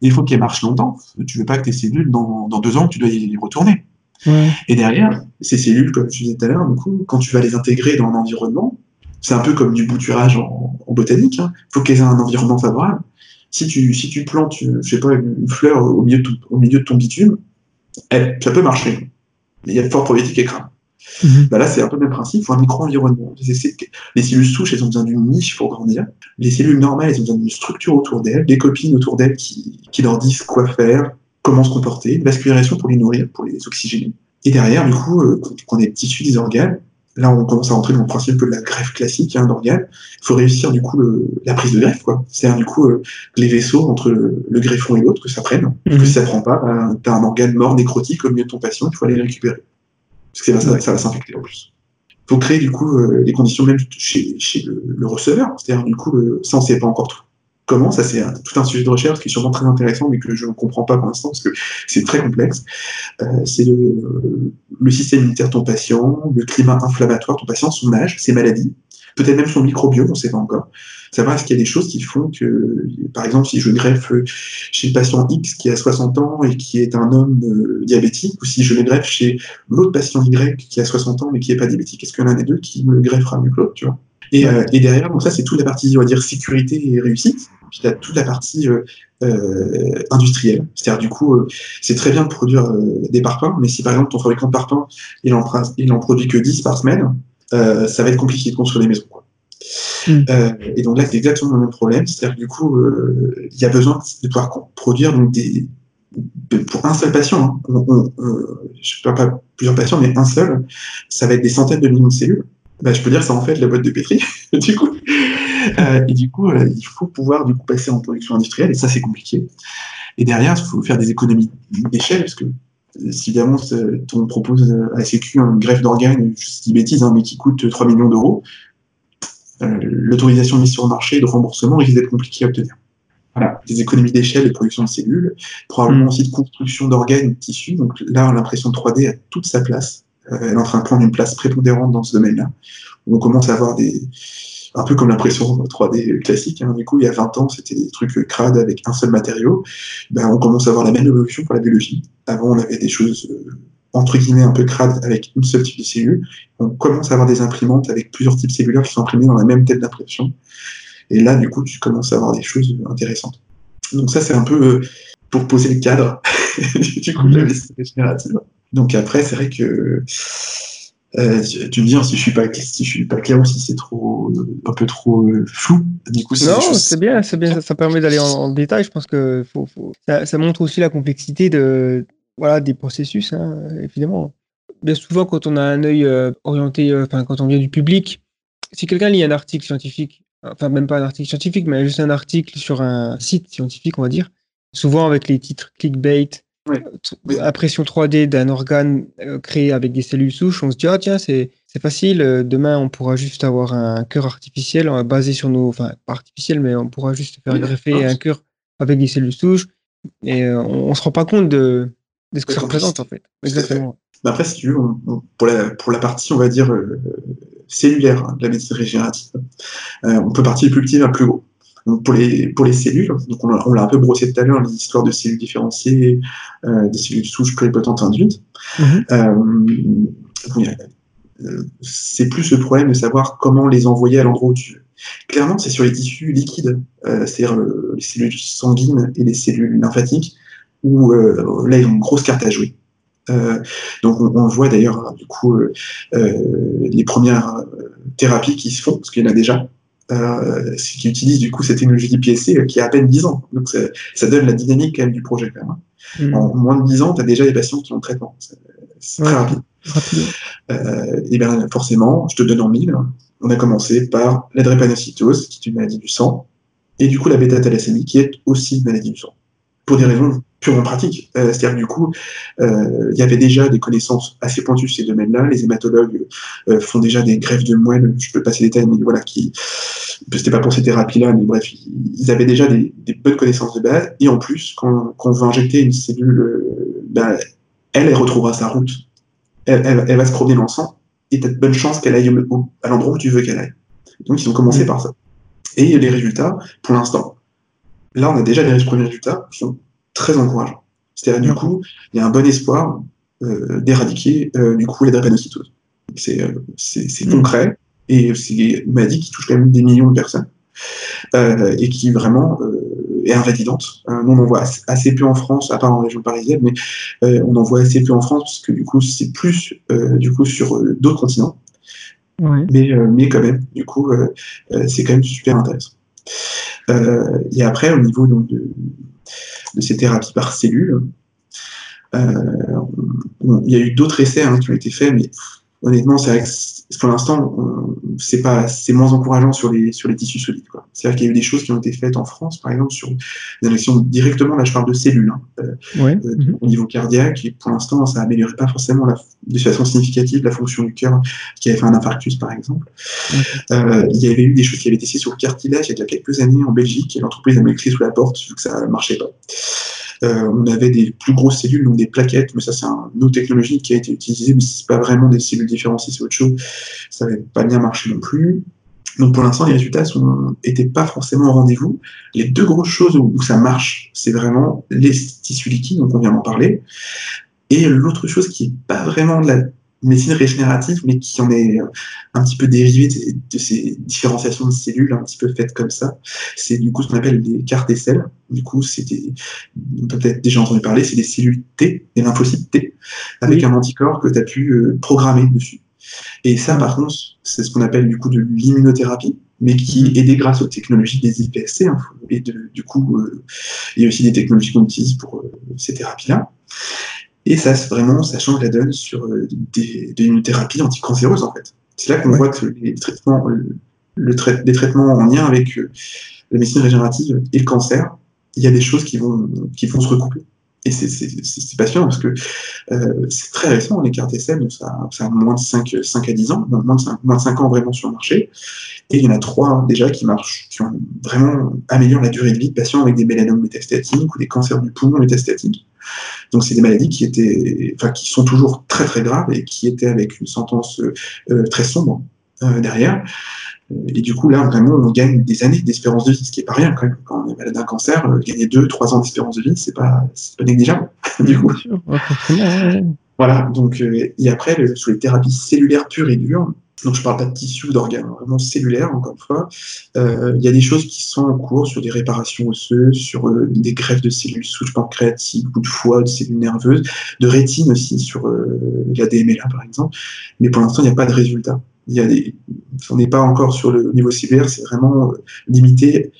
Il faut qu'elles marchent longtemps. Tu veux pas que tes cellules, dans, dans deux ans, tu dois y les retourner. Ouais. Et derrière, ces cellules, comme je disais tout à l'heure, quand tu vas les intégrer dans un environnement, c'est un peu comme du bouturage en, en botanique. Il faut qu'elles aient un environnement favorable. Si tu, si tu plantes, je sais pas, une, une fleur au milieu de, ton- au milieu de ton bitume, elle, ça peut marcher. Mais il y a de fortes probabilités qu'elle crame. Mhm. Bah là, c'est un peu le même principe. Il faut un micro-environnement. Les cellules souches, elles ont besoin d'une niche pour grandir. Les cellules normales, elles ont besoin d'une structure autour d'elles, des copines autour d'elles qui, qui leur disent quoi faire, comment se comporter, une vascularisation pour les nourrir, pour les oxygéner. Et derrière, du coup, euh, quand on est tissu des organes, là, on commence à rentrer dans le principe de la greffe classique hein, d'organes. Il faut réussir, du coup, le- la prise de greffe, quoi. C'est-à-dire, du coup, euh, les vaisseaux entre le, le greffon et l'autre, que ça prenne. Parce que Mhm. si ça prend pas, bah, t'as un organe mort, nécrotique au milieu de ton patient, il faut aller le récupérer. Parce que ça, va- ça va s'infecter en plus. Il faut créer, du coup, euh, les conditions même chez, chez le, le receveur. C'est-à-dire, du coup, le, ça, on sait pas encore tout. Comment Ça, c'est tout un sujet de recherche qui est sûrement très intéressant, mais que je ne comprends pas pour l'instant, parce que c'est très complexe. Euh, c'est le, le système immunitaire de ton patient, le climat inflammatoire de ton patient, son âge, ses maladies, peut-être même son microbiome, on ne sait pas encore. Savoir est-ce qu'il y a des choses qui font que, par exemple, si je greffe chez le patient X qui a 60 ans et qui est un homme euh, diabétique, ou si je le greffe chez l'autre patient Y qui a 60 ans mais qui n'est pas diabétique, est-ce qu'il y en a des deux qui me greffera mieux que l'autre, tu vois? Et, euh, et derrière, donc ça, c'est toute la partie, on va dire, sécurité et réussite. Puis tu as toute la partie euh, euh, industrielle. C'est-à-dire, du coup, euh, c'est très bien de produire des parpaings, mais si par exemple ton fabricant de parpaings, il en, pra- il en produit que 10 par semaine, euh, ça va être compliqué de construire des maisons. Quoi. Mm. Euh, et donc là, c'est exactement le même problème. C'est-à-dire que du coup, euh, il y a besoin de pouvoir produire pour un seul patient, hein, je ne parle pas plusieurs patients, mais un seul, ça va être des centaines de millions de cellules. Bah, je peux dire, ça en fait la boîte de pétri, [LAUGHS] du coup. Euh, et du coup, il faut pouvoir du coup, passer en production industrielle, et ça, c'est compliqué. Et derrière, il faut faire des économies d'échelle, parce que si évidemment on propose à la Sécu une greffe d'organes, je dis bêtise, hein, mais qui coûte 3 millions d'euros, l'autorisation de mise sur le marché de remboursement risque d'être compliquée à obtenir. Voilà, des économies d'échelle de production de cellules, probablement Mm. aussi de construction d'organes et de tissus. Donc là, l'impression 3D a toute sa place. Euh, elle est en train de prendre une place prépondérante dans ce domaine-là. On commence à avoir des. Un peu comme l'impression 3D classique. hein. Du coup, il y a 20 ans, c'était des trucs crades avec un seul matériau. Ben, on commence à avoir la même évolution pour la biologie. Avant, on avait des choses euh, entre guillemets un peu crades avec une seule type de cellule. On commence à avoir des imprimantes avec plusieurs types cellulaires qui sont imprimés dans la même tête d'impression. Et là, du coup, tu commences à avoir des choses intéressantes. Donc ça, c'est un peu euh, pour poser le cadre [LAUGHS] du coup de la médecine régénérative. Donc après, c'est vrai que euh, tu me dis hein, si je suis pas si je suis pas clair ou si c'est trop un peu trop euh, flou. Du coup, Non, choses- c'est bien, c'est bien, ça, ça permet d'aller en, en détail. Je pense que faut, faut- ça, ça montre aussi la complexité de, voilà, des processus, hein, évidemment. Bien souvent, quand on a un œil euh, orienté, euh, quand on vient du public, si quelqu'un lit un article scientifique, enfin, même pas un article scientifique, mais juste un article sur un site scientifique, on va dire, souvent avec les titres clickbait, Ouais. euh, tr- impression 3D d'un organe créé avec des cellules souches, on se dit, ah tiens, c'est c'est facile. Demain, on pourra juste avoir un cœur artificiel basé sur nos. Enfin, pas artificiel, mais on pourra juste faire greffer un cœur avec des cellules souches. Et on, ne se rend pas compte de, ce que ça représente, en fait. Exactement. après, si tu veux, pour, la, pour la partie, on va dire, cellulaire hein, de la médecine régénérative, on peut partir du plus petit vers le plus gros pour, les, pour les cellules, donc on, l'a un peu brossé tout à l'heure, les histoires de cellules différenciées, euh, des cellules souches pluripotentes induites. Mhm. Euh, euh, c'est plus le problème de savoir comment les envoyer à l'endroit où tu veux. Clairement, c'est sur les tissus liquides, c'est-à-dire les cellules sanguines et les cellules lymphatiques, où là, ils ont une grosse carte à jouer. donc, on, voit d'ailleurs, du coup, les premières thérapies qui se font, parce qu'il y en a déjà, euh, qui utilise du coup cette technologie d'IPSC euh, qui a à peine 10 ans. Donc ça, donne la dynamique quand même du projet quand même. Hein. Mm. En moins de 10 ans, tu as déjà des patients qui ont le traitement. C'est très rapide. Euh, et bien forcément, je te donne en mille. On a commencé par la drépanocytose, qui est une maladie du sang, et du coup la bêta-thalassémie, qui est aussi une maladie du sang. Pour des raisons purement pratique. Euh, c'est-à-dire du coup, euh, il y avait déjà des connaissances assez pointues sur ces domaines-là. Les hématologues euh, font déjà des greffes de moelle, je peux passer les détails, mais voilà, qui c'était pas pour ces thérapies-là, mais bref, ils avaient déjà des, bonnes connaissances de base. Et en plus, quand, quand on veut injecter une cellule, ben, elle, elle retrouvera sa route. Elle, elle, va se promener dans le sang, et tu as de bonnes chances qu'elle aille à l'endroit où tu veux qu'elle aille. Donc ils ont commencé par ça. Et les résultats, pour l'instant, là on a déjà les premiers résultats qui sont très encourageant. C'est-à-dire, du coup, il y a un bon espoir euh, d'éradiquer euh, du coup les drépanocytoses. C'est euh, mm. concret et c'est une maladie qui touche quand même des millions de personnes et qui vraiment est invalidante. nous, on en voit assez, peu en France, à part en région parisienne, mais on en voit assez peu en France parce que du coup, c'est plus du coup sur d'autres continents. Mais, mais quand même, du coup, c'est quand même super intéressant. Et après, au niveau donc, de, de ces thérapies par cellule. Euh, il y a eu d'autres essais hein, qui ont été faits, mais honnêtement, c'est vrai que pour l'instant, c'est pas, c'est moins encourageant sur les sur les tissus solides. C'est-à-dire qu'il y a eu des choses qui ont été faites en France, par exemple, sur des injections directement, là je parle de cellules, hein, euh, euh, mhm. au niveau cardiaque, et pour l'instant, ça n'améliorait pas forcément la, de façon significative la fonction du cœur qui avait fait un infarctus, par exemple. Euh, il y avait eu des choses qui avaient été essayées sur le cartilage il y a quelques années en Belgique, et l'entreprise a mis le clé sous la porte vu que ça ne marchait pas. Euh, on avait des plus grosses cellules, donc des plaquettes, mais ça c'est une autre technologie qui a été utilisée, mais c'est pas vraiment des cellules différenciées, c'est autre chose. Ça n'avait pas bien marché non plus. Donc pour l'instant, les résultats n'étaient pas forcément au rendez-vous. Les deux grosses choses où, ça marche, c'est vraiment les tissus liquides, donc on vient d'en parler. Et l'autre chose qui n'est pas vraiment de la médecine régénérative, mais qui en est euh, un petit peu dérivée de, ces différenciations de cellules un petit peu faites comme ça. C'est du coup ce qu'on appelle les cartes des selles. Du coup, c'est peut-être déjà entendu parler, c'est des cellules T, des lymphocytes T, avec un anticorps que tu as pu euh, programmer dessus. Et ça, par contre, c'est ce qu'on appelle du coup de l'immunothérapie, mais qui est aidé grâce aux technologies des IPSC. Hein, et du coup, euh, il y a aussi des technologies qu'on utilise pour ces thérapies-là. Et ça, vraiment, ça change la donne sur euh, des, des thérapies anticancéreuses, en fait. C'est là qu'on voit que les traitements, le, traitements en lien avec euh, la médecine régénérative et le cancer, il y a des choses qui vont, qui vont se recouper. Et c'est passionnant parce que euh, c'est très récent, les cartes essais, ça, ça a moins de 5, 5 à 10 ans, moins de, 5, moins de 5 ans vraiment sur le marché. Et il y en a trois déjà qui marchent, qui ont vraiment amélioré la durée de vie de patients avec des mélanomes métastatiques ou des cancers du poumon métastatiques. Donc c'est des maladies qui étaient, enfin qui sont toujours très très graves et qui étaient avec une sentence euh, très sombre euh, derrière. Et du coup, là, vraiment, on gagne des années d'espérance de vie, ce qui n'est pas rien quand même. Quand on est malade d'un cancer, euh, gagner 2-3 ans d'espérance de vie, c'est pas, pas négligeable, [LAUGHS] du coup. Voilà, donc, et après, sur les thérapies cellulaires pures et dures, donc je ne parle pas de tissu ou d'organes, vraiment cellulaire, encore une fois. Euh, il y a des choses qui sont en cours sur des réparations osseuses, sur euh, des greffes de cellules souches pancréatiques ou de foie, de cellules nerveuses, de rétine aussi sur euh, la DMLA par exemple. Mais pour l'instant, il n'y a pas de résultat. On n'est pas encore sur le niveau cellulaire, c'est vraiment limité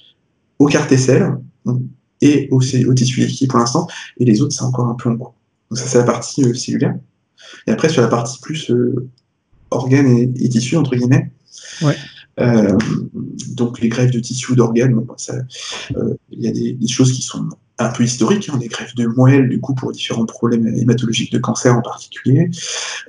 aux cartes et aux, aux tissus pour l'instant. Et les autres, c'est encore un peu en cours. Donc ça, c'est la partie cellulaire. Et après, sur la partie plus organes et, tissus, entre guillemets. Euh, donc les greffes de tissus d'organes, bah, euh, il y a des, choses qui sont un peu historiques, hein, des greffes de moelle, du coup, pour différents problèmes hématologiques de cancer en particulier,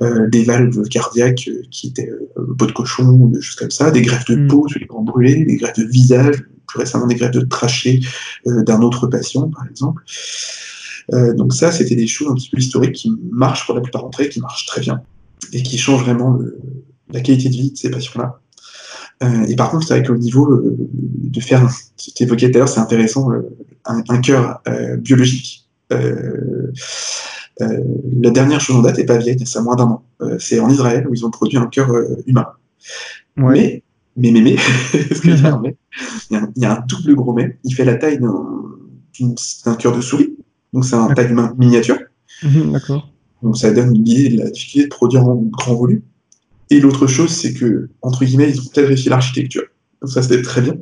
euh, des valves cardiaques qui étaient peau de cochon ou des choses comme ça, des greffes de mm. peau sur les grands brûlés, des greffes de visage, plus récemment des greffes de trachée d'un autre patient, par exemple. donc ça, c'était des choses un petit peu historiques qui marchent pour la plupart d'entre elles, qui marchent très bien, et qui changent vraiment la qualité de vie de ces patients-là. Euh, et par contre, c'est vrai qu'au niveau euh, de faire, tu évoquais tout à l'heure, c'est intéressant, euh, un, un cœur biologique. la dernière chose en date n'est pas vieille, c'est à moins d'un an. c'est en Israël où ils ont produit un cœur humain. Mais, mais, mais, mais, [LAUGHS] il, y a, il y a un double gros mais. Il fait la taille d'un cœur de souris, donc c'est un taille humain miniature. Mhm, d'accord. Donc ça donne une idée de la difficulté de produire en grand volume. Et l'autre chose, c'est que, entre guillemets, ils ont peut-être réussi l'architecture. Donc ça, c'était très bien.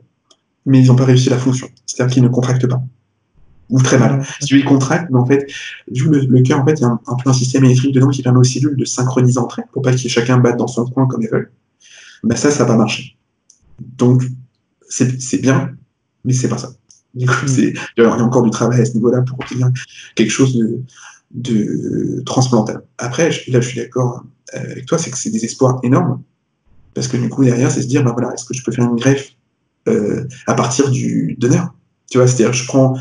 Mais ils n'ont pas réussi la fonction. C'est-à-dire qu'ils ne contractent pas. Ou très mal. Si ils contractent, mais en fait, vu le, le cœur, en fait, il y a un, peu un système électrique dedans qui permet aux cellules de synchroniser entre elles pour pas que chacun batte dans son coin comme elles veulent. Ben ça, ça va pas marcher. Donc, c'est bien, mais c'est pas ça. Du coup, mm. il y a encore du travail à ce niveau-là pour obtenir quelque chose de, de transplantal. Après, là, je suis d'accord euh, avec toi, c'est que c'est des espoirs énormes. Parce que du coup, derrière, c'est se dire, bah voilà, est-ce que je peux faire une greffe euh, à partir du donneur? Tu vois, c'est-à-dire, je prends,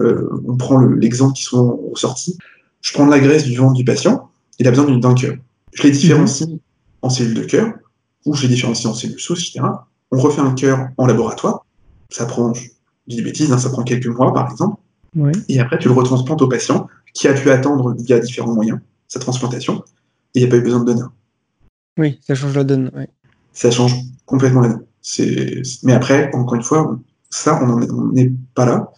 euh, on prend l'exemple qui sont ressortis, je prends de la graisse du ventre du patient, il a besoin d'un cœur. Je les différencie en cellules de cœur, ou je les différencie en cellules souches, etc. On refait un cœur en laboratoire, ça prend, je dis des bêtises, hein, ça prend quelques mois par exemple, et après tu le retransplantes au patient qui a pu attendre via différents moyens sa transplantation, il n'y a pas eu besoin de donneur. Oui, ça change la donne. Ça change complètement la donne. Mais après, encore une fois, ça, on n'est pas là.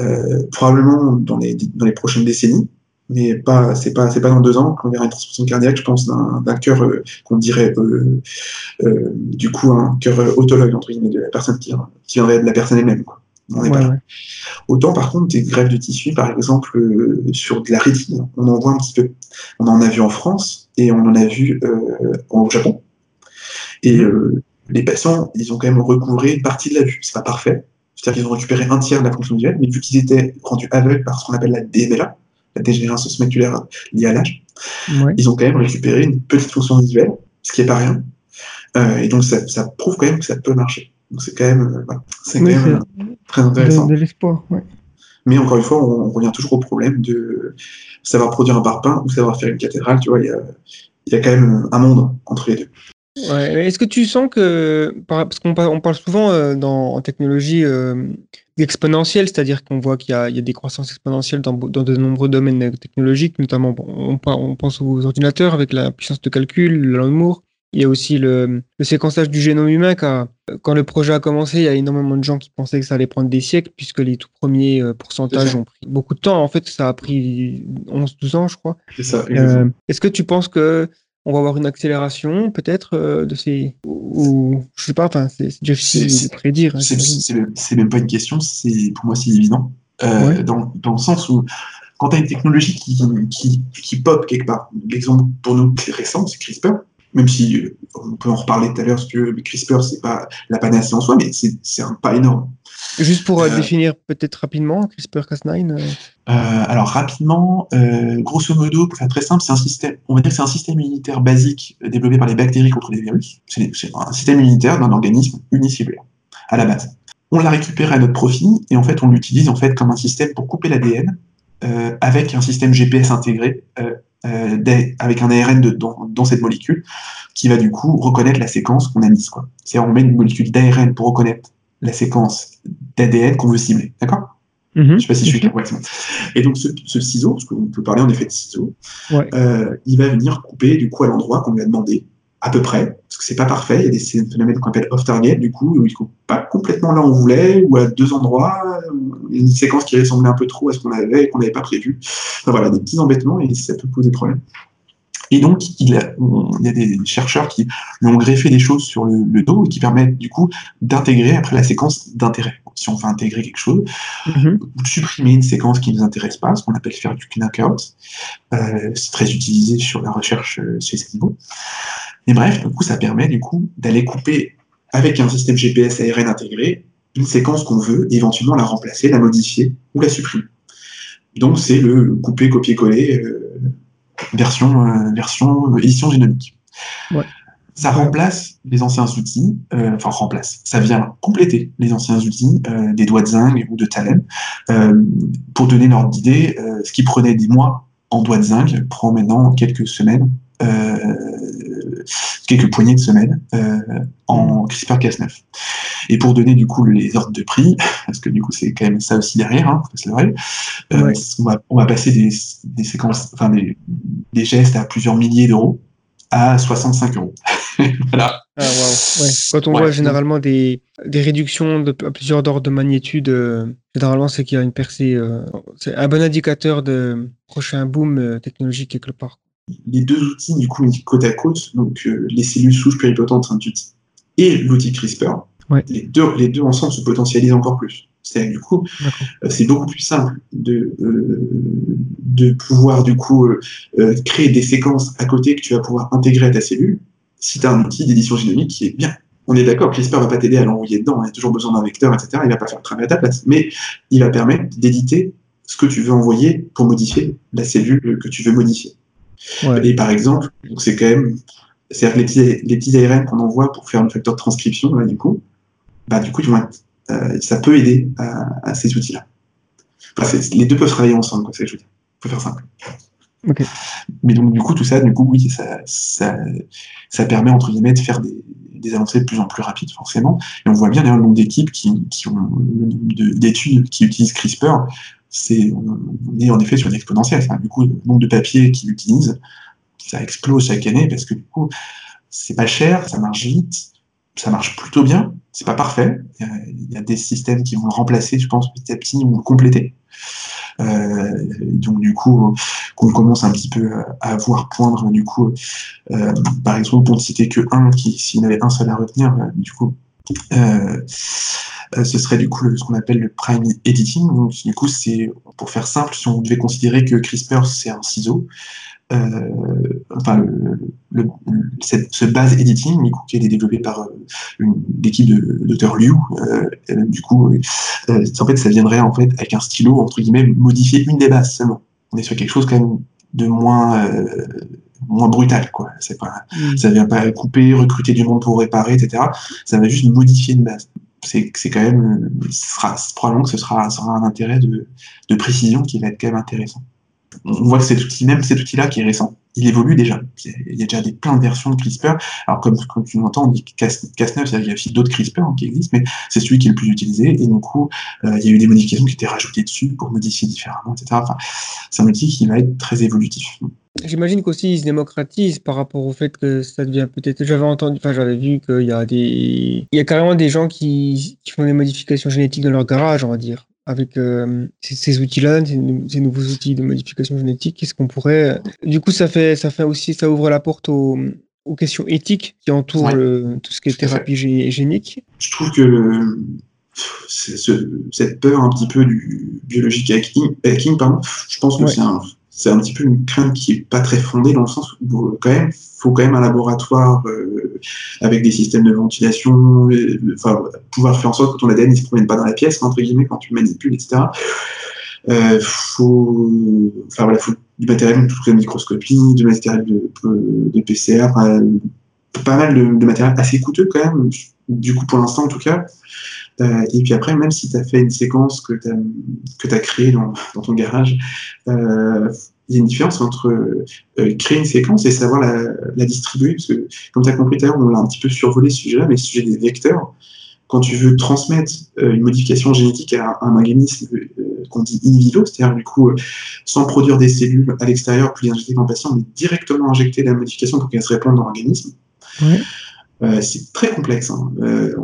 Euh, probablement dans les, dans les prochaines décennies, mais pas, c'est pas, c'est pas dans deux ans qu'on verra une transplantation cardiaque, je pense, d'un cœur euh, qu'on dirait, euh, du coup, un cœur autologue, entre guillemets, de la personne qui, qui viendrait de la personne elle-même. Autant par contre des greffes de tissu, par exemple euh, sur de la rétine, on en voit un petit peu. On en a vu en France et on en a vu euh, au Japon. Et mhm. euh, les patients, ils ont quand même recouvré une partie de la vue. C'est pas parfait. C'est-à-dire qu'ils ont récupéré un tiers de la fonction visuelle, mais vu qu'ils étaient rendus aveugles par ce qu'on appelle la DMLA, la dégénérescence maculaire liée à l'âge, ils ont quand même récupéré une petite fonction visuelle, ce qui est pas rien. et donc ça, ça prouve quand même que ça peut marcher. Donc c'est quand même, c'est quand même très intéressant. De, l'espoir, Mais encore une fois, on, revient toujours au problème de savoir produire un parpaing ou savoir faire une cathédrale. Tu vois, il y a, y a, quand même un monde entre les deux. Ouais. Est-ce que tu sens que, parce qu'on on parle souvent euh, dans, en technologie euh, exponentielle, c'est-à-dire qu'on voit qu'il y, y, a des croissances exponentielles dans, dans de nombreux domaines technologiques, notamment on, on, pense aux ordinateurs avec la puissance de calcul, l'amour, il y a aussi le, séquençage du génome humain. Quand, quand, le projet a commencé, il y a énormément de gens qui pensaient que ça allait prendre des siècles, puisque les tout premiers euh, pourcentages ont pris beaucoup de temps. En fait, ça a pris 11-12 ans, je crois. C'est ça. Euh, est-ce que tu penses que on va avoir une accélération peut-être euh, de ces ou je sais pas enfin c'est difficile de prédire hein, c'est même pas une question c'est pour moi c'est évident dans, dans, le sens où quand tu as une technologie qui, qui, qui pop quelque part l'exemple pour nous récent c'est CRISPR même si euh, on peut en reparler tout à l'heure, parce que CRISPR, c'est pas la panacée en soi, mais c'est un pas énorme. Juste pour euh, euh, définir peut-être rapidement CRISPR-Cas9 Alors rapidement, grosso modo, pour faire très simple, c'est un système, on va dire que c'est un système immunitaire basique développé par les bactéries contre les virus. C'est un système immunitaire d'un organisme unicellulaire à la base. On l'a récupéré à notre profit et en fait on l'utilise en fait comme un système pour couper l'ADN avec un système GPS intégré euh, avec un ARN de, dans, cette molécule qui va du coup reconnaître la séquence qu'on a mise. C'est-à-dire on met une molécule d'ARN pour reconnaître la séquence d'ADN qu'on veut cibler. D'accord? Mm-hmm. Je ne sais pas si je suis clair. Et donc ce, ciseau, parce qu'on peut parler en effet de ciseau, euh, il va venir couper du coup à l'endroit qu'on lui a demandé à peu près, parce que c'est pas parfait. Il y a des phénomènes qu'on appelle off-target, du coup, où il coupe pas complètement là où on voulait, ou à deux endroits, une séquence qui ressemblait un peu trop à ce qu'on avait et qu'on n'avait pas prévu. voilà, des petits embêtements et ça peut poser problème. Et donc, il, y a des chercheurs qui lui ont greffé des choses sur le, dos et qui permettent du coup d'intégrer après la séquence d'intérêt. Si on veut intégrer quelque chose, ou de supprimer une séquence qui ne nous intéresse pas, ce qu'on appelle faire du knockout. Euh, c'est très utilisé sur la recherche euh, chez ces animaux. Mais bref, du coup, ça permet du coup d'aller couper avec un système GPS ARN intégré une séquence qu'on veut et éventuellement la remplacer, la modifier ou la supprimer. Donc c'est le couper, copier, coller version version édition génomique. Ouais. Ça remplace les anciens outils, euh, enfin remplace, ça vient compléter les anciens outils euh, des doigts de zinc ou de Talem. Euh, pour donner l'ordre d'idée, ce qui prenait des mois en doigts de zinc prend maintenant quelques semaines, quelques poignées de semaines en CRISPR-Cas9. Et pour donner du coup les ordres de prix, [LAUGHS] parce que du coup c'est quand même ça aussi derrière, hein, c'est vrai, on, va, on, va, passer des, des séquences, enfin des, des gestes à plusieurs milliers d'euros à 65 euros. [LAUGHS] voilà. Ah, Quand on voit généralement des, des réductions de, à plusieurs ordres de magnitude, euh, généralement c'est qu'il y a une percée. Euh, c'est un bon indicateur de prochain boom euh, technologique quelque part. Les deux outils, du coup, côte à côte, donc les cellules souches pluripotentes induites et l'outil CRISPR, les, deux, les deux ensemble se potentialisent encore plus. C'est du coup, euh, c'est beaucoup plus simple de, euh, de pouvoir du coup euh, créer des séquences à côté que tu vas pouvoir intégrer à ta cellule si tu as un outil d'édition génomique qui est bien. On est d'accord, CRISPR va pas t'aider à l'envoyer dedans, il y a toujours besoin d'un vecteur, etc. Il va pas faire le travail à ta place, mais il va permettre d'éditer ce que tu veux envoyer pour modifier la cellule que tu veux modifier. Et par exemple, c'est quand même, c'est-à-dire les petits, les petits ARN qu'on envoie pour faire un facteur de transcription, là, du coup, bah, du coup, ils vont être euh, ça peut aider à, ces outils-là. les deux peuvent travailler ensemble, c'est ce que je veux dire. Faut faire simple. Mais donc, du coup, tout ça, du coup, oui, ça, ça, ça permet, entre guillemets, de faire des, des, avancées de plus en plus rapides, forcément. Et on voit bien, d'ailleurs, le nombre d'équipes qui, qui, ont, le nombre d'études qui utilisent CRISPR, on est en effet sur une exponentielle. du coup, le nombre de papiers qu'ils utilisent, ça explose chaque année parce que, du coup, c'est pas cher, ça marche vite, ça marche plutôt bien. C'est pas parfait. Il y, a, des systèmes qui vont le remplacer, je pense, petit à petit, ou le compléter. Euh, donc du coup, qu'on commence un petit peu à voir poindre, du coup, euh, par exemple, pour ne citer que un, s'il y en avait un seul à retenir, euh, du coup, euh, ce serait du coup ce qu'on appelle le prime editing. Donc, du coup, c'est pour faire simple, si on devait considérer que CRISPR c'est un ciseau, euh, enfin, ce base editing, du coup, qui a été développé par euh, l'équipe Dr. Liu, euh, du coup, en fait, ça viendrait en fait avec un stylo entre guillemets modifier une des bases seulement. On est sur quelque chose quand même de moins moins brutal quoi. C'est pas, mm. ça vient pas couper, recruter du monde pour réparer, etc. Ça va juste modifier une base. C'est, c'est quand même, sera, probablement que ce sera, sera un intérêt de, de précision qui va être quand même intéressant on voit que cet outil, même cet outil-là qui est récent, il évolue déjà. Il y a déjà des, plein de versions de CRISPR. Alors, comme, tu l'entends, on dit Cas9, c'est-à-dire qu'il y a aussi d'autres CRISPR hein, qui existent, mais c'est celui qui est le plus utilisé. Et du coup, euh, il y a eu des modifications qui étaient rajoutées dessus pour modifier différemment, etc. Enfin, c'est un outil qui va être très évolutif. J'imagine qu'aussi il se démocratise par rapport au fait que ça devient peut-être. J'avais entendu, enfin j'avais vu qu'il y a des, il y a carrément des gens qui, qui font des modifications génétiques dans leur garage, on va dire avec euh, ces, outils-là, ces, nouveaux outils de modification génétique, qu'est-ce qu'on pourrait euh, Du coup, ça fait, ça fait aussi, ça ouvre la porte aux, questions éthiques qui entourent tout ce qui est thérapie génique? Je trouve que cette peur un petit peu du biologique hacking, pardon, je pense que c'est un c'est un petit peu une crainte qui est pas très fondée dans le sens où euh, quand même faut quand même un laboratoire euh, avec des systèmes de ventilation, euh, enfin pouvoir faire en sorte que ton ADN ne se promène pas dans la pièce entre guillemets quand tu le manipules, etc. Euh, faut, du matériel de microscopie, du matériel de, de PCR, pas mal de, de, matériel assez coûteux quand même. Du coup, pour l'instant en tout cas, euh, et puis après, même si tu as fait une séquence que tu as, créée dans, dans ton garage, euh, il y a une différence entre euh, créer une séquence et savoir la, la distribuer. Parce que, comme tu as compris tout à l'heure, on a un petit peu survolé ce sujet-là, mais le sujet des vecteurs, quand tu veux transmettre une modification génétique à un organisme qu'on dit in vivo, c'est-à-dire du coup sans produire des cellules à l'extérieur puis injecter dans le patient, mais directement injecter la modification pour qu'elle se réponde dans l'organisme. Ouais. Euh, c'est très complexe. Hein. Euh,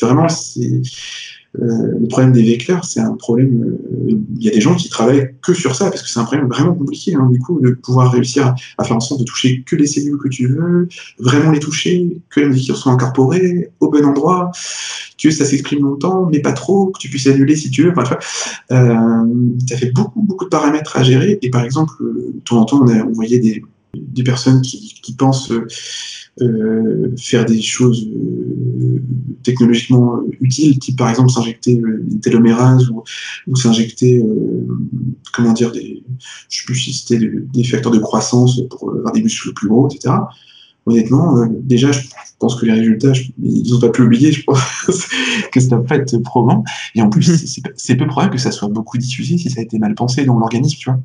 vraiment, c'est, euh, le problème des vecteurs, c'est un problème. Il y a des gens qui travaillent que sur ça parce que c'est un problème vraiment compliqué. Hein, du coup, de pouvoir réussir à, faire en sorte de toucher que les cellules que tu veux, vraiment les toucher, que les molécules soient incorporées au bon endroit, que ça s'exprime longtemps, mais pas trop, que tu puisses annuler si tu veux. Enfin, euh, ça fait beaucoup, beaucoup de paramètres à gérer. Et par exemple, de temps en temps, on, a, on voyait des, des personnes qui, qui pensent euh, faire des choses euh, technologiquement utiles, type par exemple s'injecter des télomérases ou, ou s'injecter, comment dire, des, je sais plus si c'était des, facteurs de croissance pour avoir des muscles plus gros, etc. Honnêtement, déjà, je pense que les résultats, ils n'ont pas pu oublier, je pense [LAUGHS] que ça n'a pas être probant. Et en plus, mhm. c'est peu probable que ça soit beaucoup diffusé si ça a été mal pensé dans l'organisme, tu vois.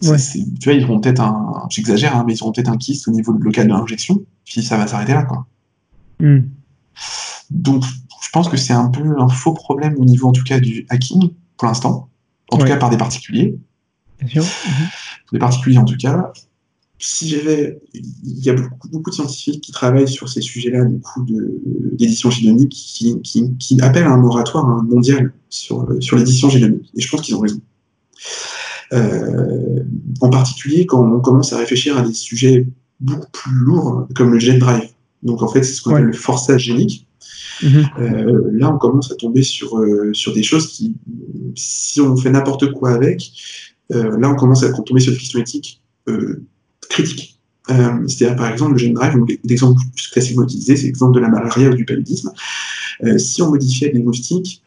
Tu vois, ils auront peut-être un, j'exagère, hein, mais ils auront peut-être un kyste au niveau local de l'injection, puis ça va s'arrêter là, quoi. Hmm. Donc, je pense que c'est un peu un faux problème au niveau, en tout cas, du hacking, pour l'instant. En tout cas, par des particuliers. Bien sûr. Des particuliers, en tout cas. Si j'avais, il y a beaucoup, beaucoup, de scientifiques qui travaillent sur ces sujets-là, du coup, d'édition génomique, qui, qui, qui, appellent à un moratoire mondial sur, sur l'édition génomique. Et je pense qu'ils ont raison. Euh, en particulier quand on commence à réfléchir à des sujets beaucoup plus lourds, comme le gene drive. Donc en fait, c'est ce qu'on appelle le forçage génique. Mhm. Euh, là, on commence à tomber sur, euh, sur des choses qui, si on fait n'importe quoi avec, là, on commence à tomber sur des questions éthiques critiques. C'est-à-dire, par exemple, le gene drive, l'exemple classiquement utilisé, c'est l'exemple de la malaria ou du paludisme. si on modifiait les moustiques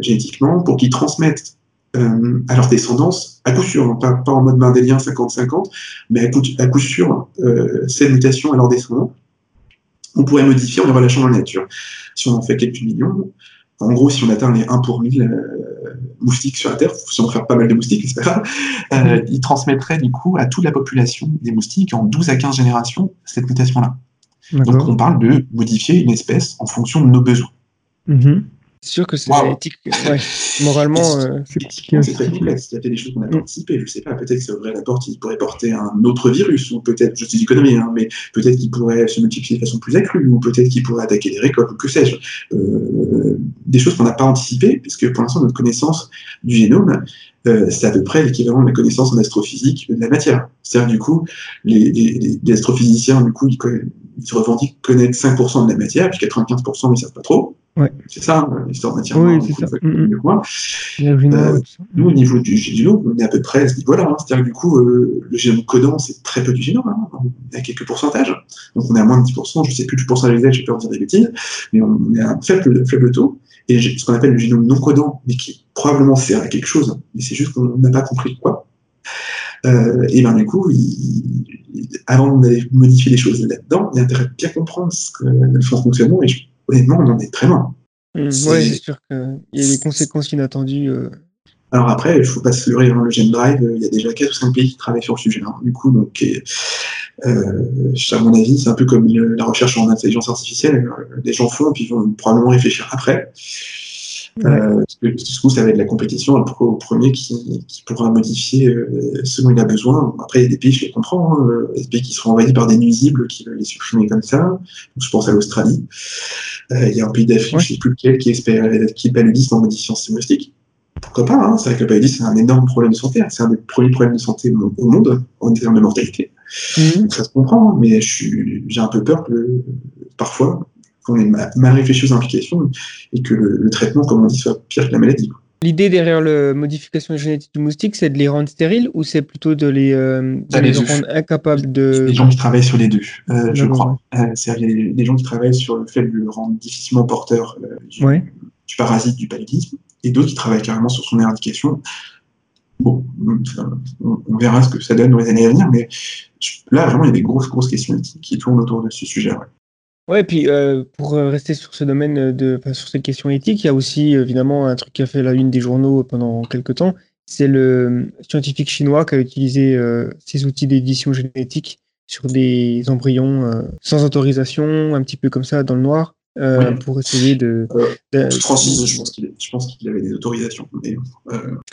génétiquement pour qu'ils transmettent euh, à leur descendance, à coup sûr, hein, pas, pas en mode mendélien 50-50, mais à coup, à coup sûr, euh, ces mutations à leur descendants, on pourrait modifier en relâchant dans la nature. Si on en fait quelques millions, en gros, si on atteint les 1 pour 1000 euh, moustiques sur la Terre, si on fait pas mal de moustiques, c'est pas euh, ils transmettraient du coup à toute la population des moustiques en 12 à 15 générations cette mutation-là. Donc on parle de modifier une espèce en fonction de nos besoins. Mm-hmm. C'est sûr que c'est éthique. Ouais. Moralement, [LAUGHS] euh, c'est très complexe. Il y a des choses qu'on pas mm. anticipées. Je ne sais pas, peut-être que ça ouvrait la porte, il pourrait porter un autre virus, ou peut-être, je dis économie, hein, mais peut-être qu'il pourrait se multiplier de façon plus accrue, ou peut-être qu'il pourrait attaquer les récoltes, ou que sais-je. Euh, des choses qu'on n'a pas anticipées, puisque pour l'instant, notre connaissance du génome, euh, c'est à peu près l'équivalent de la connaissance en astrophysique de la matière. C'est-à-dire, du coup, les, les, les, astrophysiciens, du coup, ils, ils se revendiquent connaître 5% de la matière, puis 95% ils ne savent pas trop. Ouais. C'est ça, hein, l'histoire matière. Oui, c'est ça. Euh, nous, au niveau du génome, on est à peu près à ce niveau-là. Hein. C'est-à-dire que du coup, euh, le génome codant, c'est très peu du génome. Hein. On a quelques pourcentages. Donc on est à moins de 10%. Je ne sais plus du pourcentage exact, j'ai peur de dire des bêtises. Mais on est à un faible, faible taux. Et ce qu'on appelle le génome non codant, mais qui probablement sert à quelque chose, mais c'est juste qu'on n'a pas compris quoi. Euh, et ben du coup, il, avant de modifier les choses là-dedans, il y a intérêt de bien comprendre ce que, le fonctionnement. Et honnêtement, on en est très loin. Mmh, oui, c'est sûr qu'il y a des conséquences inattendues. Euh. Alors après, il ne faut pas se leurrer, hein, le Gen Drive, euh, il y a déjà 4 ou 5 pays qui travaillent sur le sujet. Hein. Du coup, donc, euh, à mon avis, c'est un peu comme la recherche en intelligence artificielle. Les gens font, et puis ils vont probablement réfléchir après. Euh, parce que du coup, ça va être la compétition au premier qui, qui pourra modifier euh, ce dont il a besoin. Après, il y a des pays, je les comprends, hein, euh, des pays qui seront envahis par des nuisibles qui veulent les supprimer comme ça. Donc, je pense à l'Australie. Euh, il y a un pays d'Afrique, je ne sais plus lequel, qui, espère, qui est paludiste en modifiant ses moustiques. Pourquoi pas hein C'est vrai que le paludisme, c'est un énorme problème de santé. Hein. C'est un des premiers problèmes de santé au monde en termes de mortalité. Mmh. ça se comprend, mais j'ai un peu peur que parfois qu'on ait mal réfléchi aux implications et que le, traitement, comme on dit, soit pire que la maladie. L'idée derrière la modification génétique du moustique, c'est de les rendre stériles ou c'est plutôt de les, euh, rendre incapables de. Les gens qui travaillent sur les deux, euh, je crois. Euh, c'est des gens qui travaillent sur le fait de le rendre difficilement porteur du, parasite du paludisme et d'autres qui travaillent carrément sur son éradication. Bon, on, verra ce que ça donne dans les années à venir, mais là, vraiment, il y a des grosses, grosses questions qui tournent autour de ce sujet. Ouais. Ouais, et puis euh, pour euh, rester sur ce domaine euh, de, sur cette question éthique, il y a aussi évidemment un truc qui a fait la une des journaux pendant quelques temps. C'est le scientifique chinois qui a utilisé ces outils d'édition génétique sur des embryons sans autorisation, un petit peu comme ça dans le noir, pour essayer de. Francis, je pense qu'il avait des autorisations. Mais,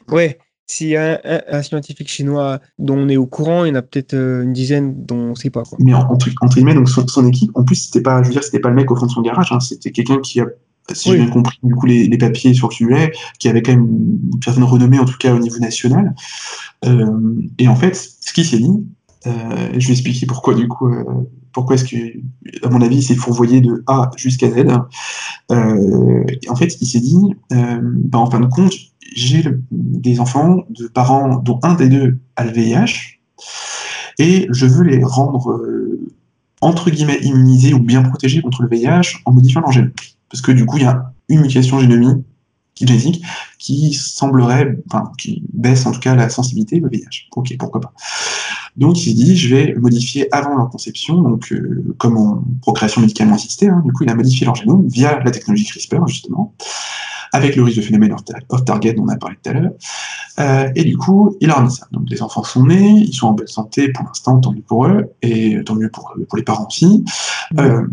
ouais, s'il y a un, scientifique chinois dont on est au courant, il y en a peut-être euh, une dizaine dont on ne sait pas. Quoi. Mais entre, entre guillemets, donc son, équipe, en plus, c'était pas, je veux dire, c'était pas le mec au fond de son garage, hein, c'était quelqu'un qui a, si j'ai bien compris, du coup, les, papiers sur le sujet, qui avait quand même une, certaine renommée, en tout cas au niveau national. Euh, et en fait, ce qu'il s'est dit, euh, je vais expliquer pourquoi, du coup, pourquoi est-ce que, à mon avis, il s'est fourvoyé de A jusqu'à Z. en fait, il s'est dit, bah, en fin de compte, j'ai des enfants de parents dont un des deux a le VIH, et je veux les rendre, euh, entre guillemets, immunisés ou bien protégés contre le VIH en modifiant leur gène. parce que du coup, il y a une mutation génomique qui semblerait, enfin, qui baisse en tout cas la sensibilité au VIH. Ok, pourquoi pas. Donc il s'est dit, je vais modifier avant leur conception, donc euh, comme en procréation médicalement assistée, hein, du coup il a modifié leur génome via la technologie CRISPR justement, avec le risque de phénomène off-target dont on a parlé tout à l'heure, euh, et du coup il a remis ça. Donc les enfants sont nés, ils sont en bonne santé pour l'instant, tant mieux pour eux, et tant mieux pour, pour les parents aussi. Euh,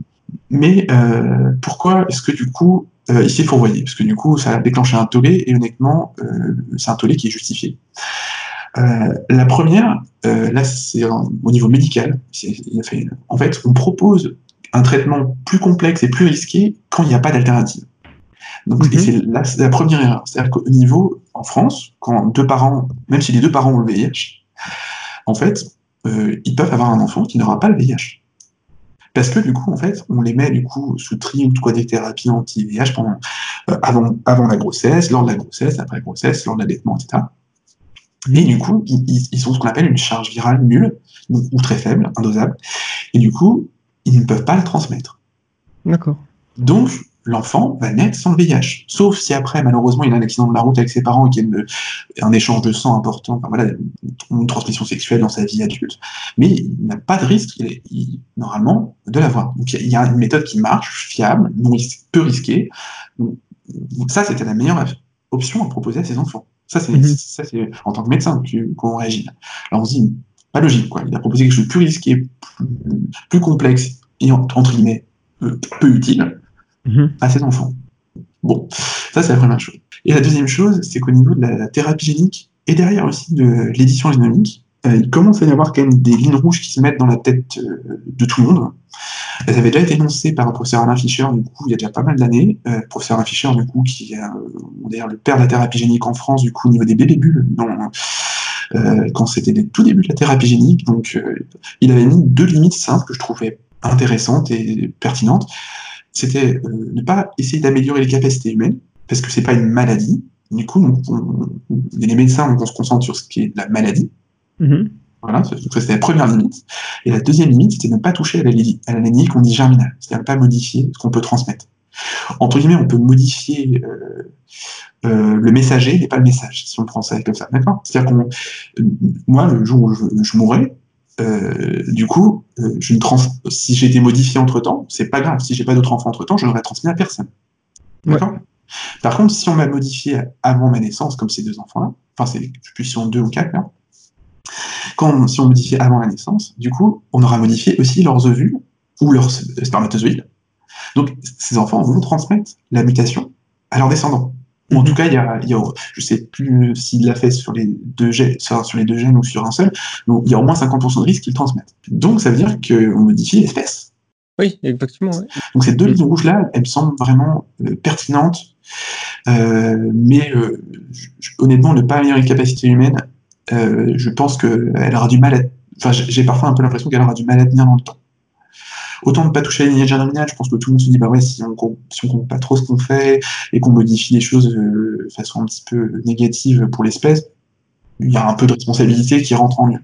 mais pourquoi est-ce que du coup euh, il s'est fourvoyé, parce que du coup, ça a déclenché un tollé, et honnêtement, euh, c'est un tollé qui est justifié. Euh, la première, euh, là, c'est au niveau médical. Fait, en fait, on propose un traitement plus complexe et plus risqué quand il n'y a pas d'alternative. Donc, mm -hmm. c'est la, la, première erreur. C'est-à-dire qu'au niveau, en France, quand deux parents, même si les deux parents ont le VIH, en fait, euh, ils peuvent avoir un enfant qui n'aura pas le VIH. Parce que du coup, en fait, on les met du coup sous tri ou quoi des thérapies anti-VIH pendant euh, avant, avant la grossesse, lors de la grossesse, après la grossesse, lors de l'allaitement, etc. Et du coup, ils, ils sont ce qu'on appelle une charge virale nulle ou très faible, indosable. Et du coup, ils ne peuvent pas le transmettre. D'accord. Donc, l'enfant va naître sans le VIH. Sauf si après, malheureusement, il a un accident de la route avec ses parents et qu'il y a un échange de sang important, enfin, voilà, une transmission sexuelle dans sa vie adulte. Mais il n'a pas de risque, il est, il, normalement, de l'avoir. Donc il y a une méthode qui marche, fiable, non peu risquée. Donc, ça, c'était la meilleure option à proposer à ses enfants. Ça, c'est, en tant que médecin qu'on réagit. Alors on se dit, pas logique, quoi. Il a proposé quelque chose de plus risqué, plus, plus complexe et entre guillemets peu, peu utile mmh. à ses enfants. Bon, ça c'est la première chose. Et la deuxième chose, c'est qu'au niveau de la thérapie génique et derrière aussi de l'édition génomique, euh, il commence à y avoir quand même des lignes rouges qui se mettent dans la tête euh, de tout le monde. Elles avaient déjà été énoncées par le professeur Alain Fischer, du coup, il y a déjà pas mal d'années. Euh, professeur Alain Fischer, du coup, qui est euh, le père de la thérapie génique en France, du coup, au niveau des bébés bulles, dont, euh, quand c'était les tout débuts de la thérapie génique. Donc, il avait mis deux limites simples que je trouvais intéressantes et pertinentes c'était euh, ne pas essayer d'améliorer les capacités humaines, parce que c'est pas une maladie. Du coup, les médecins, on se concentre sur ce qui est la maladie. Mm -hmm. Voilà, c'était la première limite. Et la deuxième limite, c'était ne pas toucher à la, à la lignée qu'on dit germinale, c'est-à-dire ne pas modifier ce qu'on peut transmettre. Entre guillemets, on peut modifier euh, euh, le messager, mais pas le message, si on prend ça comme ça. D'accord? C'est-à-dire qu'on, moi, le jour où je, je mourrai, euh, du coup, euh, je ne trans si j'ai été modifié entre temps, c'est pas grave. Si j'ai pas d'autres enfants entre temps, je n'aurais transmis à personne. D'accord? Ouais. Par contre, si on m'a modifié avant ma naissance, comme ces deux enfants-là, enfin, c'est, je si on deux ou quatre, là, quand, si on modifie avant la naissance, du coup, on aura modifié aussi leurs ovules ou leurs spermatozoïdes. Donc, ces enfants vont transmettre la mutation à leurs descendants. Ou en tout cas, il y a, il y a je sais plus s'il l'a fait sur les deux gènes, sur, les deux gènes ou sur un seul, donc il y a au moins 50% de risque qu'ils transmettent. Donc ça veut dire qu'on modifie l'espèce. Oui, exactement. Donc ces deux lignes rouges-là, elles me semblent vraiment euh, pertinentes, euh, mais euh, honnêtement, ne pas améliorer les capacités humaines, euh, je pense qu'elle aura du mal à... Enfin, j'ai parfois un peu l'impression qu'elle aura du mal à tenir dans le temps. Autant ne pas toucher à lignée germinale, je pense que tout le monde se dit, bah ouais, si on ne si compte pas trop ce qu'on fait et qu'on modifie les choses euh, de façon un petit peu négative pour l'espèce, il y a un peu de responsabilité qui rentre en lieu.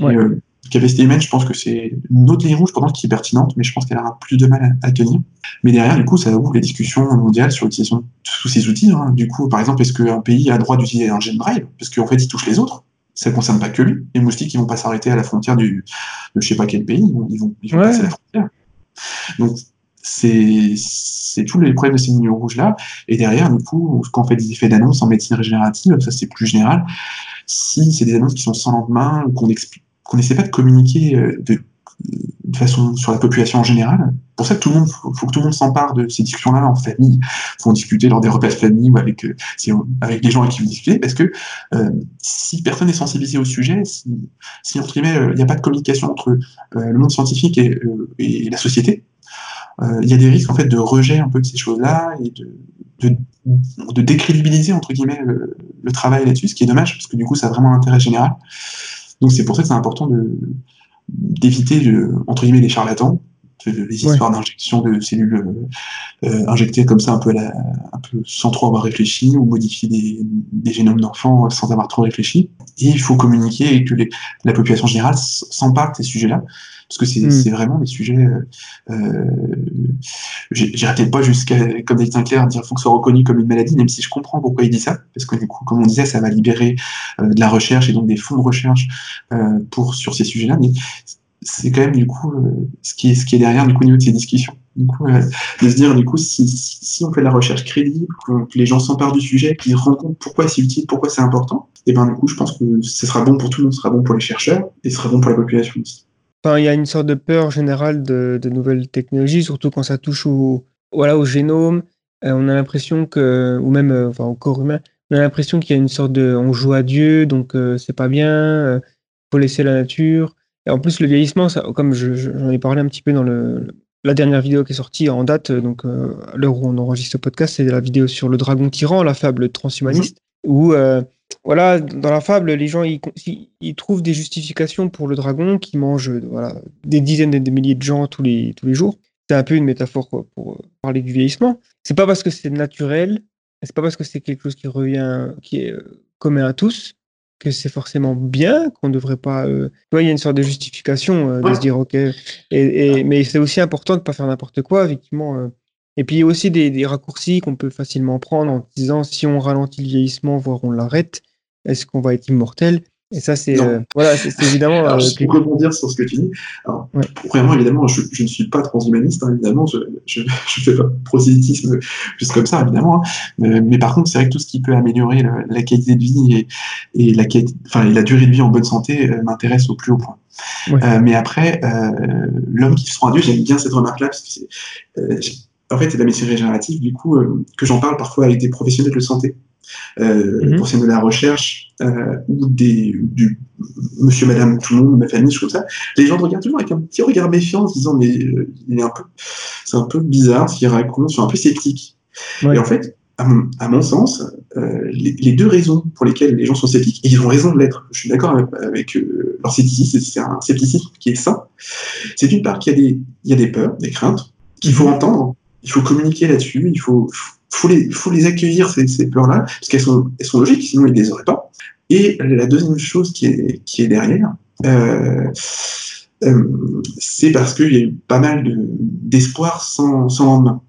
Ouais. Euh, capacité humaine, je pense que c'est une autre ligne rouge pendant qui est pertinente, mais je pense qu'elle aura plus de mal à, à, tenir. Mais derrière, du coup, ça ouvre les discussions mondiales sur l'utilisation de tous ces outils. Hein. Du coup, par exemple, est-ce qu'un pays a le droit d'utiliser un gène drive? Parce qu'en fait, il touche les autres ça ne concerne pas que lui. Les moustiques, ils vont pas s'arrêter à la frontière du, de je sais pas quel pays, ils vont, ils vont, ils vont ouais. passer la frontière. Donc, c'est, c'est tous les problèmes de ces lignes rouges-là. Et derrière, du coup, quand on fait des effets d'annonce en médecine régénérative, ça c'est plus général, si c'est des annonces qui sont sans lendemain, ou qu'on explique, qu'on n'essaie pas de communiquer euh, de, de façon sur la population en général? Pour ça tout le monde, faut, que tout le monde s'empare de ces discussions-là en famille. Faut en discuter lors des repas de famille ou avec euh, avec les gens avec qui vous discutez, parce que euh, si personne n'est sensibilisé au sujet, si, si entre guillemets il n'y a pas de communication entre euh, le monde scientifique et, et la société, il y a des risques en fait de rejet un peu de ces choses-là et de, de, de décrédibiliser entre guillemets le, le travail là-dessus, ce qui est dommage parce que du coup ça a vraiment un intérêt général. Donc c'est pour ça que c'est important d'éviter entre guillemets les charlatans, les histoires d'injection de cellules euh, euh, injectées comme ça un peu, un peu sans trop avoir réfléchi ou modifier des, génomes d'enfants sans avoir trop réfléchi. Et il faut communiquer et que la population générale s'empare de ces sujets-là parce que c'est hmm. vraiment des sujets. Euh, J'irai peut-être pas jusqu'à, comme David Sinclair, dire qu'il faut que ce soit reconnu comme une maladie, même si je comprends pourquoi il dit ça, parce que du coup, comme on disait, ça va libérer de la recherche et donc des fonds de recherche pour sur ces sujets-là. Mais c'est quand même du coup euh, ce, qui est, ce qui est derrière du coup au niveau de ces discussions. Du coup, euh, de se dire du coup si, si, on fait de la recherche crédible, que, les gens s'emparent du sujet, qu'ils rendent compte pourquoi c'est utile, pourquoi c'est important, et ben du coup je pense que ce sera bon pour tout le monde, ce sera bon pour les chercheurs et ce sera bon pour la population aussi. Enfin, il y a une sorte de peur générale de, de nouvelles technologies, surtout quand ça touche au, voilà, au génome. Euh, on a l'impression que, ou même enfin, au corps humain, on a l'impression qu'il y a une sorte de, on joue à Dieu, donc c'est pas bien, faut laisser la nature. Et en plus, le vieillissement, ça, comme j'en ai parlé un petit peu dans le, la dernière vidéo qui est sortie en date, donc euh, à l'heure où on enregistre ce podcast, c'est la vidéo sur le dragon tyran, la fable transhumaniste, mhm. où euh, voilà, dans la fable, les gens ils, ils, trouvent des justifications pour le dragon qui mange voilà, des dizaines et des milliers de gens tous les, tous les jours. C'est un peu une métaphore pour parler du vieillissement. C'est pas parce que c'est naturel, c'est pas parce que c'est quelque chose qui revient, qui est euh, commun à tous, que c'est forcément bien, qu'on ne devrait pas. Euh... il y a une sorte de justification euh, de se dire, OK. Et, mais c'est aussi important de ne pas faire n'importe quoi, effectivement. Euh. Et puis, il y a aussi des, des raccourcis qu'on peut facilement prendre en disant si on ralentit le vieillissement, voire on l'arrête, est-ce qu'on va être immortel? Et ça, c'est euh, voilà, c'est évidemment. Alors, euh, je rebondir sur ce que tu dis. Alors, Premièrement, évidemment, je, je, ne suis pas transhumaniste, hein, évidemment, je ne [LAUGHS] fais pas de prosélytisme juste comme ça, évidemment. Hein. Mais, mais, par contre, c'est vrai que tout ce qui peut améliorer la qualité de vie et, et la, enfin, et la durée de vie en bonne santé euh, m'intéresse au plus haut point. Euh, mais après, euh, l'homme qui se rend Dieu, j'aime bien cette remarque-là, parce que en fait, c'est la médecine régénérative, du coup, que j'en parle parfois avec des professionnels de santé euh, mhm. pour de la recherche euh, ou des, du monsieur, madame, tout le monde, ma famille, je comme ça, les gens te regardent toujours avec un petit regard méfiant en se disant mais euh, il est un peu, c'est un peu bizarre ce qu'il raconte, c'est un peu sceptique. Et en fait, à mon, à mon sens, euh, les, les, deux raisons pour lesquelles les gens sont sceptiques, et ils ont raison de l'être, je suis d'accord avec, avec leur scepticisme, c'est un scepticisme qui est sain, c'est d'une part qu'il y, a des, il y a des peurs, des craintes, qu'il faut mhm. entendre, il faut communiquer là-dessus, il faut, faut les, faut les accueillir, ces, peurs-là, parce qu'elles sont, elles sont logiques, sinon ils ne les auraient pas. Et la deuxième chose qui est, qui est derrière, euh, euh, c'est parce qu'il y a eu pas mal d'espoir sans, sans lendemain.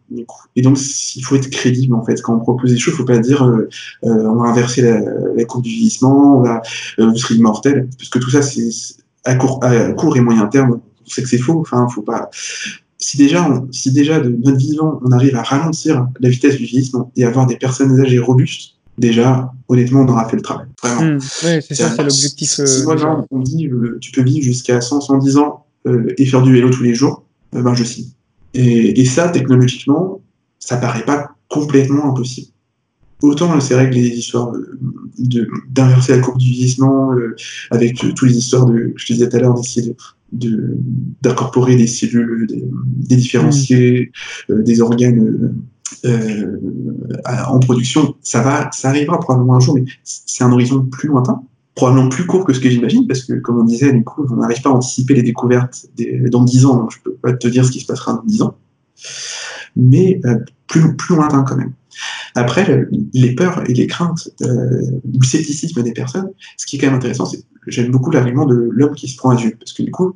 Et donc, il faut être crédible, en fait. Quand on propose des choses, il ne faut pas dire euh, euh, on va inverser la, la, courbe du vieillissement, on va, vous serez immortel, parce que tout ça, c'est à court, à court et moyen terme, on sait que c'est faux. Enfin, faut pas si déjà, si déjà de notre vivant, on arrive à ralentir la vitesse du vieillissement et avoir des personnes âgées robustes, déjà, honnêtement, on aura fait le travail. Vraiment. Mmh, c'est ça, c'est l'objectif. Si, si moi, euh, on dit, euh, tu peux vivre jusqu'à 100, 110 ans euh, et faire du vélo tous les jours, ben je signe. Et, et, ça, technologiquement, ça paraît pas complètement impossible. Autant c'est vrai que les histoires d'inverser la courbe du vieillissement, avec toutes les histoires de, je te disais tout à l'heure, d'essayer de d'incorporer des cellules, des, des différenciés, mmh. euh, des organes euh, en production, ça va, ça arrivera probablement un jour, mais c'est un horizon plus lointain, probablement plus court que ce que j'imagine, parce que comme on disait, du coup, on n'arrive pas à anticiper les découvertes dans 10 ans, donc je peux pas te dire ce qui se passera dans 10 ans, mais euh, plus, plus lointain quand même. Après, les peurs et les craintes, euh, le scepticisme des personnes, ce qui est quand même intéressant, c'est j'aime beaucoup l'argument de l'homme qui se prend à Dieu, parce que du coup,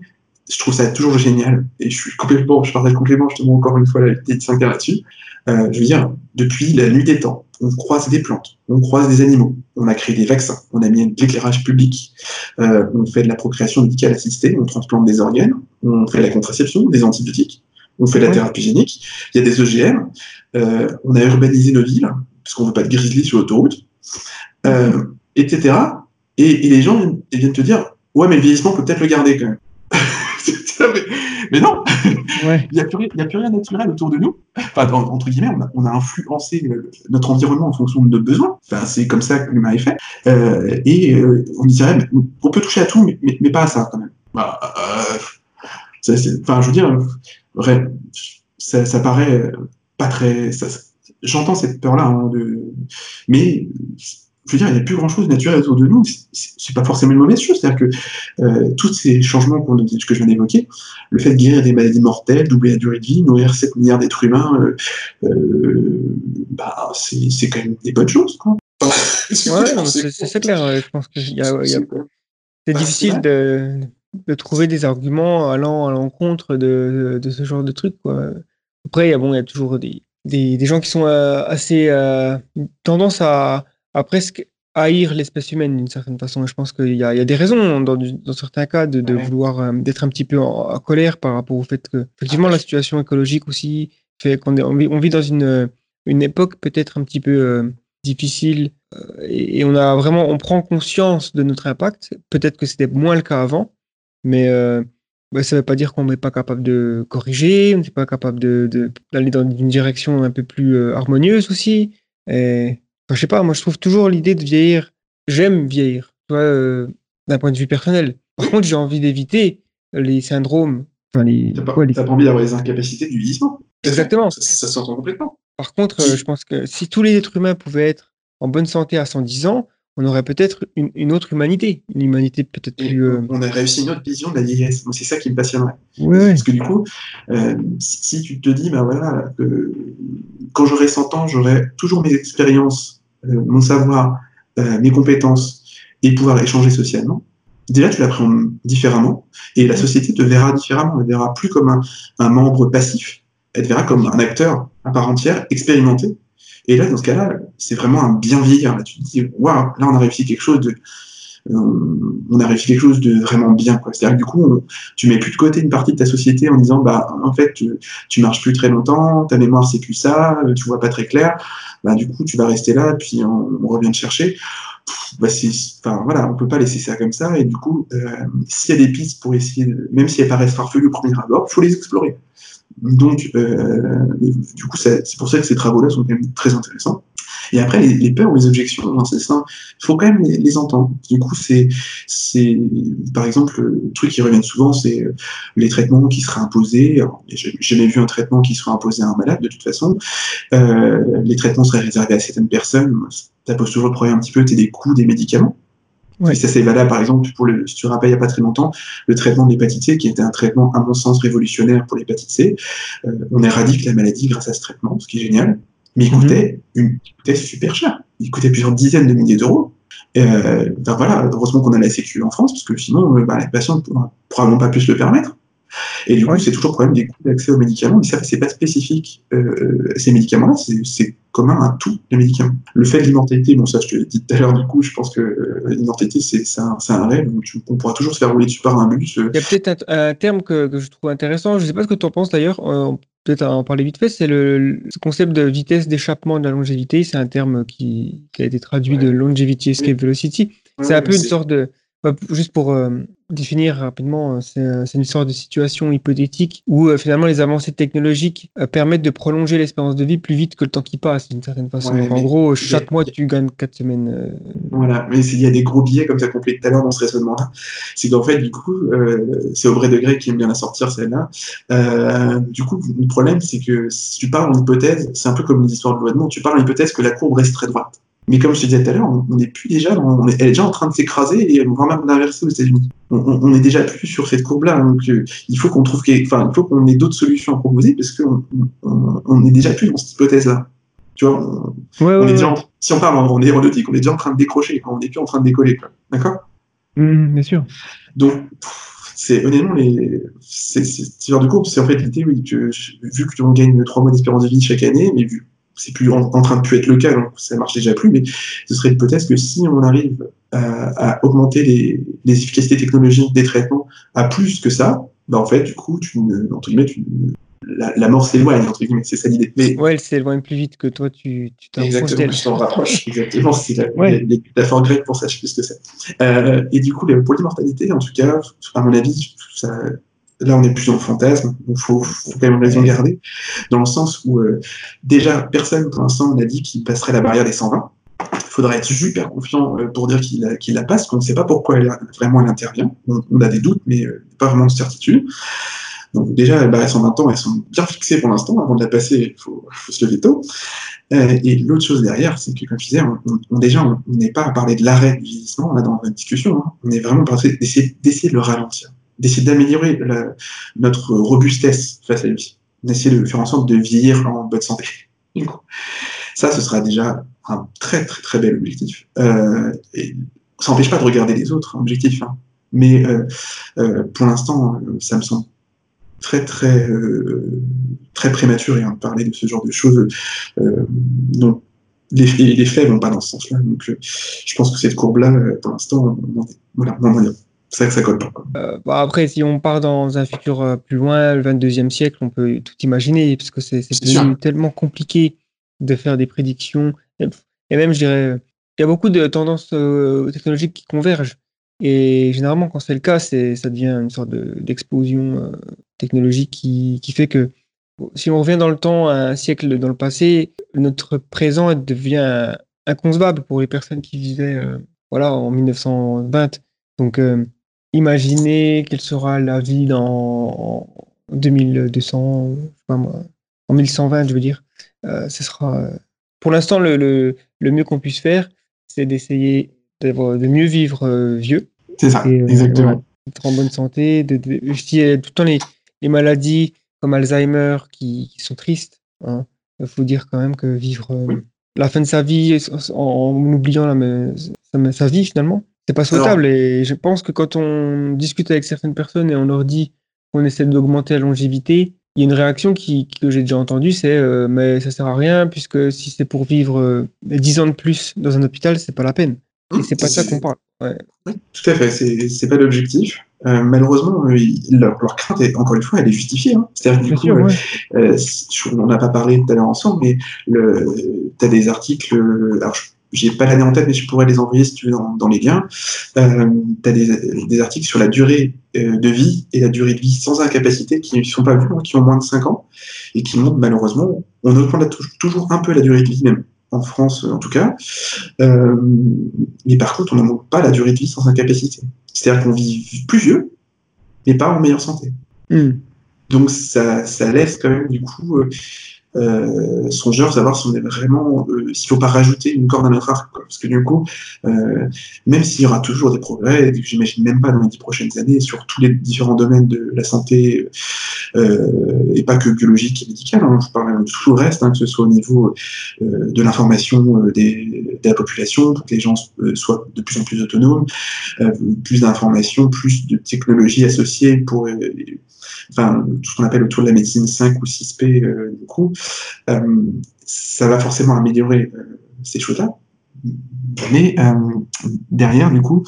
je trouve ça toujours génial, et je suis complètement, je partage complètement justement encore une fois la petite 5 là-dessus. Euh, je veux dire, depuis la nuit des temps, on croise des plantes, on croise des animaux, on a créé des vaccins, on a mis de l'éclairage public, euh, on fait de la procréation médicale assistée, on transplante des organes, on fait de la contraception, des antibiotiques, on fait de la thérapie génique, il y a des EGM, euh, on a urbanisé nos villes, parce qu'on veut pas de grizzly sur l'autoroute, euh, etc. Et, et, les gens viennent te dire, ouais, mais le vieillissement, on peut peut-être le garder quand même. [LAUGHS] mais, mais, non, [LAUGHS] ouais. il n'y a, plus rien de naturel autour de nous. Enfin, entre guillemets, on a, on a, influencé notre environnement en fonction de nos besoins. Enfin, c'est comme ça que l'humain est fait. Euh, et euh, on dirait, on peut toucher à tout, mais, mais, pas à ça quand même. Bah, enfin, je veux dire, ça, ça paraît pas très. J'entends cette peur-là, hein, de... mais je veux dire, il n'y a plus grand-chose de naturel autour de nous. C'est pas forcément une mauvaise chose. C'est-à-dire que euh, tous ces changements que je viens d'évoquer, le fait de guérir des maladies mortelles, doubler la durée de vie, nourrir 7 milliards d'êtres humains, euh, euh, bah, c'est quand même des bonnes choses. Quoi. ouais, c'est clair. Je pense que c'est difficile de, de, trouver des arguments allant à l'encontre de, de, ce genre de trucs. Quoi. Après, il y a, bon, y a toujours des, des, des gens qui sont assez tendance à à presque haïr l'espèce humaine d'une certaine façon. je pense qu'il y, y, a des raisons dans, dans certains cas de, de vouloir euh, d'être un petit peu en, colère par rapport au fait que effectivement la situation écologique aussi fait qu'on on vit, on vit dans une, une époque peut-être un petit peu euh, difficile euh, et, on a vraiment on prend conscience de notre impact. Peut-être que c'était moins le cas avant, mais bah, ça ne veut pas dire qu'on n'est pas capable de corriger, on n'est pas capable d'aller dans une direction un peu plus harmonieuse aussi. Et je sais pas, moi je trouve toujours l'idée de vieillir. J'aime vieillir, euh, d'un point de vue personnel. Par contre, j'ai envie d'éviter les syndromes. Enfin, les, T'as pas, pas, envie d'avoir les incapacités du vieillissement. Exactement. Ça, ça s'entend complètement. Par contre, euh, je pense que si tous les êtres humains pouvaient être en bonne santé à 110 ans, on aurait peut-être une, autre humanité, une humanité peut-être plus. Euh, on a réussi une autre vision de la vieillesse. C'est ça qui me passionnerait. Ouais, Parce que du coup, si, tu te dis, ben voilà, quand j'aurai 100 ans, j'aurai toujours mes expériences euh, mon savoir, euh, mes compétences et pouvoir échanger socialement, déjà tu l'apprends différemment et la société te verra différemment. Elle ne verra plus comme un, un, membre passif, elle te verra comme un acteur à part entière, expérimenté. Et là, dans ce cas-là, c'est vraiment un bien vieillir. Là, tu te dis, waouh, là, on a réussi quelque chose de, euh, on a réussi quelque chose de vraiment bien. C'est-à-dire que du coup, tu mets plus de côté une partie de ta société en disant, bah, en fait, tu, tu marches plus très longtemps, ta mémoire c'est plus ça, tu vois pas très clair. Bah, du coup, tu vas rester là, puis on, revient te chercher. Bah, enfin, voilà, on peut pas laisser ça comme ça. Et du coup, euh, s'il y a des pistes pour essayer, de, même si elles paraissent farfelues au premier abord, faut les explorer. Donc, euh, du coup, c'est pour ça que ces travaux-là sont quand même très intéressants. Et après, les, peurs ou les objections dans ces il faut quand même les, entendre. Du coup, c'est, c'est, par exemple, le truc qui revient souvent, c'est euh, les traitements qui seraient imposés. J'ai jamais vu un traitement qui soit imposé à un malade, de toute façon. Euh, les traitements seraient réservés à certaines personnes. Ça pose toujours le problème un petit peu, des coûts des médicaments. Et ça, c'est valable, par exemple, pour le, si tu te rappelles, il n'y a pas très longtemps, le traitement de l'hépatite C, qui était un traitement, à mon sens, révolutionnaire pour l'hépatite C. Euh, on éradique la maladie grâce à ce traitement, ce qui est génial mais il coûtait, une, super cher. Il coûtait plusieurs dizaines de milliers d'euros. Euh, ben voilà, heureusement qu'on a la Sécu en France, parce que sinon, euh, ben, les patients ne pourraient probablement pas pu se le permettre. Et du coup, c'est toujours le problème des coûts d'accès aux médicaments, mais ça, c'est pas spécifique. Euh, ces médicaments-là, c'est commun à tous les médicaments. Le fait de l'immortalité, bon, ça, je te l'ai dit tout à l'heure, du coup, je pense que euh, l'immortalité, c'est un, un, rêve, donc on pourra toujours se faire rouler dessus par un bus. Euh. Il y a peut-être un, terme que, que, je trouve intéressant, je sais pas ce que tu en penses d'ailleurs, peut-être en parler vite fait, c'est le, concept de vitesse d'échappement de la longévité. C'est un terme qui, qui, a été traduit de Longevity Escape Velocity. c'est un peu une sorte de. Juste pour définir rapidement, euh, euh, c'est une sorte de situation hypothétique où euh, finalement les avancées technologiques permettent de prolonger l'espérance de vie plus vite que le temps qui passe, d'une certaine façon. en gros, chaque mois, tu gagnes 4 semaines. Voilà, mais il y a des gros billets, comme tu as compris tout à l'heure dans ce raisonnement-là. C'est qu'en fait, du coup, c'est Aubrey de Grey qui aime bien la sortir, celle-là. du coup, le problème, c'est que si tu parles en hypothèse, c'est un peu comme l'histoire de loi de Tu parles en hypothèse que la courbe reste très droite. Mais comme je te disais tout à l'heure, on n'est plus déjà, on est, elle est déjà en train de s'écraser et va même d'inverser aux États-Unis. On, on, est déjà plus sur cette courbe-là. Donc, euh, il faut qu'on trouve, enfin, il faut qu'on ait d'autres solutions à proposer parce qu'on on, on, est déjà plus dans cette hypothèse-là. Tu vois, on, ouais, ouais, est déjà si on parle en, aéronautique, on est déjà en train de décrocher, on n'est plus en train de décoller. D'accord? Mmh, Bien sûr. Donc, c'est honnêtement les c'est ce genre de courbe c'est en fait l'idée oui que vu que on gagne trois mois d'espérance de vie chaque année mais vu c'est plus en, train de plus être le cas, donc ça marche déjà plus, mais ce serait l'hypothèse que si on arrive à, augmenter les, efficacités technologiques des traitements à plus que ça, bah en fait, du coup, tu, entre guillemets, la, mort s'éloigne, entre guillemets, c'est ça l'idée. Mais, ouais, elle s'éloigne plus vite que toi, tu t'en Exactement, tu t'en rapproches, exactement, c'est la, ouais. métaphore grecque pour ça, je sais plus ce que c'est. Euh, et du coup, pour l'immortalité, en tout cas, à mon avis, ça, là on est plus dans le fantasme, il faut, faut, quand même raison garder, dans le sens où euh, déjà personne pour l'instant n'a dit qu'il passerait la barrière des 120. Il faudrait être super confiant euh, pour dire qu'il qu la passe, qu'on ne sait pas pourquoi elle, vraiment elle intervient. On, a des doutes, mais euh, pas vraiment de certitude. Donc déjà, bah, elles sont 20 ans, elles sont bien fixées pour l'instant. Avant de la passer, il faut, se lever tôt. Euh, et l'autre chose derrière, c'est que, comme je disais, on, déjà, on n'est pas à parler de l'arrêt du vieillissement là dans la discussion. Hein. On est vraiment d'essayer d'essayer de le ralentir, d'essayer d'améliorer notre robustesse face à lui, d'essayer de faire en sorte de vieillir en bonne santé. ça, ce sera déjà un très très très bel objectif. Euh, ça n'empêche pas de regarder les autres objectifs, hein. mais euh, euh, pour l'instant, ça me semble très très très prématuré hein, de parler de ce genre de choses. donc les, les, faits vont pas dans ce sens-là. Donc je pense que cette courbe-là, pour l'instant, voilà, c'est que ça colle pas. Bah, après, si on part dans un futur plus loin, le 22e siècle, on peut tout imaginer, parce que c'est tellement compliqué de faire des prédictions. Et même, je dirais, il y a beaucoup de tendances euh, technologiques qui convergent. Et généralement, quand c'est le cas, ça devient une sorte d'explosion euh, technologique qui, qui, fait que si on revient dans le temps, un siècle dans le passé, notre présent devient inconcevable pour les personnes qui vivaient euh, voilà, en 1920. Donc, imaginez quelle sera la vie dans 2200, en 1120, je veux dire. ce sera pour l'instant, le, le, mieux qu'on puisse faire, c'est d'essayer de mieux vivre euh, vieux. C'est ça, euh, exactement. D'être en bonne santé. De, je dis euh, tout le temps les, les maladies comme Alzheimer qui, sont tristes. Il hein. faut dire quand même que vivre la fin de sa vie en, oubliant la, sa, vie finalement, c'est pas souhaitable. Et je pense que quand on discute avec certaines personnes et on leur dit qu'on essaie d'augmenter la longévité, il y a une réaction qui, que j'ai déjà entendue, c'est euh, mais ça sert à rien puisque si c'est pour vivre euh, 10 ans de plus dans un hôpital, c'est pas la peine. Et c'est pas ça qu'on parle. Oui, tout à fait, c'est pas l'objectif. Euh, malheureusement, euh, leur, leur, crainte, est, encore une fois, elle est justifiée. Hein. C'est-à-dire du coup, on n'a pas parlé tout à l'heure ensemble, mais tu as des articles. Alors, j'ai pas l'année en tête, mais je pourrais les envoyer si tu veux dans, les liens. Euh, tu as des, des, articles sur la durée euh, de vie et la durée de vie sans incapacité qui ne sont pas vus, hein, qui ont moins de 5 ans, et qui montrent malheureusement, on augmente toujours un peu la durée de vie, même en France en tout cas. Euh, mais par contre, on n'augmente pas la durée de vie sans incapacité. C'est-à-dire qu'on vit plus vieux, mais pas en meilleure santé. Hmm. Donc ça, ça laisse quand même du coup euh, euh, songeur, savoir si on est vraiment, euh, s'il faut pas rajouter une corde à notre arc, parce que du coup, euh, même s'il y aura toujours des progrès, j'imagine même pas dans les dix prochaines années, sur tous les différents domaines de la santé, euh, et pas que biologique et médical, hein, je parle de tout le reste, hein, que ce soit au niveau euh, de l'information des, de la population, pour que les gens soient de plus en plus autonomes, plus d'informations, plus de technologies associées pour enfin, tout ce qu'on appelle autour de la médecine 5 ou 6P, euh, du coup, euh, ça va forcément améliorer euh, ces choses-là. Mais derrière, du coup,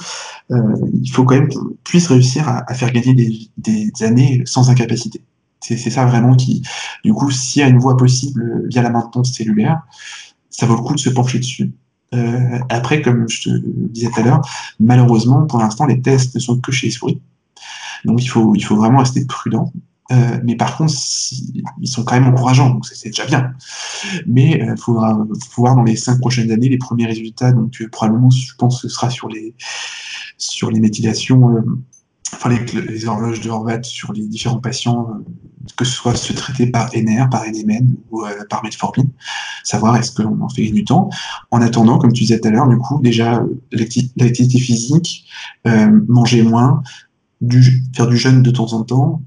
il faut quand même qu'on puisse réussir à, faire gagner des, années sans incapacité. C'est ça vraiment qui, du coup, s'il y a une voie possible via la maintenance cellulaire, ça vaut le coup de se pencher dessus. après, comme je te disais tout à l'heure, malheureusement, pour l'instant, les tests ne sont que chez les souris. Donc il faut, il faut vraiment rester prudent. Euh, mais par contre, ils sont quand même encourageants, donc c'est déjà bien. Mais il euh, faudra, voir dans les cinq prochaines années les premiers résultats. Donc euh, probablement, je pense que ce sera sur les, sur les méthylations, enfin les, horloges de Horvath sur les différents patients, que ce soit se traiter par NR, par NMN ou par metformine, savoir est-ce qu'on en fait du temps. En attendant, comme tu disais tout à l'heure, du coup, déjà l'activité physique, manger moins, faire du jeûne de temps en temps,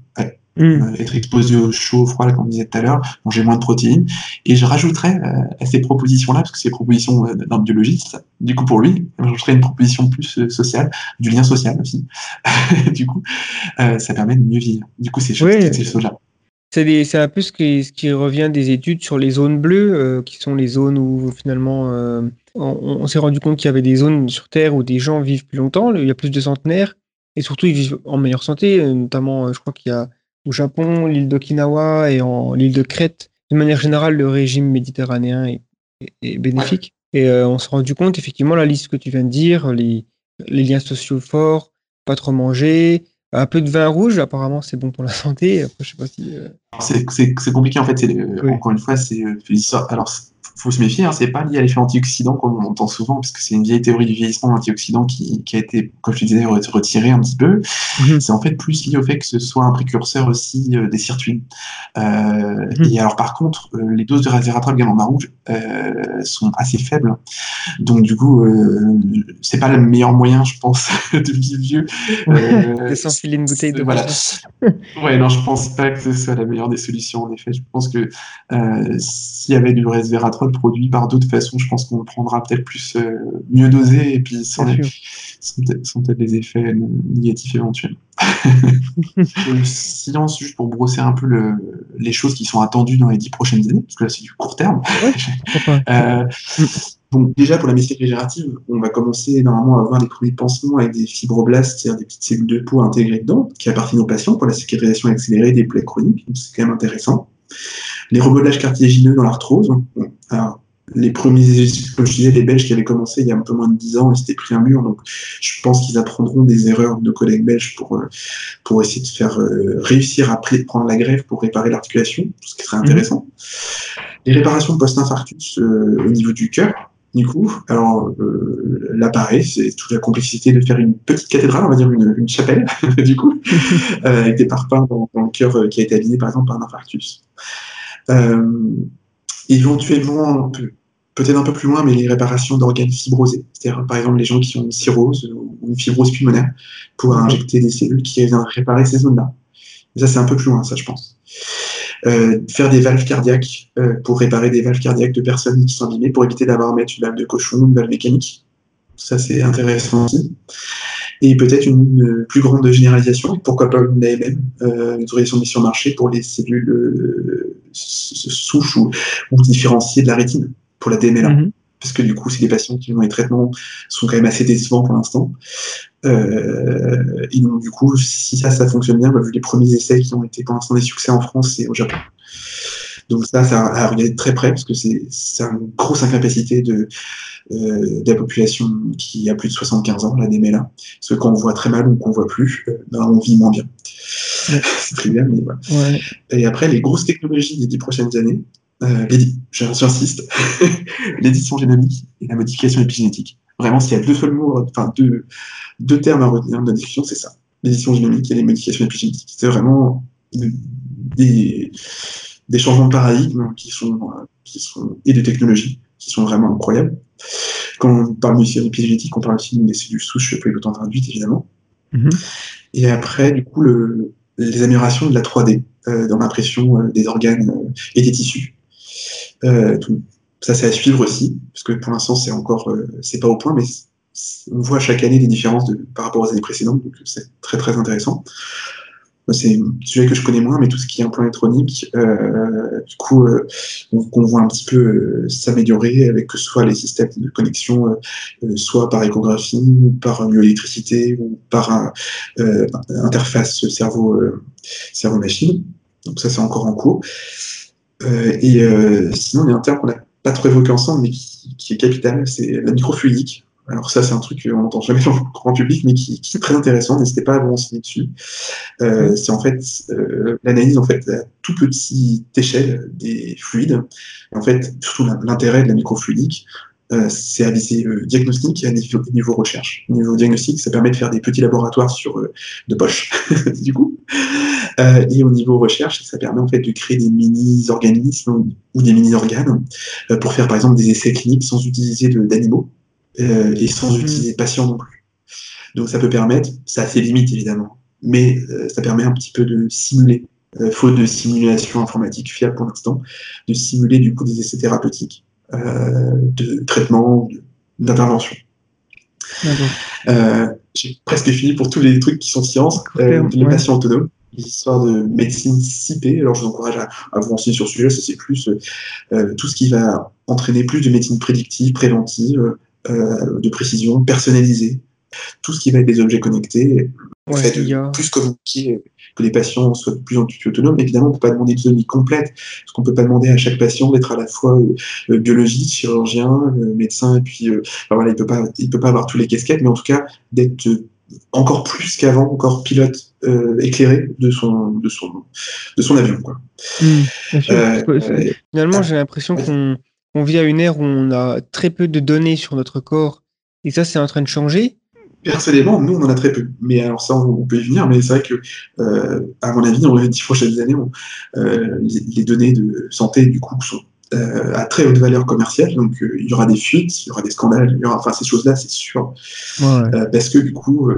mm. euh, être exposé au chaud, au froid, comme on disait tout à l'heure, manger moins de protéines. Et je rajouterais euh, à ces propositions-là, parce que c'est propositions euh, d'un biologiste, du coup pour lui, je rajouterais une proposition plus sociale, du lien social aussi. [LAUGHS] du coup, ça permet de mieux vivre. Du coup, c'est oui. soja. C'est un peu ce qui, ce qui, revient des études sur les zones bleues, qui sont les zones où finalement on, on s'est rendu compte qu'il y avait des zones sur Terre où des gens vivent plus longtemps, il y a plus de centenaires, et surtout, ils vivent en meilleure santé, euh, notamment, euh, je crois qu'il y a au Japon, l'île d'Okinawa et en l'île de Crète. De manière générale, le régime méditerranéen est, bénéfique. Et euh, on s'est rendu compte, effectivement, la liste que tu viens de dire, les, les liens sociaux forts, pas trop manger, un peu de vin rouge, apparemment, c'est bon pour la santé. Après, je sais pas si. C'est compliqué, en fait. Encore une fois, c'est. Alors, faut se méfier, hein, c'est pas lié à l'effet antioxydant comme on entend souvent, parce que c'est une vieille théorie du vieillissement antioxydant qui, qui, a été, comme je disais, retirée un petit peu. Mhm. C'est en fait plus lié au fait que ce soit un précurseur aussi euh, des sirtuines. Euh, mhm. Et alors par contre, euh, les doses de resveratrol gamma rouge sont assez faibles, donc du coup, c'est pas le meilleur moyen, je pense, [LAUGHS] de vivre vieux. de s'enfiler une bouteille de voilà. [LAUGHS] ouais, non, je pense pas que ce soit la meilleure des solutions. En effet, je pense que s'il y avait du resveratrol produit par d'autres façons, je pense qu'on le prendra peut-être plus euh, mieux dosé et puis sans, peut-être des effets négatifs éventuels. [LAUGHS] silence, juste pour brosser un peu le, les choses qui sont attendues dans les dix prochaines années, parce que là c'est du court terme. [LAUGHS] euh, donc déjà pour la médecine régénérative, on va commencer normalement à avoir des premiers pansements avec des fibroblastes, c'est-à-dire des petites cellules de peau intégrées dedans, qui appartiennent aux patients pour la cicatrisation accélérée des plaies chroniques, donc c'est quand même intéressant. Les remodelages cartilagineux dans l'arthrose. Alors, les premiers, comme je disais, les Belges qui avaient commencé il y a un peu moins de 10 ans, ils s'étaient pris un mur, donc je pense qu'ils apprendront des erreurs de nos collègues belges pour, euh, pour essayer de faire euh, réussir à prendre la grève pour réparer l'articulation, ce qui serait intéressant. Les réparations post-infarctus euh, au niveau du cœur, du coup, alors là pareil, c'est toute la complexité de faire une petite cathédrale, on va dire une, une chapelle, [LAUGHS] du coup, [LAUGHS] avec des parpaings dans, dans, le cœur qui a été abîmé par exemple par un infarctus. Euh, éventuellement, peut-être un peu plus loin, mais les réparations d'organes fibrosés. C'est-à-dire, par exemple, les gens qui ont une cirrhose ou une fibrose pulmonaire pour injecter des cellules qui viennent réparer ces zones-là. Ça, c'est un peu plus loin, ça, je pense. Euh, faire des valves cardiaques euh, pour réparer des valves cardiaques de personnes qui sont abîmées pour éviter d'avoir à mettre une valve de cochon, une valve mécanique. Ça, c'est intéressant aussi et peut-être une, plus grande généralisation, pourquoi pas une AMM, euh, une autorisation de mise sur marché pour les cellules euh, souches ou, ou, différenciées de la rétine, pour la DMLA. Mhm. Parce que du coup, c'est des patients qui ont les traitements sont quand même assez décevants pour l'instant. Euh, et donc, du coup, si ça, ça fonctionne bien, bah, vu les premiers essais qui ont été pour l'instant des succès en France et au Japon. Donc ça, ça à regarder de très près, parce que c'est une grosse incapacité de, euh, de la population qui a plus de 75 ans, la DMLA. Parce que quand on voit très mal ou qu'on voit plus, euh, ben, on vit moins bien. [LAUGHS] c'est très bien, mais voilà. Ouais. Et après, les grosses technologies des dix prochaines années, euh, j'insiste, [LAUGHS] l'édition génomique et la modification épigénétique. Vraiment, s'il y a deux seuls mots, enfin deux, deux termes à retenir de la discussion, c'est ça. L'édition génomique et les modifications épigénétiques. C'est vraiment des, des changements de paradigme qui sont, qui sont, et de technologies qui sont vraiment incroyables. Quand on parle de cellules épigénétiques, on parle aussi des cellules souches pluripotentes induites, évidemment. Mm Et après, du coup, le, les améliorations de la 3D euh, dans l'impression euh, des organes euh, et des tissus. Euh. Ça, c'est à suivre aussi, parce que pour l'instant, c'est encore, euh, c'est pas au point, mais on voit chaque année des différences par rapport aux années précédentes, donc c'est très très intéressant c'est un sujet que je connais moins, mais tout ce qui est implant électronique, euh, du coup, euh, on, voit un petit peu s'améliorer avec que ce soit les systèmes de connexion, soit par échographie, ou par bioélectricité, ou par interface cerveau, cerveau-machine. Donc ça, c'est encore en cours. Et sinon, il y a un terme qu'on n'a pas trop évoqué ensemble, mais qui, qui est capital, c'est la microfluidique. Alors ça, c'est un truc qu'on n'entend jamais [LAUGHS] dans le grand public, mais qui, qui est très intéressant. N'hésitez pas à vous renseigner dessus. Euh, c'est en fait euh, l'analyse en fait à tout petite échelle des fluides. Et en fait, surtout l'intérêt de la microfluidique, euh, c'est à viser le diagnostic et à niveau, niveau recherche. Niveau diagnostic, ça permet de faire des petits laboratoires sur euh, de poche, [LAUGHS] du coup. Euh, et au niveau recherche, ça permet en fait de créer des mini-organismes ou des mini-organes euh, pour faire par exemple des essais cliniques sans utiliser d'animaux euh, et sans mm. utiliser patient non plus. Donc ça peut permettre, ça a ses limites évidemment, mais euh, ça permet un petit peu de simuler, euh, faute de simulation informatique fiable pour l'instant, de simuler du coup des essais thérapeutiques, de traitement, d'intervention. J'ai presque fini pour tous les trucs qui sont sciences, les patients autonomes l'histoire de médecine CIP. Alors, je vous encourage à, à vous renseigner sur ce sujet. Ça, c'est plus euh, tout ce qui va entraîner plus de médecine prédictive, préventive, euh, de précision, personnalisée, tout ce qui va être des objets connectés, fait de plus communiquer, que les patients soient de plus en plus autonomes. Évidemment, on ne peut pas demander une autonomie complète, parce qu'on ne peut pas demander à chaque patient d'être à la fois euh, euh, biologiste, chirurgien, médecin, et puis voilà, il ne peut, pas, il peut pas avoir tous les casquettes, mais en tout cas d'être encore plus qu'avant, encore pilote éclairé de son, de son, de son avion. Quoi. Mmh, Finalement, j'ai l'impression qu'on on vit à une ère où on a très peu de données sur notre corps et ça, c'est en train de changer. Personnellement, nous, on en a très peu. Mais alors ça, on peut y venir, mais c'est vrai que, euh, à mon avis, dans les dix prochaines années, euh, les, données de santé, du coup, sont euh, à très haute valeur commerciale. Donc, il y aura des fuites, il y aura des scandales, il y aura, enfin, ces choses-là, c'est sûr. parce que, du coup,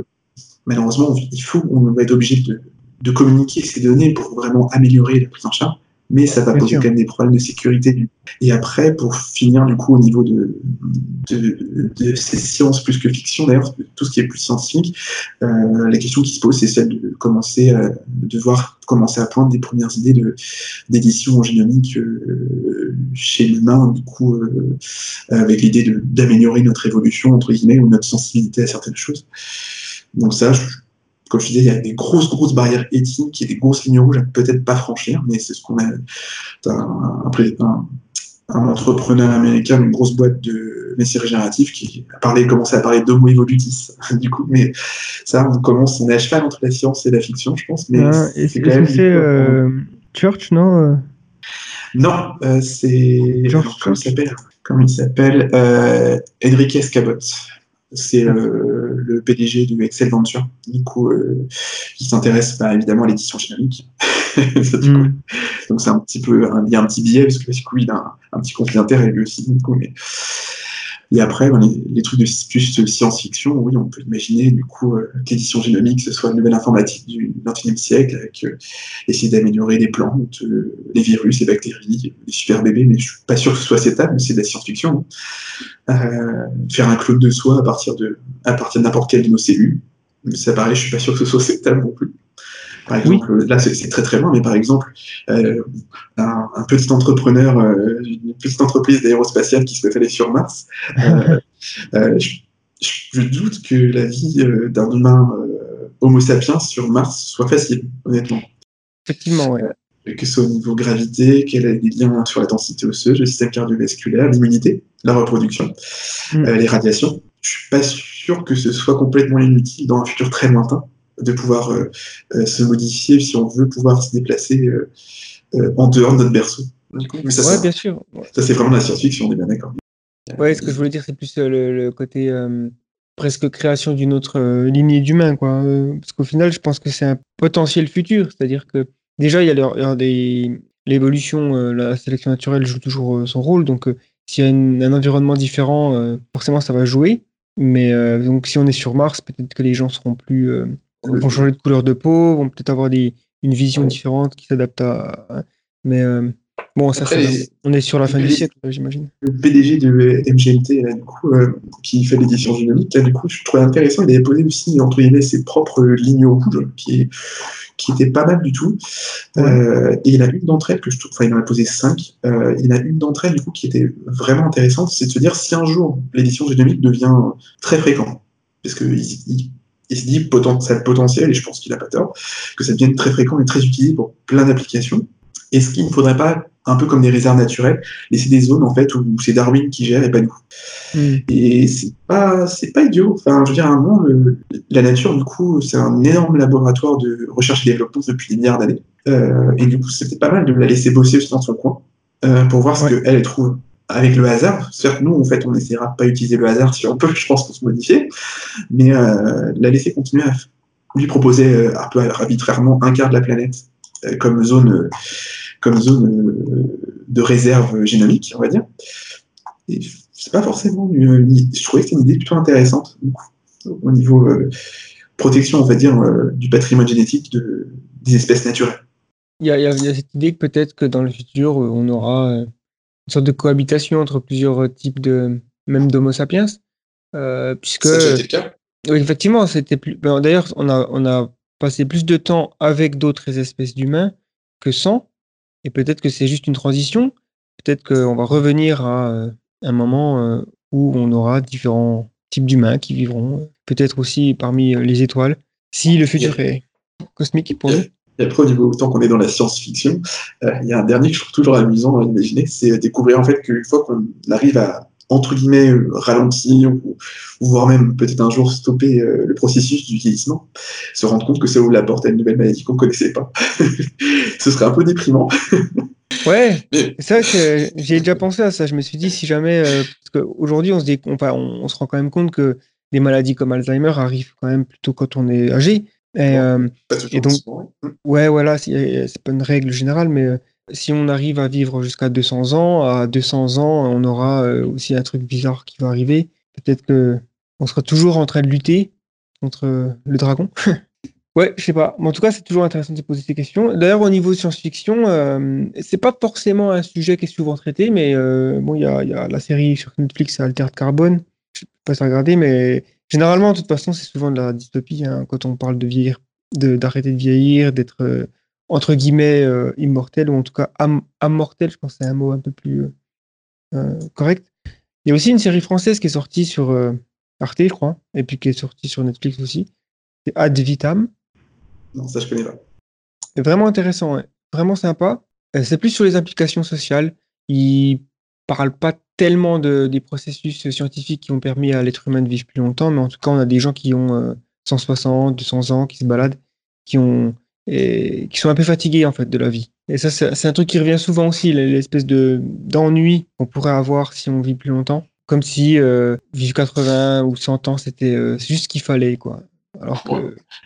malheureusement, il faut, on va être obligé de, de communiquer ces données pour vraiment améliorer la prise en charge mais ça va poser quand même des problèmes de sécurité. Et après, pour finir du coup au niveau de, de, de ces sciences plus que fiction, d'ailleurs, tout ce qui est plus scientifique, euh, la question qui se pose, c'est celle de commencer à devoir commencer à poindre des premières idées de d'édition génomique euh, chez l'humain, du coup, euh, avec l'idée d'améliorer notre évolution entre guillemets ou notre sensibilité à certaines choses. Donc ça, je, comme je disais, il y a des grosses, grosses barrières éthiques et des grosses lignes rouges à peut-être pas franchir, mais c'est ce qu'on a. Un, un, un, entrepreneur américain, une grosse boîte de métiers régénératifs qui a parlé, commencé à parler d'homo evolutis, [LAUGHS] du coup, mais ça, on commence, on est à cheval entre la science et la fiction, je pense. Mais ah, c'est quand même. C'est euh, Church, non euh? Non, euh, c'est. Comment il s'appelle? Comment il s'appelle? Euh, Enrique Escabot. C'est euh, le PDG de Excel Venture, du coup, euh, qui s'intéresse bah, évidemment à l'édition génomique. [LAUGHS] Mm. Donc c'est un petit peu, un, il y a un petit biais parce que du coup il a un, petit conflit d'intérêt lui aussi. Du coup, mais... Et après, les, trucs de plus science-fiction, oui, on peut imaginer du coup euh, l'édition génomique, ce soit une nouvelle informatique du XXIe siècle, avec essayer d'améliorer les plantes, les virus, les bactéries, les super bébés, mais je suis pas sûr que ce soit cette mais c'est de la science-fiction. Euh, faire un clone de soi à partir de à partir de n'importe quelle de nos cellules. Ça paraît, je suis pas sûr que ce soit acceptable non plus. Par exemple, là c'est très très loin, mais par exemple, euh, un, petit entrepreneur, euh, une petite entreprise d'aérospatiale qui souhaite aller sur Mars, [LAUGHS] je, doute que la vie d'un humain Homo sapiens sur Mars soit facile, honnêtement. Effectivement, ouais que ce soit au niveau gravité, quel est les liens sur la densité osseuse, le système cardiovasculaire, l'immunité, la reproduction, mm. euh, les radiations. Je suis pas sûr que ce soit complètement inutile dans un futur très lointain de pouvoir euh, euh, se modifier si on veut pouvoir se déplacer en dehors de notre berceau. ça, bien sûr. Ça, c'est vraiment la science-fiction, on est bien d'accord. Ouais, ce que je voulais dire, c'est plus le, côté presque création d'une autre lignée d'humains, quoi. parce qu'au final, je pense que c'est un potentiel futur, c'est-à-dire que Déjà, il y a, des l'évolution, euh, la sélection naturelle joue toujours euh, son rôle. Donc, euh, s'il y a un environnement différent, forcément, ça va jouer. Mais donc, si on est sur Mars, peut-être que les gens seront plus, vont changer de couleur de peau, vont peut-être avoir des, une vision différente qui s'adapte à. Mais bon, ça, on est sur la fin du siècle, j'imagine. Le PDG de MGMT, du coup, qui fait l'édition génomique, du coup, je trouvais intéressant. Il avait posé aussi entre guillemets ses propres lignes rouges, qui qui était pas mal du tout. Euh, et il a une d'entre elles que je trouve, enfin il en a posé cinq, euh, il a une d'entre elles du coup qui était vraiment intéressante, c'est de se dire si un jour l'édition génomique devient très fréquent, parce que il, se dit ça a le potentiel, et je pense qu'il n'a pas tort, que ça devienne très fréquent et très utilisé pour plein d'applications. Est-ce qu'il ne faudrait pas, un peu comme des réserves naturelles, laisser des zones en fait où c'est Darwin qui gère et pas nous hmm. Et c'est pas, c'est pas idiot. Enfin, je veux dire, à un moment, la nature, du coup, c'est un énorme laboratoire de recherche et développement depuis des milliards d'années. Euh, et du coup, c'était pas mal de la laisser bosser dans son coin euh, pour voir ce qu'elle trouve avec le hasard. Certes, nous, en fait, on essaiera de pas utiliser le hasard si on peut, je pense, pour se modifier, mais euh, la laisser continuer à lui proposer un peu arbitrairement un quart de la planète comme zone comme zone euh, de réserve génomique, on va dire. C'est pas forcément une, je trouvais que c'était une idée plutôt intéressante au niveau euh, protection, on va dire, euh, du patrimoine génétique de, des espèces naturelles. Il y, a, cette idée que peut-être que dans le futur, on aura une sorte de cohabitation entre plusieurs types de, même d'Homo sapiens, puisque. Le cas? Oui, effectivement, c'était plus. Ben, d'ailleurs, on a, on a passé plus de temps avec d'autres espèces d'humains que sans. Et peut-être que c'est juste une transition. Peut-être qu'on va revenir à euh, un moment euh, où on aura différents types d'humains qui vivront, peut-être aussi parmi euh, les étoiles, si le futur est cosmique pour nous. Et après, au niveau, autant qu'on est dans la science-fiction, il y a un dernier que je trouve toujours amusant à imaginer, c'est découvrir en fait qu'une fois qu'on arrive à entre guillemets euh, ralentir ou, voire même peut-être un jour stopper euh, le processus du vieillissement, se rendre compte que ça ouvre la porte à une nouvelle maladie qu'on ne connaissait pas. [LAUGHS] Ce serait un peu déprimant. Ouais, [LAUGHS] c'est vrai que j'ai déjà pensé à ça. Je me suis dit, si jamais. Euh, parce qu'aujourd'hui, on, se dit, on, on, se rend quand même compte que des maladies comme Alzheimer arrivent quand même plutôt quand on est âgé. Et, euh, donc, ouais, voilà, c'est pas une règle générale, mais euh, si on arrive à vivre jusqu'à 200 ans, à 200 ans, on aura aussi un truc bizarre qui va arriver. Peut-être que on sera toujours en train de lutter contre le dragon. [LAUGHS] Ouais, je sais pas. Mais en tout cas, c'est toujours intéressant de se poser ces questions. D'ailleurs, au niveau science-fiction, euh, c'est pas forcément un sujet qui est souvent traité, mais euh, bon, il y a, y a, la série sur Netflix Altered Carbone. Je sais pas si regarder, mais généralement, de toute façon, c'est souvent de la dystopie hein, quand on parle de vieillir, d'arrêter de, vieillir, d'être euh, entre guillemets euh, immortel ou en tout cas am ammortel. Je pense que c'est un mot un peu plus euh, correct. Il y a aussi une série française qui est sortie sur Arte, je crois, et puis qui est sortie sur Netflix aussi. C'est Ad Vitam. Non, ça, je connais pas. Vraiment intéressant, vraiment sympa. C'est plus sur les implications sociales. Il parle pas tellement de, des processus scientifiques qui ont permis à l'être humain de vivre plus longtemps, mais en tout cas, on a des gens qui ont 160, euh, 200 ans, qui se baladent, qui ont et qui sont un peu fatigués en fait de la vie. Et ça, c'est un truc qui revient souvent aussi, l'espèce de d'ennui qu'on pourrait avoir si on vit plus longtemps, comme si euh, vivre 80 ou 100 ans, c'était juste ce qu'il fallait quoi. Alors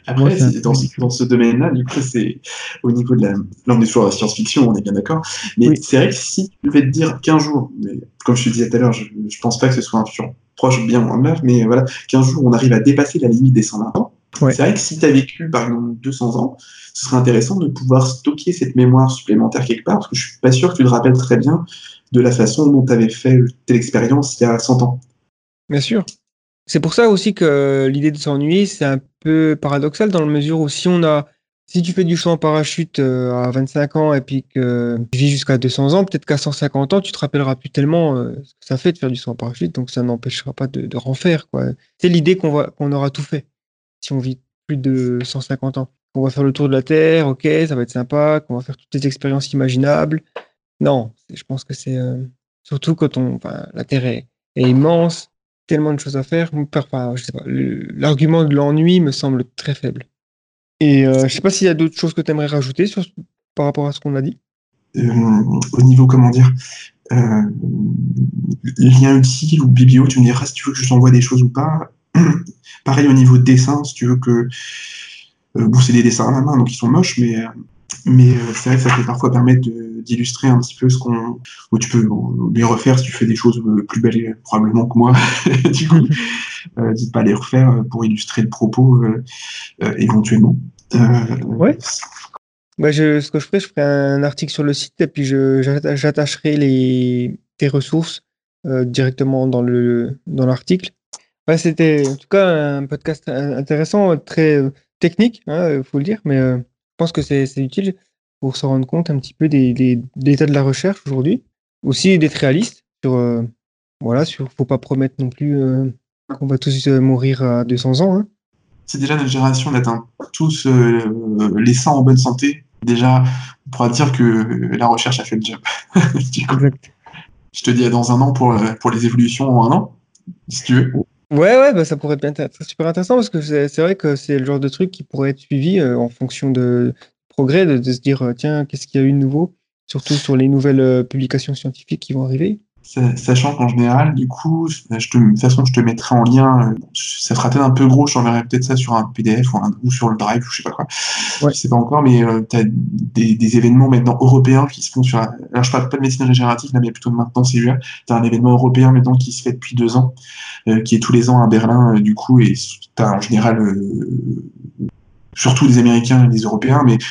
Après, dans, dans, ce domaine-là, du coup, c'est au niveau de la. Là, on est toujours à la science-fiction, on est bien d'accord. Mais c'est vrai que si tu devais te dire qu'un jour, mais comme je te disais tout à l'heure, je, ne pense pas que ce soit un futur proche, bien ou en mais voilà, qu'un jour on arrive à dépasser la limite des 120 ans. C'est vrai que si tu as vécu, par exemple, 200 ans, ce serait intéressant de pouvoir stocker cette mémoire supplémentaire quelque part, parce que je suis pas sûr que tu te rappelles très bien de la façon dont tu avais fait telle expérience il y a 100 ans. Bien sûr. C'est pour ça aussi que l'idée de s'ennuyer, c'est un peu paradoxal dans la mesure où si on a, si tu fais du saut en parachute euh, à 25 ans et puis que tu vis jusqu'à 200 ans, peut-être qu'à 150 ans, tu te rappelleras plus tellement euh, ce que ça fait de faire du saut en parachute, donc ça n'empêchera pas de, de renfaire. C'est l'idée qu'on qu'on aura tout fait si on vit plus de 150 ans. On va faire le tour de la Terre, ok, ça va être sympa, qu'on va faire toutes les expériences imaginables. Non, je pense que c'est euh, surtout quand on, enfin, la Terre est immense, tellement de choses à faire. Je sais pas, l'argument de l'ennui me semble très faible. Et euh, je sais pas s'il y a d'autres choses que tu aimerais rajouter par rapport à ce qu'on a dit. Euh, au niveau, comment dire, euh, lien utile ou biblio, tu me diras si tu veux que je t'envoie des choses ou pas. [CLEARS THROAT] Pareil au niveau de dessin, si tu veux que. Euh, bon, c'est des dessins à la main, donc ils sont moches, mais mais euh, c'est vrai que ça peut parfois permettre d'illustrer un petit peu ce qu'on. Ou tu peux les refaire si tu fais des choses euh, plus belles, probablement que moi. [LAUGHS] du coup, euh, pas les refaire euh, pour illustrer le propos éventuellement. ouais. Bah, je, ce que je ferai, je ferai un article sur le site et puis j'attacherai les tes ressources directement dans le dans l'article. Ouais, C'était en tout cas un podcast intéressant, très technique, il hein, faut le dire, mais pense que c'est utile pour se rendre compte un petit peu des, des, de l'état de la recherche aujourd'hui. Aussi d'être réaliste sur, euh, voilà, sur, faut pas promettre non plus euh, qu'on va tous euh, mourir à 200 ans. Hein. C'est déjà notre génération d'atteindre tous les 100 en bonne santé. Déjà, on pourra dire que la recherche a fait le job. [LAUGHS] Je te dis à dans un an pour, pour les évolutions en un an, si tu veux. Ouais, ouais, bah, ça pourrait être super intéressant parce que c'est vrai que c'est le genre de truc qui pourrait être suivi euh, en fonction de progrès, de, se dire euh, tiens, qu'est-ce qu'il y a eu de nouveau, surtout sur les nouvelles euh, publications scientifiques qui vont arriver. Sachant qu'en général, du coup, je te, de toute façon, je te mettrai en lien. Ça fera peut-être un peu gros, je t'enverrai peut-être ça sur un PDF ou, un, ou, sur le Drive, ou je sais pas quoi. Ouais. Je sais pas encore, mais tu as des, des, événements maintenant européens qui se font sur. Alors, je parle pas de médecine régénérative, là, mais plutôt de maintenant cellulaire. Tu as un événement européen maintenant qui se fait depuis deux ans, euh, qui est tous les ans à Berlin, euh, du coup, et tu as en général euh, surtout des Américains et des Européens, mais de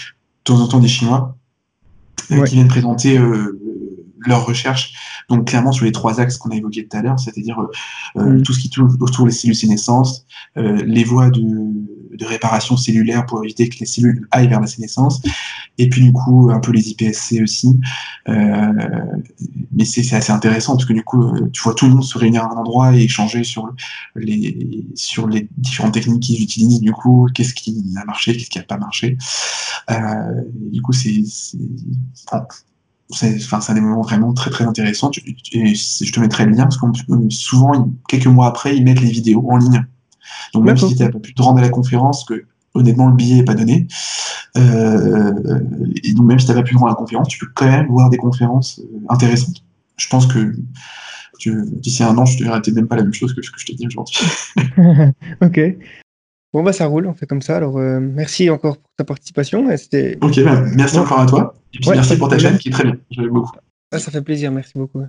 temps en temps des Chinois ouais. qui viennent présenter leurs recherches donc clairement sur les trois axes qu'on a évoqués tout à l'heure, c'est-à-dire euh, mm. tout ce qui tourne autour des cellules sénescentes, euh, les voies de, de, réparation cellulaire pour éviter que les cellules aillent vers la sénescence, et puis du coup un peu les IPSC aussi. Euh, mais c'est assez intéressant parce que du coup tu vois tout le monde se réunir à un endroit et échanger sur les sur les différentes techniques qu'ils utilisent. Du coup, qu'est-ce qui a marché, qu'est-ce qui n'a pas marché. du coup, c'est c'est enfin, des moments vraiment très très intéressants. Et je te mettrai le lien parce que souvent, quelques mois après, ils mettent les vidéos en ligne. Donc même si tu n'as pas pu te rendre à la conférence, que honnêtement, le billet n'est pas donné. Euh, et donc, même si tu n'as pas pu voir la conférence, tu peux quand même voir des conférences euh, intéressantes. Je pense que d'ici un an, je te dirai même pas la même chose que ce que je te dis aujourd'hui. [LAUGHS] ok. Bon, bah ça roule, on fait comme ça. Alors, euh, merci encore pour ta participation. Ok, bah, merci encore à toi. Et puis merci pour ta chaîne qui est très bien. J'aime beaucoup. Ah, ça fait plaisir, merci beaucoup.